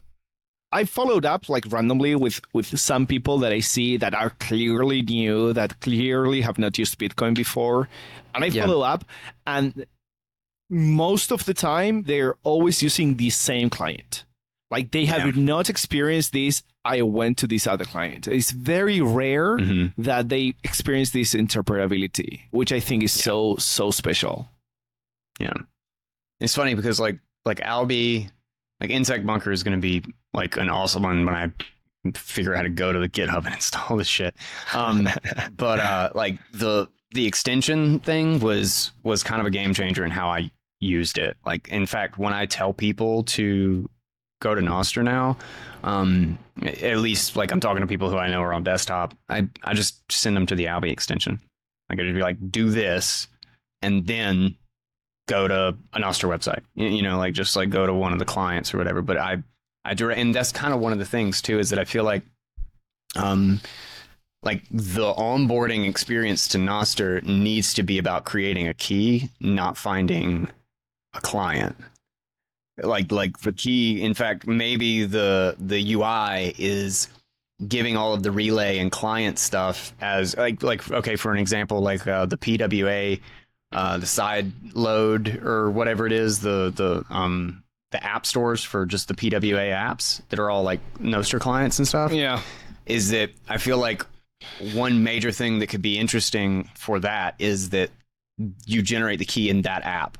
I followed up like randomly with with some people that I see that are clearly new, that clearly have not used Bitcoin before, and I Yeah. follow up, and most of the time they're always using the same client. Like they have Yeah. not experienced this. I went to this other client. It's very rare mhm. that they experience this interoperability, which I think is so so special. Yeah. It's funny because like like Alby, like NSEC Bunker is going to be like an awesome one when I figure out how to go to the GitHub and install this shit. Um, but uh, like the the extension thing was was kind of a game changer in how I used it. Like in fact, when I tell people to go to Nostr now, um, at least like I'm talking to people who I know are on desktop, I I just send them to the Alby extension. Like I'd be like, do this, and then go to a Nostr website. You, know, like just like go to one of the clients or whatever. But I I direct, and that's kind of one of the things too is that I feel like, um, like the onboarding experience to Nostr needs to be about creating a key, not finding a client. Like like the key. In fact, maybe the the UI is giving all of the relay and client stuff as like like okay for an example like uh, the PWA uh, the side load or whatever it is the the um the app stores for just the PWA apps that are all like Nostr clients and stuff Yeah. is that I feel like one major thing that could be interesting for that is that you generate the key in that app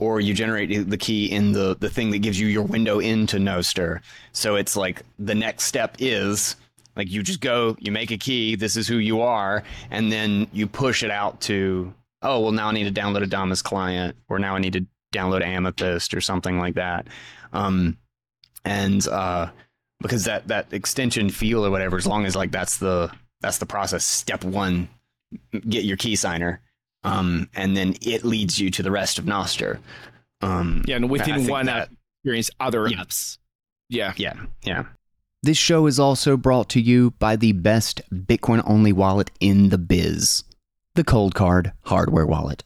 or you generate the key in the the thing that gives you your window into Nostr. So it's like the next step is like you just go, you make a key, this is who you are, and then you push it out to oh well now I need to download Adamas client or now I need to download Amethyst or something like that. Um and uh because that that extension feel or whatever as long as like that's the that's the process step 1 get your key signer um, and then it leads you to the rest of Nostr. Um, Yeah, and within think one that- app, experience other Yeah. apps. Yeah. Yeah, yeah. This show is also brought to you by the best Bitcoin only wallet in the biz, the Coldcard hardware wallet.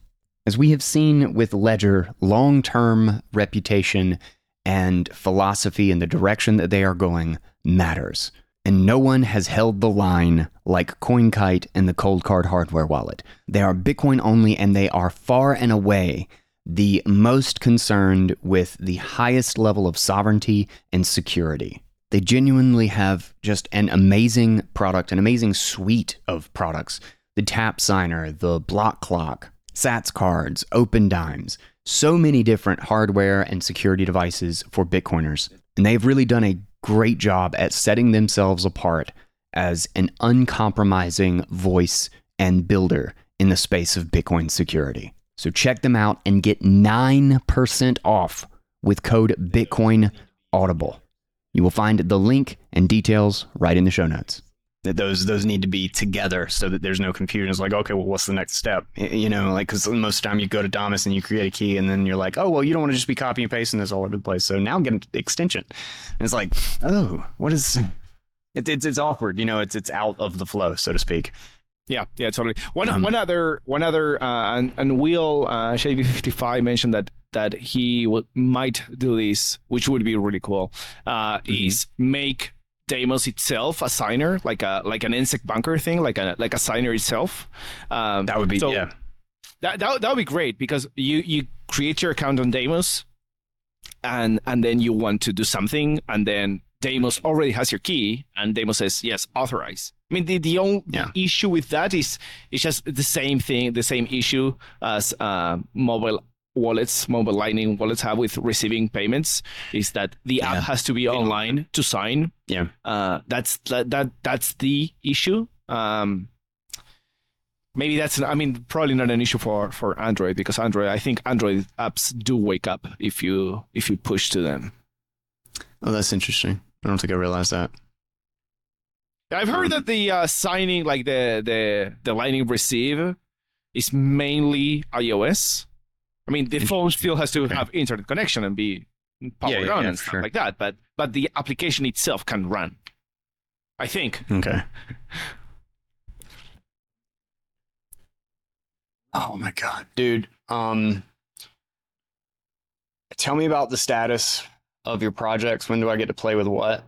As we have seen with Ledger, long term reputation and philosophy and the direction that they are going matters. And no one has held the line like CoinKite and the Coldcard hardware wallet. They are Bitcoin only and they are far and away the most concerned with the highest level of sovereignty and security. They genuinely have just an amazing product, an amazing suite of products. The tap signer, the block clock, Sats cards, Open Dimes, so many different hardware and security devices for Bitcoiners. And they've really done a great job at setting themselves apart as an uncompromising voice and builder in the space of Bitcoin security. So check them out and get 9% off with code Bitcoin Audible. You will find the link and details right in the show notes. That those those need to be together so that there's no confusion. It's like, okay, well, what's the next step? You know, like because most of the time you go to Damus and you create a key, and then you're like, oh, well, you don't want to just be copying and pasting this all over the place. So now get an extension. And it's like, oh, what is? It, it's it's awkward. You know, it's it's out of the flow, so to speak. Yeah, yeah, totally. One Um, one other one other uh, and and Will uh, JB fifty five mentioned that that he w- might do this, which would be really cool. Uh, Mm-hmm. Is make Damus itself a signer, like a like an NSEC bunker thing, like a like a signer itself. Um, That would be so yeah. That that that would be great because you you create your account on Damus, and and then you want to do something, and then Damus already has your key, and Damus says yes, authorize. I mean, the the only Yeah. issue with that is it's just the same thing, the same issue as uh, mobile wallets, mobile Lightning wallets have with receiving payments, is that the Yeah. app has to be online to sign. Yeah. Uh, that's that, that that's the issue. Um, maybe that's I mean probably not an issue for for Android because Android I think Android apps do wake up if you if you push to them. Oh, that's interesting. I don't think I realized that. I've heard that the uh, signing like the the the Lightning receive is mainly iOS. I mean the phone still has to Okay. have internet connection and be powered yeah, on yeah, and stuff sure. like that, but but the application itself can run. I think. Okay. Oh my god, dude. Um tell me about the status of your projects. When do I get to play with what?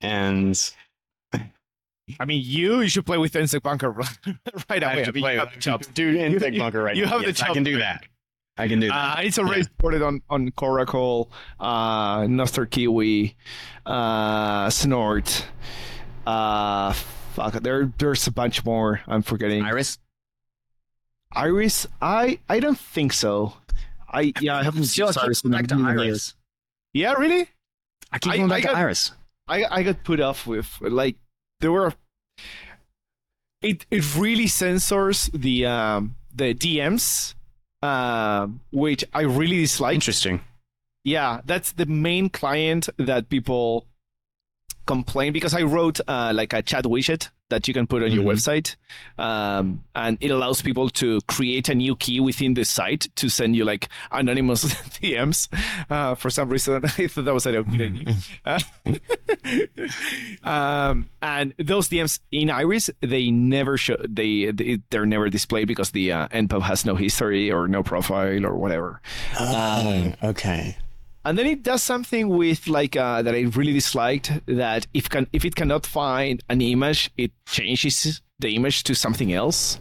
And I mean, you you should play with NSEC Bunker right I away. have to I mean, play you with have the chops. dude in You- Thick you- Bunker right you now. have the Yes, I can do that. I can do that. Uh, it's already supported on on Coracle, uh, Nostr Kiwi, uh, Snort. Uh, fuck, there there's a bunch more. I'm forgetting. Iris? Iris, I I don't think so. I yeah, I haven't I keep Iris in back to Iris. years. Yeah, really? I keep going I back to got- Iris. I I got put off with like there were it it really censors the um the DMs um which I really dislike. Interesting. Yeah, that's the main client that people complain because I wrote uh, like a chat widget that you can put on your Mhm. website, um, and it allows people to create a new key within the site to send you like anonymous DMs. Uh, for some reason, I thought that was a good idea. Uh, um, and those DMs in Iris, they never show they, they they're never displayed because the uh, NPub has no history or no profile or whatever. Oh, okay. And then it does something with like uh, that I really disliked. That if can if it cannot find an image, it changes the image to something else.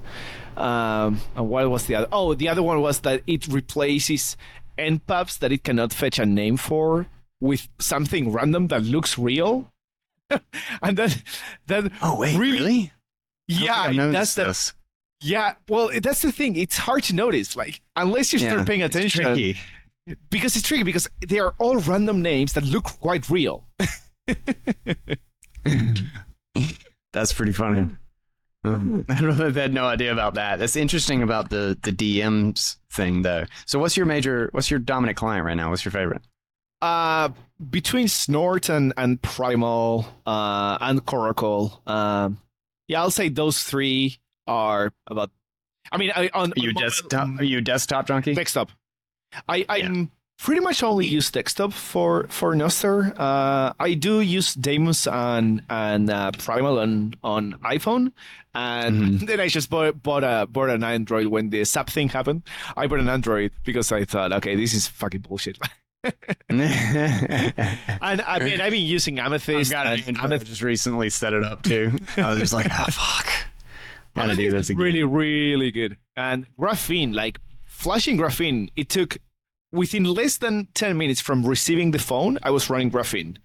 Um, and what was the other? Oh, the other one was that it replaces npubs that it cannot fetch a name for with something random that looks real. and then then Oh wait, Really? really? yeah, that's the this. yeah. Well, that's the thing. It's hard to notice. Like unless you start Yeah, paying attention. Because it's tricky because they are all random names that look quite real. That's pretty funny. Um, I don't know if I had no idea about that. That's interesting about the the DMs thing though. So what's your major what's your dominant client right now? What's your favorite? Uh between Snort and, and Primal uh, and Coracle, um, yeah, I'll say those three are about. I mean, I, on Are you mobile- desktop are you a desktop junkie? desktop. I I'm pretty much only use desktop for for Nostr. Uh, I do use Damus and and uh, Primal on on iPhone, and then I just bought bought a bought an Android when the zap thing happened. I bought an Android because I thought, okay, this is fucking bullshit. and I mean, I've been using Amethyst. I've got. I Amethyst just recently set it up too. I was just like, ah, fuck. Gotta do this again. really, really good. And graphene, like flashing graphene, it took within less than 10 minutes from receiving the phone, I was running graphene.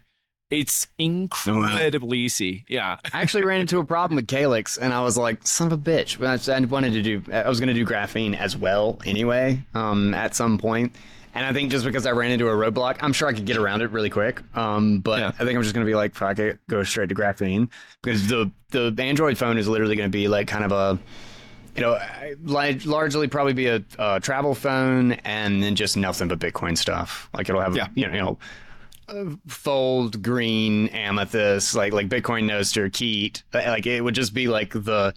It's incredibly easy. Yeah. I actually ran into a problem with Calyx, and I was like, "Son of a bitch!" But I wanted to do, I was going to do graphene as well anyway, um, at some point. And I think just because I ran into a roadblock, I'm sure I could get around it really quick. Um, but Yeah. I think I'm just going to be like, "Fuck it, go straight to graphene," because the the Android phone is literally going to be like kind of a you know, largely probably be a, a travel phone and then just nothing but Bitcoin stuff. Like it'll have, Yeah. you know, you know, uh, fold green amethyst, like like Bitcoin Nostr, Keet. Like it would just be like the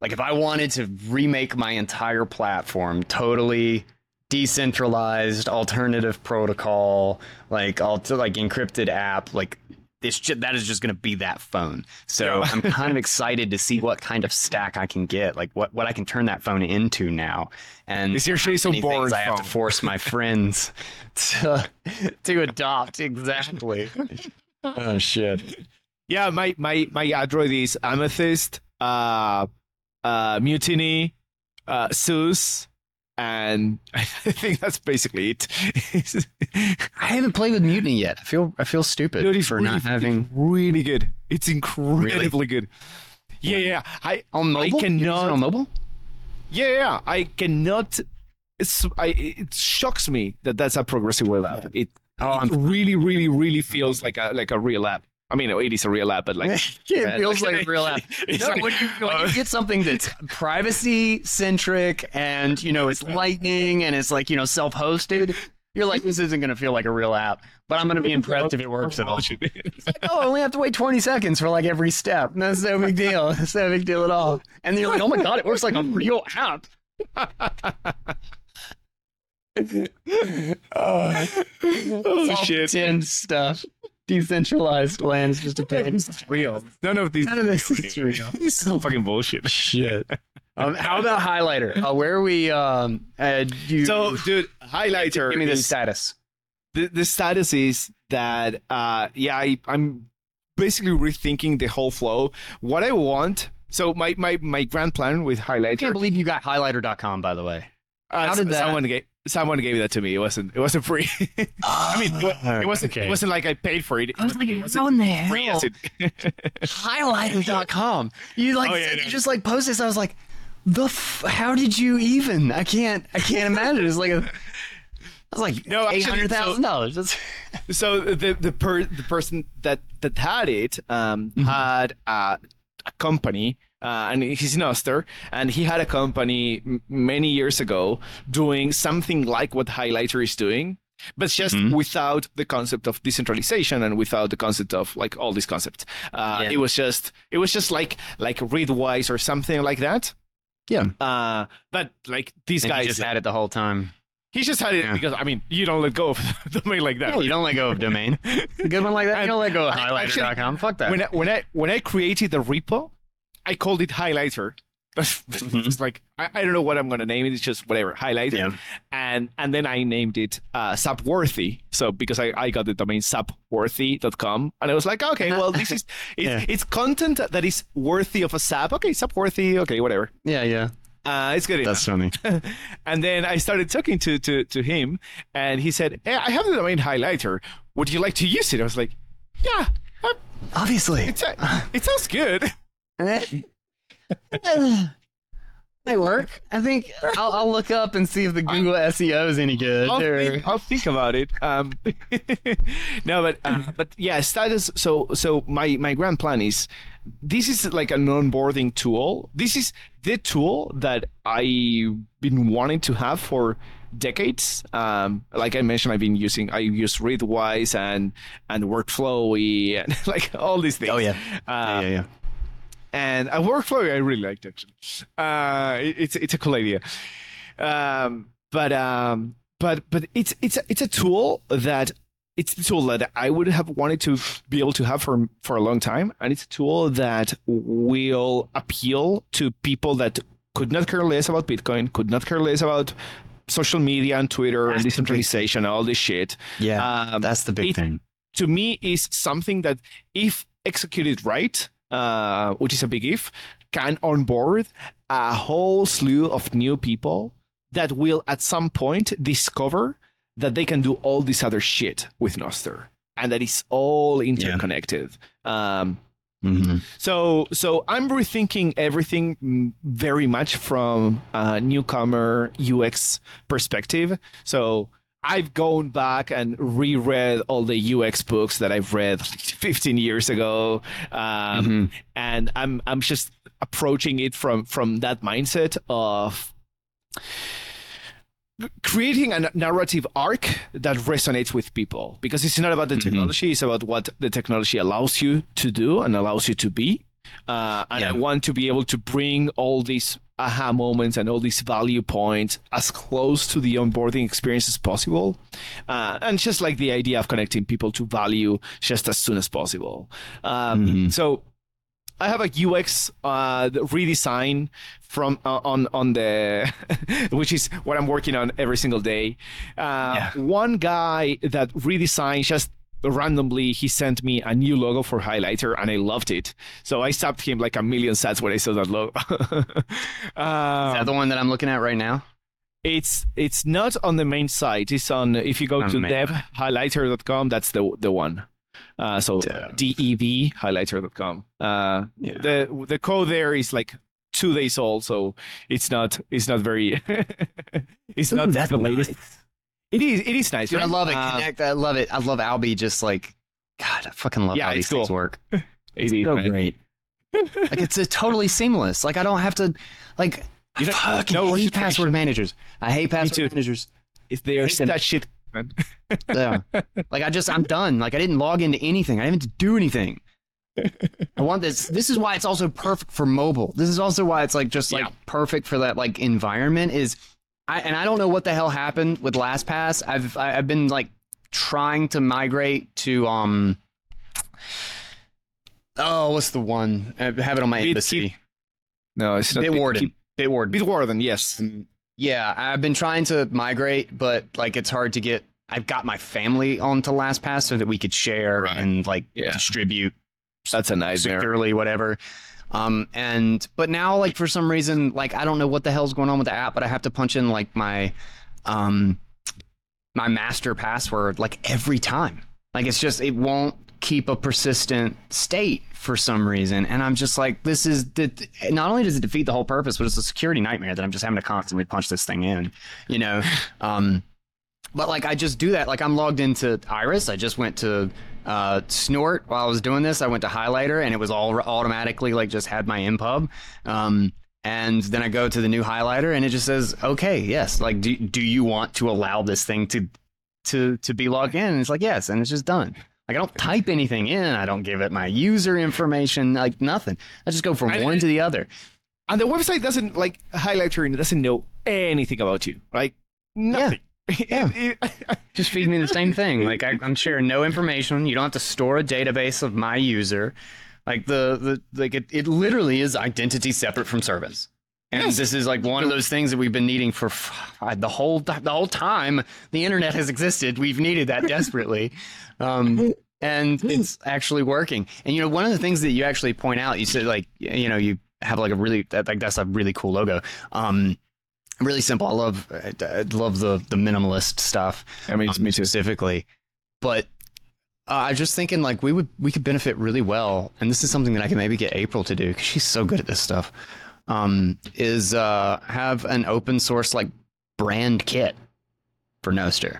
like if I wanted to remake my entire platform totally decentralized alternative protocol like all to like encrypted app like this that is just going to be that phone. So i'm kind of excited to see what kind of stack i can get like what what i can turn that phone into now. And It's usually so many things boring. i have to force my friends to to adopt exactly. Oh shit. Yeah, my my my Android is Amethyst, uh, uh, Mutiny, uh, Zeus, and I think that's basically it. i haven't played with mutiny yet i feel i feel stupid for really, not having really good. It's incredibly good. Yeah, yeah. I on mobile I You're using it cannot. on mobile Yeah, yeah. I cannot. It's, I, it shocks me that that's a progressive web app. It, Oh, it really, really, really feels like a like a real app. I mean, it is a real app, but like it feels like a real app. It's No, like- when, you, when you uh, get something that's privacy centric and you know it's lightning and it's like you know self hosted, you're like this isn't gonna feel like a real app. But I'm gonna be impressed if it works at all. Oh, I only have to wait 20 seconds for like every step. That's no big deal. That's no big deal at all. And then you're like, oh my god, it works like a real app. oh, oh shit! Tin stuff. Decentralized lands is just a pain. Real. None of these. None of this is real. It's so fucking bullshit. Shit. Um, how about highlighter? Uh, where are we? Um, uh, you, So, dude, highlighter. give me the is- status. the, the status is that uh yeah I, i'm basically rethinking the whole flow what i want so my my my grand plan with highlighter. I can't believe you got highlighter.com, by the way. uh, how did that- someone gave someone gave that to me it wasn't it wasn't free i mean it, it wasn't Okay. it wasn't like i paid for it, it I was like, it was on there. free hell? as it Highlighter.com. You like, Oh, yeah, you yeah. just like post this. I was like, the f- how did you even? I can't, I can't imagine. It's like a, I was like, No, actually, eight hundred thousand dollars. So the the per, the person that that had it um, Mm-hmm. had a, a company uh, and he's in Nostr and he had a company m- many years ago doing something like what Highlighter is doing but just Mm-hmm. without the concept of decentralization and without the concept of like all these concepts uh, Yeah. it was just it was just like like readwise or something like that yeah. uh, but like these And guys just had it the whole time. he just had it Yeah. because I mean you don't let go of the domain like that Yeah, you don't let go of domain. Good one like that. You don't let go of highlighter.com. Fuck that. when I, when I when I created the repo, I called it highlighter. it's like I, I don't know what I'm gonna name it. It's just whatever highlighter. Mm-hmm. Yeah. And and then I named it uh, Zapworthy. So because I, I got the domain zapworthy.com, and I was like, okay, well this is it's, Yeah. it's content that is worthy of a zap. Okay, zapworthy. Okay, whatever. yeah, yeah. Uh, it's good enough. That's funny. and then I started talking to, to, to him, and he said, hey, I have the domain highlighter. Would you like to use it? I was like, yeah, Obviously. it's, uh, it sounds good. They work. I think I'll, I'll look up and see if the Google SEO is any good. I'll or- think, I'll think about it. Um, no, but uh, but yeah, status. So so my my grand plan is this is like an onboarding tool. This is the tool that I've been wanting to have for decades. Um, like I mentioned, I've been using I use Readwise and and Workflowy and like all these things. Oh, yeah. Uh, yeah, yeah. And a workflow I really liked actually. Uh, it- it's it's a cool idea. Um, but um, but but it's it's it's a tool that it's a tool that I would have wanted to be able to have for for a long time, and it's a tool that will appeal to people that could not care less about Bitcoin, could not care less about social media and Twitter That's and decentralization, all this shit. Yeah, Um, that's the big it- thing. to me is something that if executed right uh, which is a big if can onboard a whole slew of new people that will at some point discover that they can do all this other shit with Nostr and that it's all interconnected. Um, hmm so so I'm rethinking everything very much from a newcomer UX perspective. So I've gone back and reread all the UX books that I've read 15 years ago, um, Mhm. and I'm I'm just approaching it from from that mindset of creating a narrative arc that resonates with people because it's not about the Mhm. technology it's about what the technology allows you to do and allows you to be uh, and i want to be able to bring all these aha moments and all these value points as close to the onboarding experience as possible uh, and just like the idea of connecting people to value just as soon as possible um, Mhm. so I have a UX uh, redesign from uh, on on the which is what I'm working on every single day. Uh, Yeah. One guy that redesigned just randomly he sent me a new logo for highlighter and I loved it. So I zapped him like a million sats when I saw that logo. Is um, that the one that I'm looking at right now? it's it's not on the main site. It's on if you go On to main. devhighlighter.com. That's the the one. Uh, so Dev. dev highlighter.com. Uh, Yeah. the the code there is like two days old, so it's not it's not very it's not that's the latest. It is it is nice. Dude, I love it. Uh, Connect. I love it. I love Alby. Just like, God, I fucking love Yeah, how it's these things cool. work. it is, so man. great. like it's a totally seamless. Like I don't have to. Like You don't- fucking no hate registration. password managers. I hate password managers. If they are Hate that shit. Yeah. like I just I'm done. Like I didn't log into anything. I didn't have to do anything. I want this. This is why it's also perfect for mobile. This is also why it's like just like Yeah. perfect for that like environment. Is I and I don't know what the hell happened with LastPass. I've I've been like trying to migrate to um. Oh, what's the one? I have it on my Bit- embassy. No, it's not Bitwarden. Bitwarden. Bitwarden, yes. Yeah, I've been trying to migrate, but like it's hard to get. I've got my family onto LastPass so that we could share Right. and like Yeah. distribute That's a nightmare. securely, whatever. Um, and but now like for some reason, like I don't know what the hell's going on with the app, but I have to punch in like my, um, my master password like every time. Like it's just it won't keep a persistent state for some reason, and I'm just like, this is the. Not only does it defeat the whole purpose, but it's a security nightmare that I'm just having to constantly punch this thing in. You know, um, but like I just do that. Like I'm logged into Iris. I just went to uh, Snort while I was doing this. I went to Highlighter, and it was all automatically like just had my npub. Um, and then I go to the new highlighter, and it just says, "Okay, yes. Like, do do you want to allow this thing to to to be logged in?" And it's like, "Yes," and it's just done. Like I don't type anything in. I don't give it my user information. Like nothing. I just go from I- one to the other. And the website doesn't like highlighter and it doesn't know anything about you. Like nothing. Yeah. Just feed me the same thing. Like I, I'm sharing no information. You don't have to store a database of my user. Like the the like it, it literally is identity separate from service. And Yes. this is like one of those things that we've been needing for the whole the whole time the internet has existed. We've needed that desperately. Um, and it's actually working. And you know, one of the things that you actually point out, you said like you know, you have like a really that like that's a really cool logo. Um, really simple. I love I, I love the the minimalist stuff I mean, um, me too. specifically. But uh, I was just thinking like we would we could benefit really well, and this is something that I can maybe get April to do because she's so good at this stuff. Um, is uh, have an open source like brand kit for Nostr,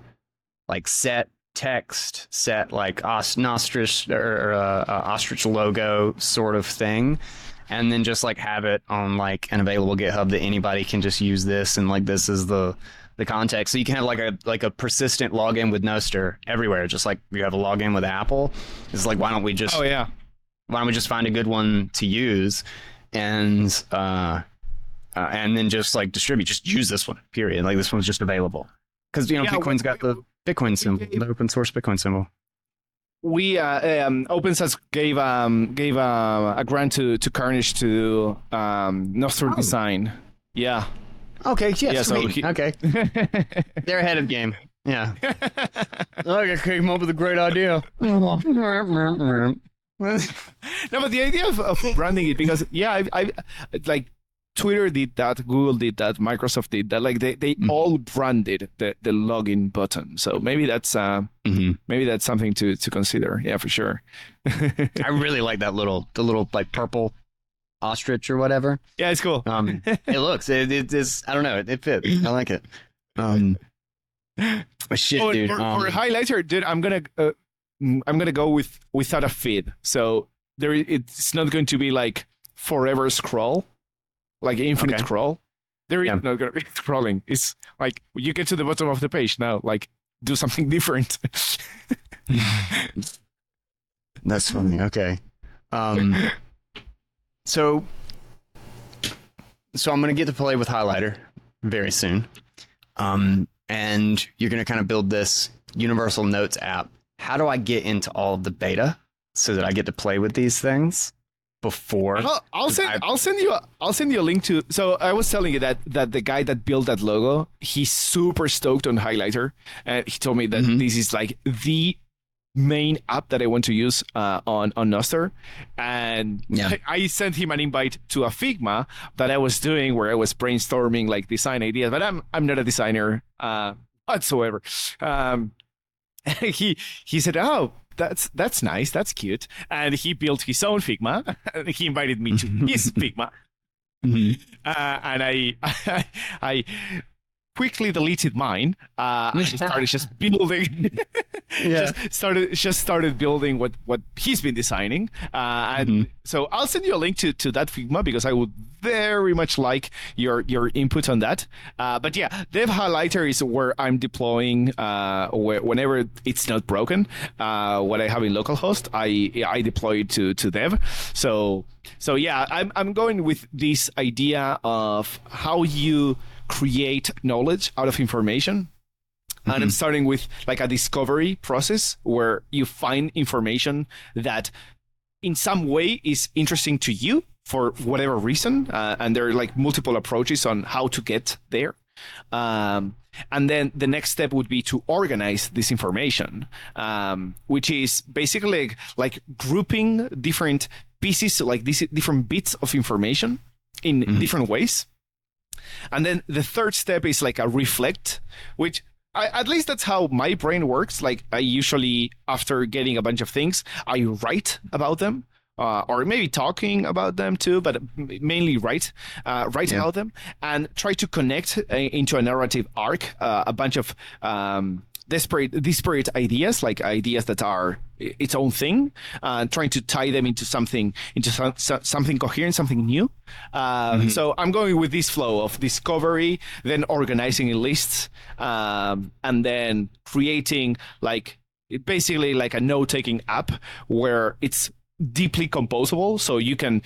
like set text, set like os- nostrich or uh, uh, ostrich logo sort of thing. And then just like have it on like an available GitHub that anybody can just use this and like this is the the context. So you can have like a like a persistent login with Nostr everywhere. Just like you have a login with Apple. It's like why don't we just Oh yeah. why don't we just find a good one to use and uh, uh and then just like distribute just use this one period like this one's just available Because you know Yeah, Bitcoin's got the Bitcoin symbol, gave- the open source Bitcoin symbol. We uh, um, OpenSats gave um, gave uh, a grant to to Karnage to um, Nostrum Oh. Design. Yeah. Okay, yeah, Yeah, so he- okay, they're ahead of game. Yeah. Look, I came up with a great idea. No, but the idea of, of branding it because yeah, I, I like Twitter did that, Google did that, Microsoft did that. Like they, they all branded the, the login button. So maybe that's uh, Mhm. maybe that's something to to consider. Yeah, for sure. I really like that little, the little like purple ostrich or whatever. Yeah, it's cool. Um, it looks, it, it is, I don't know, it, it fits. I like it. Um, shit, Oh, dude. for, um, highlighter, dude, I'm gonna uh, mm, I'm gonna go with without a feed. So there, it's not going to be like forever scroll, like infinite Okay. scroll. There is Yeah. not gonna be scrolling. It's like you get to the bottom of the page now. Like do something different. That's funny. Okay. Um, so, so I'm gonna get to play with Highlighter very soon. Um, and you're gonna kind of build this Universal Notes app. How do I get into all of the beta so that I get to play with these things before? I'll, I'll send I- I'll send you a, I'll send you a link to. So I was telling you that that the guy that built that logo, he's super stoked on Highlighter, and he told me that Mhm. this is like the main app that I want to use uh, on on Nostr, and Yeah. I, I sent him an invite to a Figma that I was doing where I was brainstorming like design ideas, but I'm I'm not a designer uh, whatsoever. Um, he he said, "Oh, that's that's nice, that's cute," and he built his own Figma. he invited me to his Figma, Mhm. uh, and I, I quickly deleted mine. Uh, I just started just building. Yeah. just started just started building what what he's been designing. Uh, and Mhm. so I'll send you a link to, to that Figma because I would very much like your your input on that. Uh, but yeah, Dev Highlighter is where I'm deploying uh, where, whenever it's not broken. Uh, what I have in localhost, I I deploy it to to Dev. So so yeah, I'm I'm going with this idea of how you create knowledge out of information. And I'm starting with like a discovery process where you find information that in some way is interesting to you for whatever reason uh, and there are like multiple approaches on how to get there. Um, and then the next step would be to organize this information um, which is basically like, like grouping different pieces like these different bits of information in different ways and then the third step is like a reflect, which I, at least that's how my brain works. Like I usually, after getting a bunch of things, I write about them. Uh, or maybe talking about them too, but mainly write, uh, write about them, and try to connect uh, into a narrative arc uh, a bunch of um, disparate, disparate ideas, like ideas that are its own thing, uh, trying to tie them into something, into some, so- something coherent, something new. Uh, So I'm going with this flow of discovery, then organizing in lists, um, and then creating like basically like a note-taking app where it's deeply composable, so you can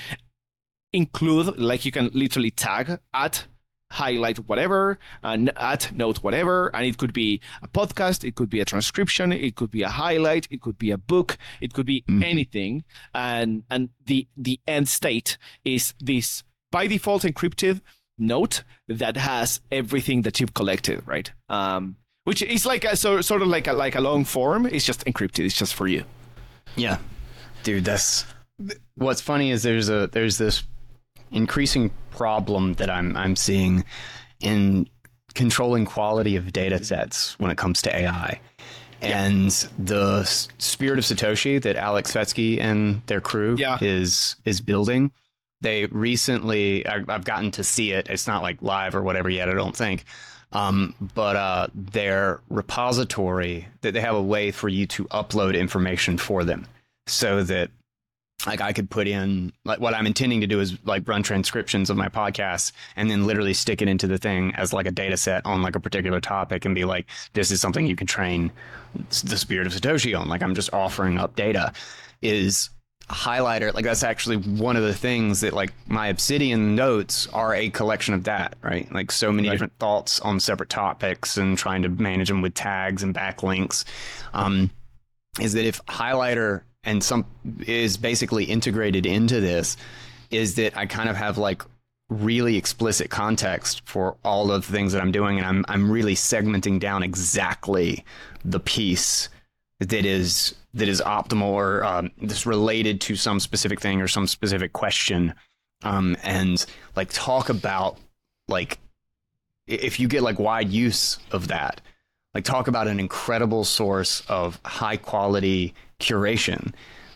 include like you can literally tag at highlight whatever and add note whatever and it could be a podcast it could be a transcription it could be a highlight it could be a book it could be anything and and the the end state is this by default encrypted note that has everything that you've collected right? Um which is like a so, sort of like a like a long form it's just encrypted it's just for you. Yeah, dude, that's what's funny is there's a there's this increasing problem that I'm I'm seeing in controlling quality of data sets when it comes to AI. And the spirit of Satoshi that Aleks Svetski and their crew Yeah. is is building. They recently, I- I've gotten to see it. It's not like live or whatever yet. I don't think. Um, but uh, their repository that they have a way for you to upload information for them, so that like I could put in like what I'm intending to do is like run transcriptions of my podcasts and then literally stick it into the thing as like a data set on like a particular topic and be like, this is something you can train the spirit of Satoshi on. Like I'm just offering up data is highlighter like that's actually one of the things that like my obsidian notes are a collection of that right like so many Right. different thoughts on separate topics and trying to manage them with tags and backlinks um, is that if highlighter and some is basically integrated into this is that i kind of have like really explicit context for all of the things that i'm doing and i'm i'm really segmenting down exactly the piece that is that is optimal or um, that's related to some specific thing or some specific question. Um, and like talk about like if you get like wide use of that like talk about an incredible source of high quality curation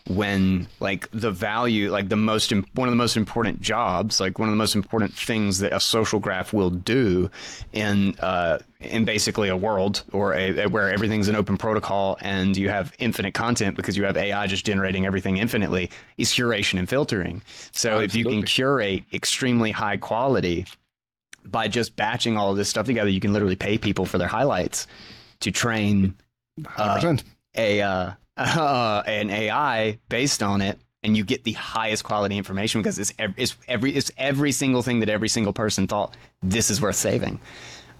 when like the value like the most one of the most important jobs like one of the most important things that a social graph will do in uh in basically a world or a, a- where everything's an open protocol and you have infinite content because you have AI just generating everything infinitely is curation and filtering. So if you can curate extremely high quality by just batching all of this stuff together, you can literally pay people for their highlights to train 100%. a uh, uh, an AI based on it, and you get the highest quality information because it's every, it's every it's every single thing that every single person thought this is worth saving.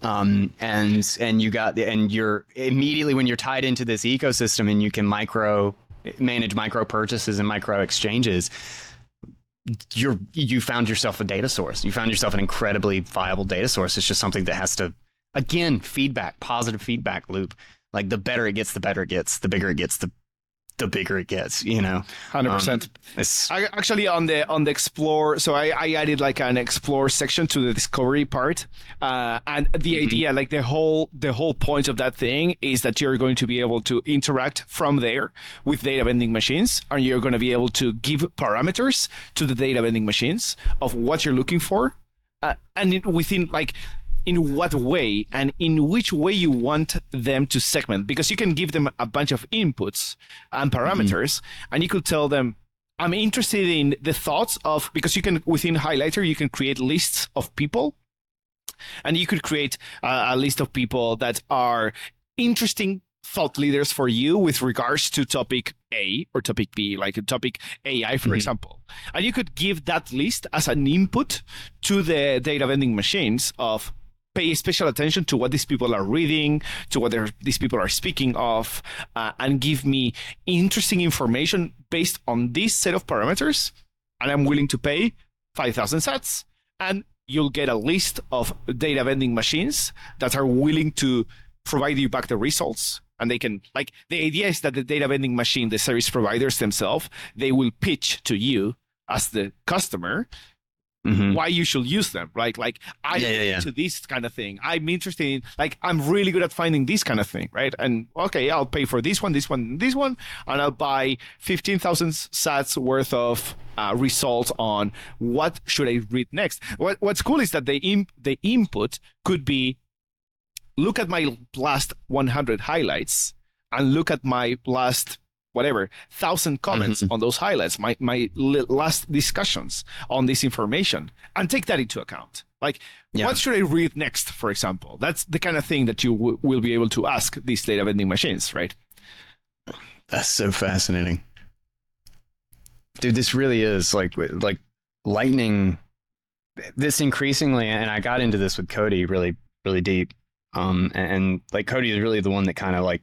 Um, and and you got the, and you're immediately when you're tied into this ecosystem and you can micro manage micro purchases and micro exchanges you're you found yourself a data source. You found yourself an incredibly viable data source. It's just something that has to again feedback, positive feedback loop. Like the better it gets, the better it gets. The bigger it gets, the the bigger it gets. You know, 100%. I actually on the on the explore, so I, I added like an explore section to the discovery part, uh, and the idea, like the whole the whole point of that thing is that you're going to be able to interact from there with data vending machines, and you're going to be able to give parameters to the data vending machines of what you're looking for, uh, and it, within like in what way and in which way you want them to segment. Because you can give them a bunch of inputs and parameters mm-hmm. and you could tell them i'm interested in the thoughts of because you can within highlighter you can create lists of people and you could create a, a list of people that are interesting thought leaders for you with regards to topic A or topic B, like a topic AI, for mm-hmm. example. And you could give that list as an input to the data vending machines of pay special attention to what these people are reading, to what these people are speaking of, uh, and give me interesting information based on this set of parameters. And I'm willing to pay 5,000 sats. And you'll get a list of data vending machines that are willing to provide you back the results. And they can, like, the idea is that the data vending machine, the service providers themselves, they will pitch to you as the customer Mhm. why you should use them, right? Like I Yeah, yeah, yeah. into this kind of thing. I'm interested in like I'm really good at finding this kind of thing, right? And okay, I'll pay for this one, this one, this one, and I'll buy fifteen thousand sats worth of uh, results on what should I read next. What What's cool is that the imp- the input could be look at my last 100 highlights and look at my last whatever thousand comments on those highlights my my last discussions on this information and take that into account like Yeah. what should i read next for example that's the kind of thing that you w- will be able to ask these data vending machines right That's so fascinating. Dude, this really is like like lightning this increasingly and I got into this with Cody really really deep. Um and, and like Cody is really the one that kind of like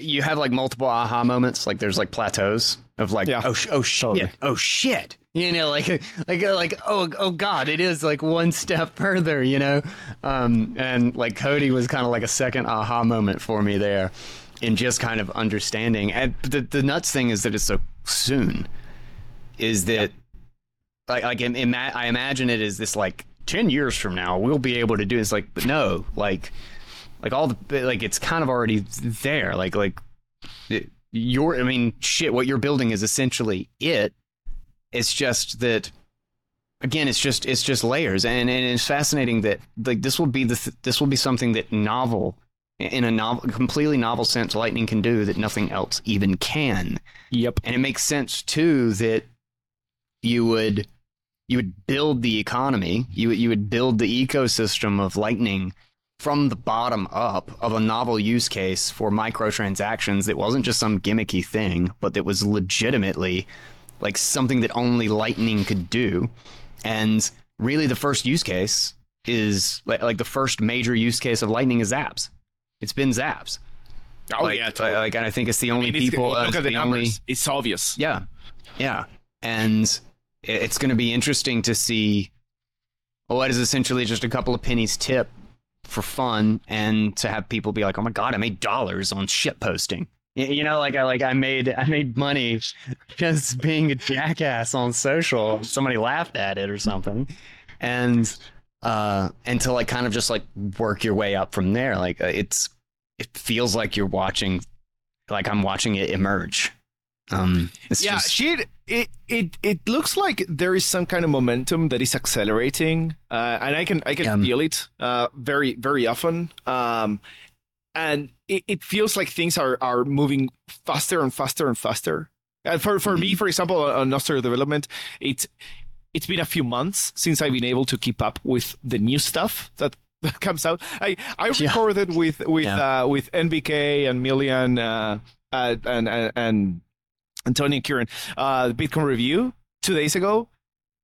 you have like multiple aha moments like there's like plateaus of like Yeah. oh sh- oh shit Totally. oh shit you know like like like oh oh god it is like one step further you know um and like Cody was kind of like a second aha moment for me there in just kind of understanding and the the nuts thing is that it's so soon is that like like im- ima- I imagine it is this like 10 years from now we'll be able to do this like but no like like all the like it's kind of already there. Like like it, your i mean shit what you're building is essentially it. It's just that again it's just it's just layers. And and it's fascinating that like this will be the th- this will be something that novel in a novel completely novel sense lightning can do that nothing else even can. Yep. And it makes sense too that you would you would build the economy. You you would build the ecosystem of lightning from the bottom up of a novel use case for microtransactions that wasn't just some gimmicky thing, but that was legitimately like something that only Lightning could do. And really, the first use case is like, like the first major use case of Lightning is Zaps. It's been Zaps. Oh like, yeah, totally. like, and I think it's the I only mean, it's- people. uh, look it's at the the only- It's obvious. yeah, yeah, and it's going to be interesting to see what is essentially just a couple of pennies tip for fun, and to have people be like, "Oh my god, I made dollars on shit posting." You know, like I like I made I made money just being a jackass on social. Somebody laughed at it or something, and uh, and to like kind of just like work your way up from there. Like uh, it's it feels like you're watching, like I'm watching it emerge. Um, it's yeah, just, shit. It it it looks like there is some kind of momentum that is accelerating, uh, and I can I can Yeah. feel it uh, very very often. Um, and it, it feels like things are are moving faster and faster and faster. And for for me, for example, on Nostr development, it's it's been a few months since I've been able to keep up with the new stuff that. that comes out. I I Yeah. recorded with with Yeah. uh, with NVK and Miljan uh, uh, and and and and Kieran, uh, Bitcoin review two days ago.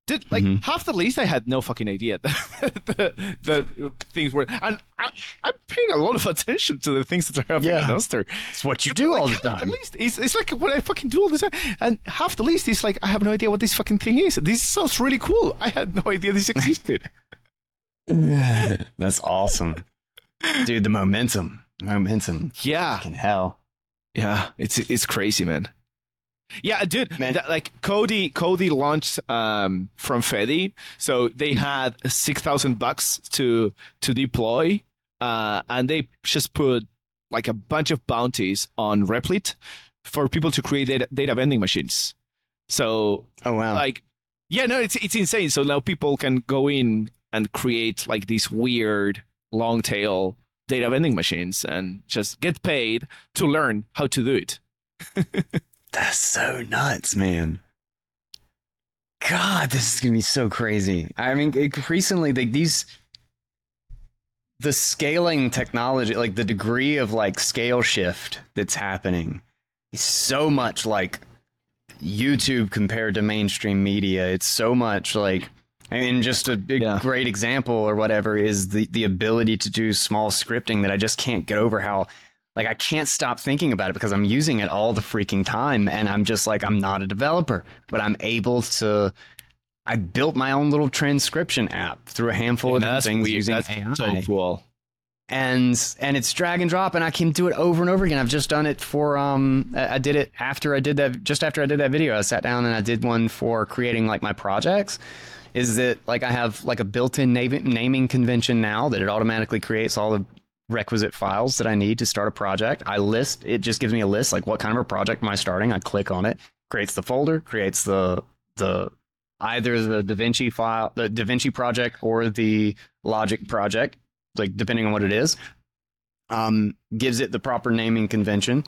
Did like Mhm. half the list I had no fucking idea that the, the things were, and I, I'm paying a lot of attention to the things that are happening Yeah. in Nostr. it's what you do all the Like, time. list is it's like what I fucking do all the time, and half the list is like I have no idea what this fucking thing is. This sounds really cool. I had no idea this existed. That's awesome, dude. The momentum, momentum, yeah, fucking hell. Yeah, it's it's crazy, man. Yeah, dude. Man. that- like Cody, Cody launched um, from Fedi, so they had six thousand bucks to to deploy, uh, and they just put like a bunch of bounties on Replit for people to create data, data vending machines. So Oh wow. like yeah no it's it's insane so now people can go in and create like these weird long tail data vending machines and just get paid to learn how to do it That's so nuts, man. God, this is gonna be so crazy. I mean, increasingly, like these, the scaling technology, like the degree of like scale shift that's happening, is so much like YouTube compared to mainstream media. It's so much like, I mean, just a big, Yeah. great example or whatever is the the ability to do small scripting that I just can't get over how like I can't stop thinking about it because I'm using it all the freaking time and I'm just like I'm not a developer, but I'm able to I built my own little transcription app through a handful of different that's things weird using that's AI. so cool And and it's drag and drop and I can do it over and over again. I've just done it for um I did it after I did that just after I did that video. I sat down and I did one for creating like my projects. Is that like I have like a built-in naming convention now that it automatically creates all the requisite files that I need to start a project. I list it just gives me a list like what kind of a project am I starting? I click on it, creates the folder, creates the the either the DaVinci file, the DaVinci project or the Logic project, like depending on what it is. Um, gives it the proper naming convention.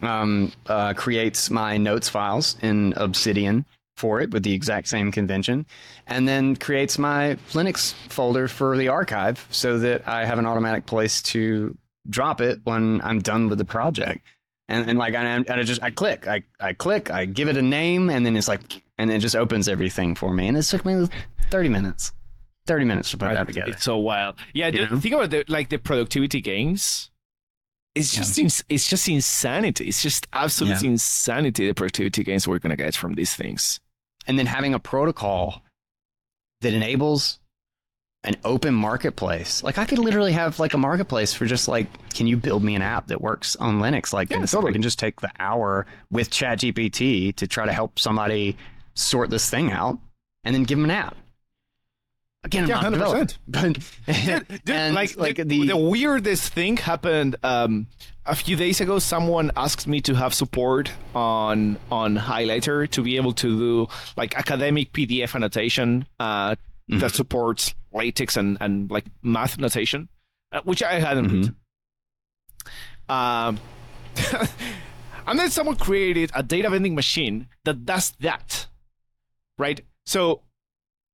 Um, uh, creates my notes files in Obsidian for it with the exact same convention, and then creates my Linux folder for the archive so that I have an automatic place to drop it when I'm done with the project. And, and like I, and I just I click, I, I click, I give it a name, and then it's like, and it just opens everything for me. And it took me 30 minutes, 30 minutes to put that together. it's so wild. Yeah You think about the like the productivity gains it's just ins- it's just insanity. It's just absolute insanity the productivity gains we're gonna get from these things and then having a protocol that enables an open marketplace. Like I could literally have like a marketplace for just like, can you build me an app that works on Linux like Yeah, this? totally. I can just take the hour with ChatGPT to try to help somebody sort this thing out and then give them an app. Again, Yeah, 100%. developer, but and like like the, the, the weirdest thing happened um, a few days ago. Someone asked me to have support on on Highlighter to be able to do like academic PDF annotation uh, that supports LaTeX and and like math notation, uh, which I hadn't. written. Um, and then someone created a data vending machine that does that, right? So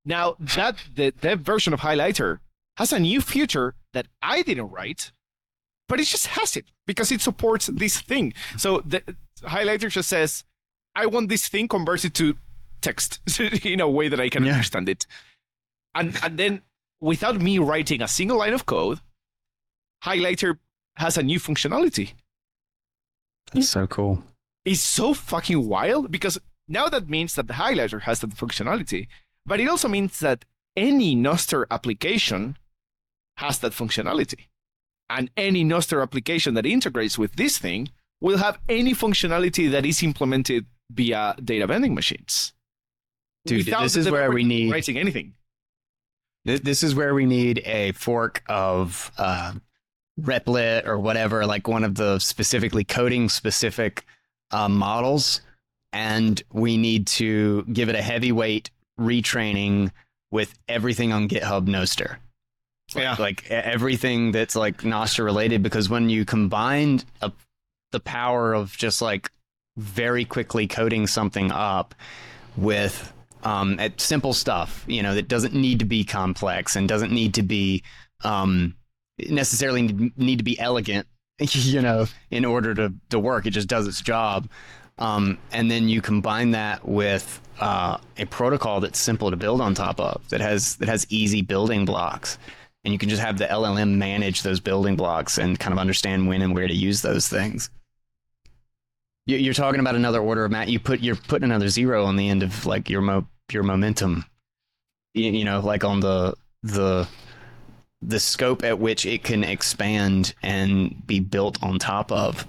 now that the that version of Highlighter has a new feature that I didn't write, but it just has it because it supports this thing. So the highlighter just says, I want this thing converted to text in a way that I can Yeah. understand it. And and then without me writing a single line of code, highlighter has a new functionality. That's so cool. It's so fucking wild because now that means that the highlighter has that functionality, but it also means that any Nostr application has that functionality. And any Nostr application that integrates with this thing will have any functionality that is implemented via data vending machines. Dude, Without this is where we need writing anything. Th- This is where we need a fork of uh, Replit or whatever, like one of the specifically coding specific uh, models, and we need to give it a heavyweight retraining with everything on GitHub Nostr. Yeah. Like everything that's like Nostr related, because when you combine a, the power of just like very quickly coding something up with um, at simple stuff, you know, that doesn't need to be complex and doesn't need to be um, necessarily need- need to be elegant, you know, in order to, to work. It just does its job. Um, and then you combine that with uh, a protocol that's simple to build on top of, that has that has easy building blocks, and you can just have the LLM manage those building blocks and kind of understand when and where to use those things. You- You're talking about another order of mat. You put you're putting another zero on the end of like your mo your momentum. You know, like on the the the scope at which it can expand and be built on top of.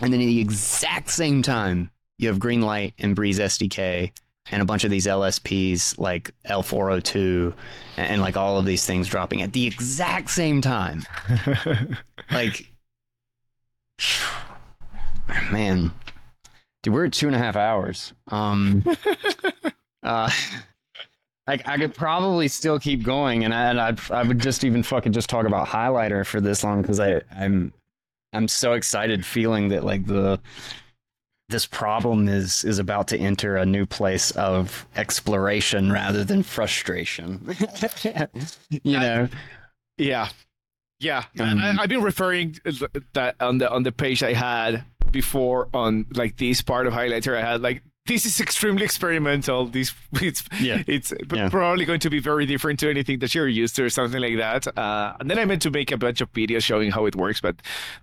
And then at the exact same time, you have Greenlight and Breeze SDK and a bunch of these LSPs like L402 and, and like all of these things dropping at the exact same time. like, man, dude, we're at two and a half hours. Um, uh, I, I could probably still keep going, and I and I'd, I would just even fucking just talk about highlighter for this long because I I'm I'm so excited, feeling that like the this problem is is about to enter a new place of exploration rather than frustration. you know, Yeah, yeah. Um, I, I've been referring that on the on the page I had before on like this part of highlighter. I had like this is extremely experimental. This it's Yeah. it's Yeah. probably going to be very different to anything that you're used to or something like that. Uh, and then I meant to make a bunch of videos showing how it works, but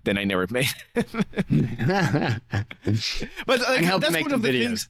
then I never made. But like, that's make one the of the videos. things.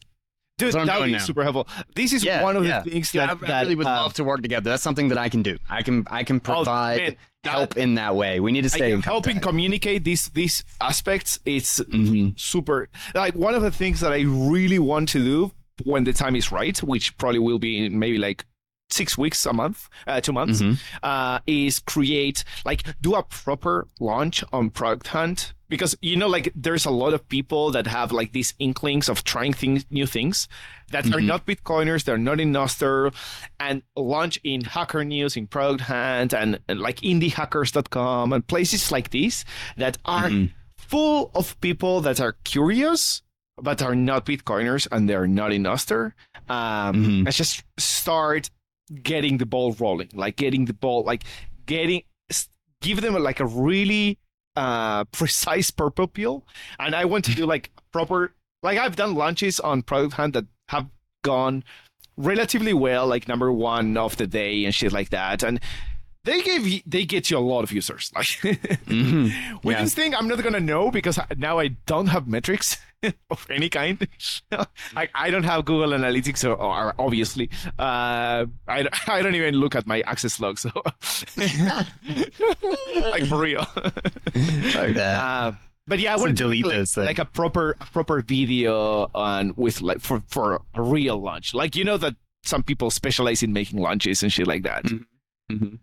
Dude, That's what I'm that would be now. super helpful. This is yeah, one of yeah. the things Yeah, that, I, that really would uh, love to work together. That's something that I can do. I can I can provide Oh, man, that- help in that way. We need to stay helping communicate these these aspects. It's Mhm. super like one of the things that I really want to do when the time is right, which probably will be maybe like six weeks, a month, uh, two months, Mhm. uh, is create like do a proper launch on Product Hunt because you know like there's a lot of people that have like these inklings of trying things, new things that are Mhm. not Bitcoiners, they're not in Nostr, and launch in Hacker News, in Product Hunt, and, and like indiehackers.com and places like these that are Mhm. full of people that are curious but are not Bitcoiners and they're not in Nostr. Um, Mhm. Let's just start getting the ball rolling, like getting the ball, like getting, give them like a really uh, precise purple peel. And I want to do like proper, like I've done launches on Product Hunt that have gone relatively well, like number one of the day and shit like that. And they give you, they get you a lot of users. Like Mhm. with Yeah. this thing, I'm not gonna know because now I don't have metrics of any kind. I, I don't have Google Analytics, or, or obviously, uh, I, I don't even look at my access log. So, like for real. That. Uh, but yeah, I to delete like, those things. like a proper proper video on with like for for a real launch. Like you know that some people specialize in making launches and shit like that. Mhm.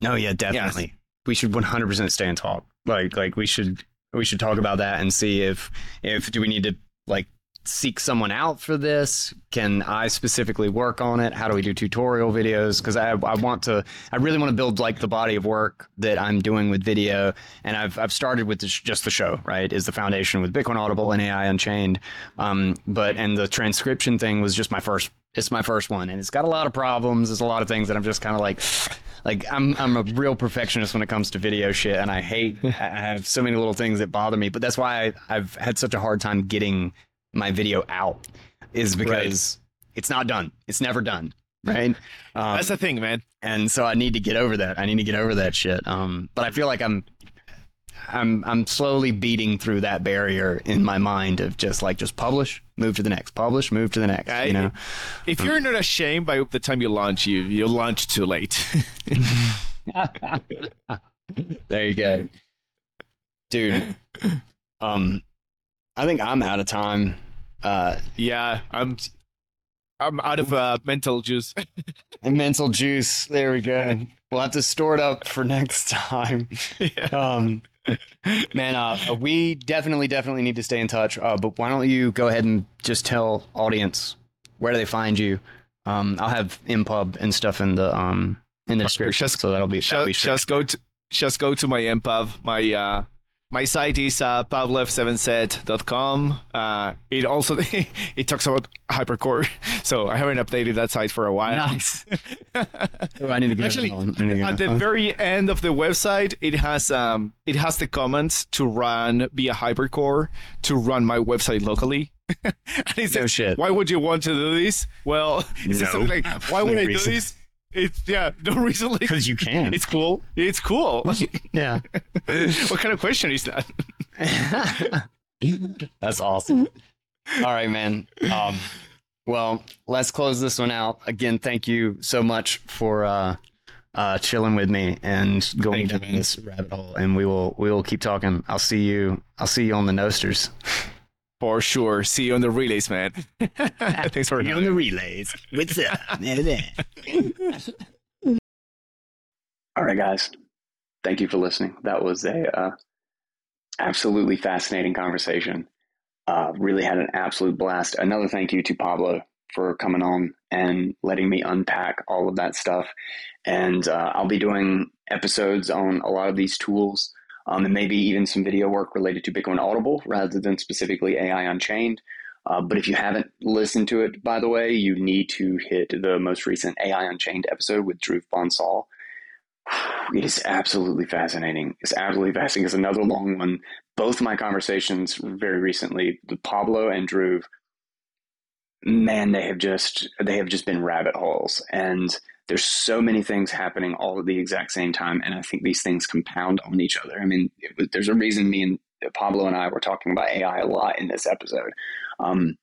No, yeah, definitely. We should 100% stay and talk. Like, like we should, we should talk about that and see if, if do we need to like seek someone out for this? Can I specifically work on it? How do we do tutorial videos? Because I, I want to, I really want to build like the body of work that I'm doing with video, and I've, I've started with this, just the show. Right, is the foundation with Bitcoin Audible and AI Unchained. Um, but and the transcription thing was just my first. It's my first one, and it's got a lot of problems. There's a lot of things that I'm just kind of like. Like I'm I'm a real perfectionist when it comes to video shit, and I hate I have so many little things that bother me. But that's why I, I've had such a hard time getting my video out, is because it's not done. It's never done. Right. Um, That's the thing, man. and so I need to get over that. I need to get over that shit. Um, but I feel like I'm, I'm, I'm slowly beating through that barrier in my mind of just like just publish, move to the next, publish, move to the next. I- you know, If you're not ashamed by the time you launch, you you launch too late. there you go, dude. Um, I think I'm out of time. Uh, yeah, I'm I'm out of uh, mental juice. and mental juice. There we go. We'll have to store it up for next time. Um, man, uh, we definitely, definitely need to stay in touch. Uh, but why don't you go ahead and just tell audience where do they find you? Um, I'll have npub and stuff in the um in the description, Just- so that'll be that'll just, be just go to just go to my npub. My uh, my site is uh, pablof7z.com. Uh, it also it talks about hypercore, so I haven't updated that site for a while. nice. Oh, I need to get Actually, to At the very end of the website, it has um it has the comments to run via hypercore to run my website locally. and No says, shit. Why would you want to do this? Well, No. something like, why would I do this? It's yeah, no reason. Like, because you can. it's cool. It's cool. yeah. what kind of question is that? That's awesome. All right, man. Um, well, let's close this one out. Again, thank you so much for uh, uh, chilling with me and going Thank you, down man. this rabbit hole. And we will we will keep talking. I'll see you. I'll see you on the Nostrs. For sure. See you on the relays, man. Thanks for having me. On the relays. What's up? All right, guys. Thank you for listening. That was a uh, absolutely fascinating conversation. Uh, really had an absolute blast. Another thank you to Pablo for coming on and letting me unpack all of that stuff. And uh, I'll be doing episodes on a lot of these tools um, and maybe even some video work related to Bitcoin Audible rather than specifically AI Unchained. Uh, but if you haven't listened to it, by the way, you need to hit the most recent AI Unchained episode with Drew Bonsall. It is absolutely fascinating. It's absolutely fascinating. It's another long one. Both my conversations very recently, Pablo and Drew, man, they have just they have just been rabbit holes. And there's so many things happening all at the exact same time. And I think these things compound on each other. I mean, was, there's a reason me and Pablo and I were talking about AI a lot in this episode. Um,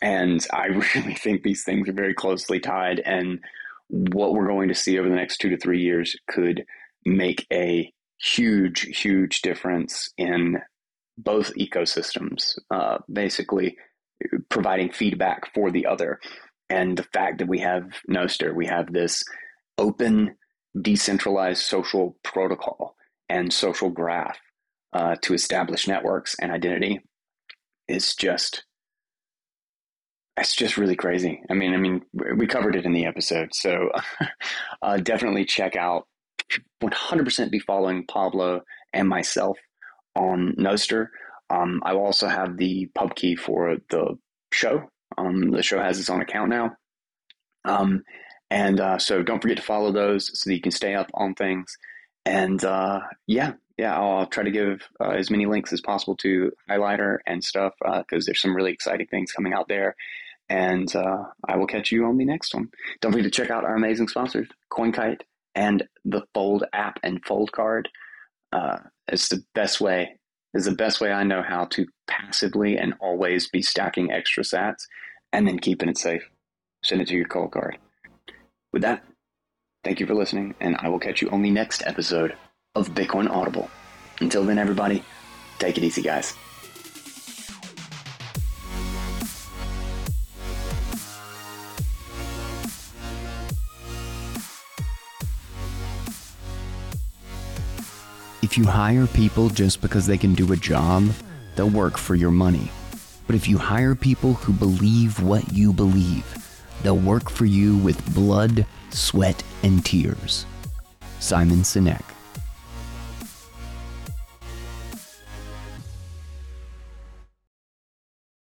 and I really think these things are very closely tied. And what we're going to see over the next two to three years could make a huge, huge difference in both ecosystems, uh, basically providing feedback for the other. And the fact that we have Nostr, we have this open, decentralized social protocol and social graph uh, to establish networks and identity is just it's just really crazy. I mean, I mean, we covered it in the episode, so uh, definitely check out. 100% be following Pablo and myself on Nostr. Um, I will also have the pub key for the show. Um, the show has its own account now, um, and uh, so don't forget to follow those so that you can stay up on things. And uh, yeah, yeah, I'll, I'll try to give uh, as many links as possible to Highlighter and stuff because there's some really exciting things coming out there. And uh, I will catch you on the next one. Don't forget to check out our amazing sponsors, CoinKite and the Fold app and Fold card. Uh, it's the best way. Is the best way I know how to passively and always be stacking extra sats and then keeping it safe. Send it to your Coldcard. With that, thank you for listening, and I will catch you on the next episode of Bitcoin Audible. Until then, everybody, take it easy, guys. If you hire people just because they can do a job, they'll work for your money. But if you hire people who believe what you believe, they'll work for you with blood, sweat, and tears. Simon Sinek.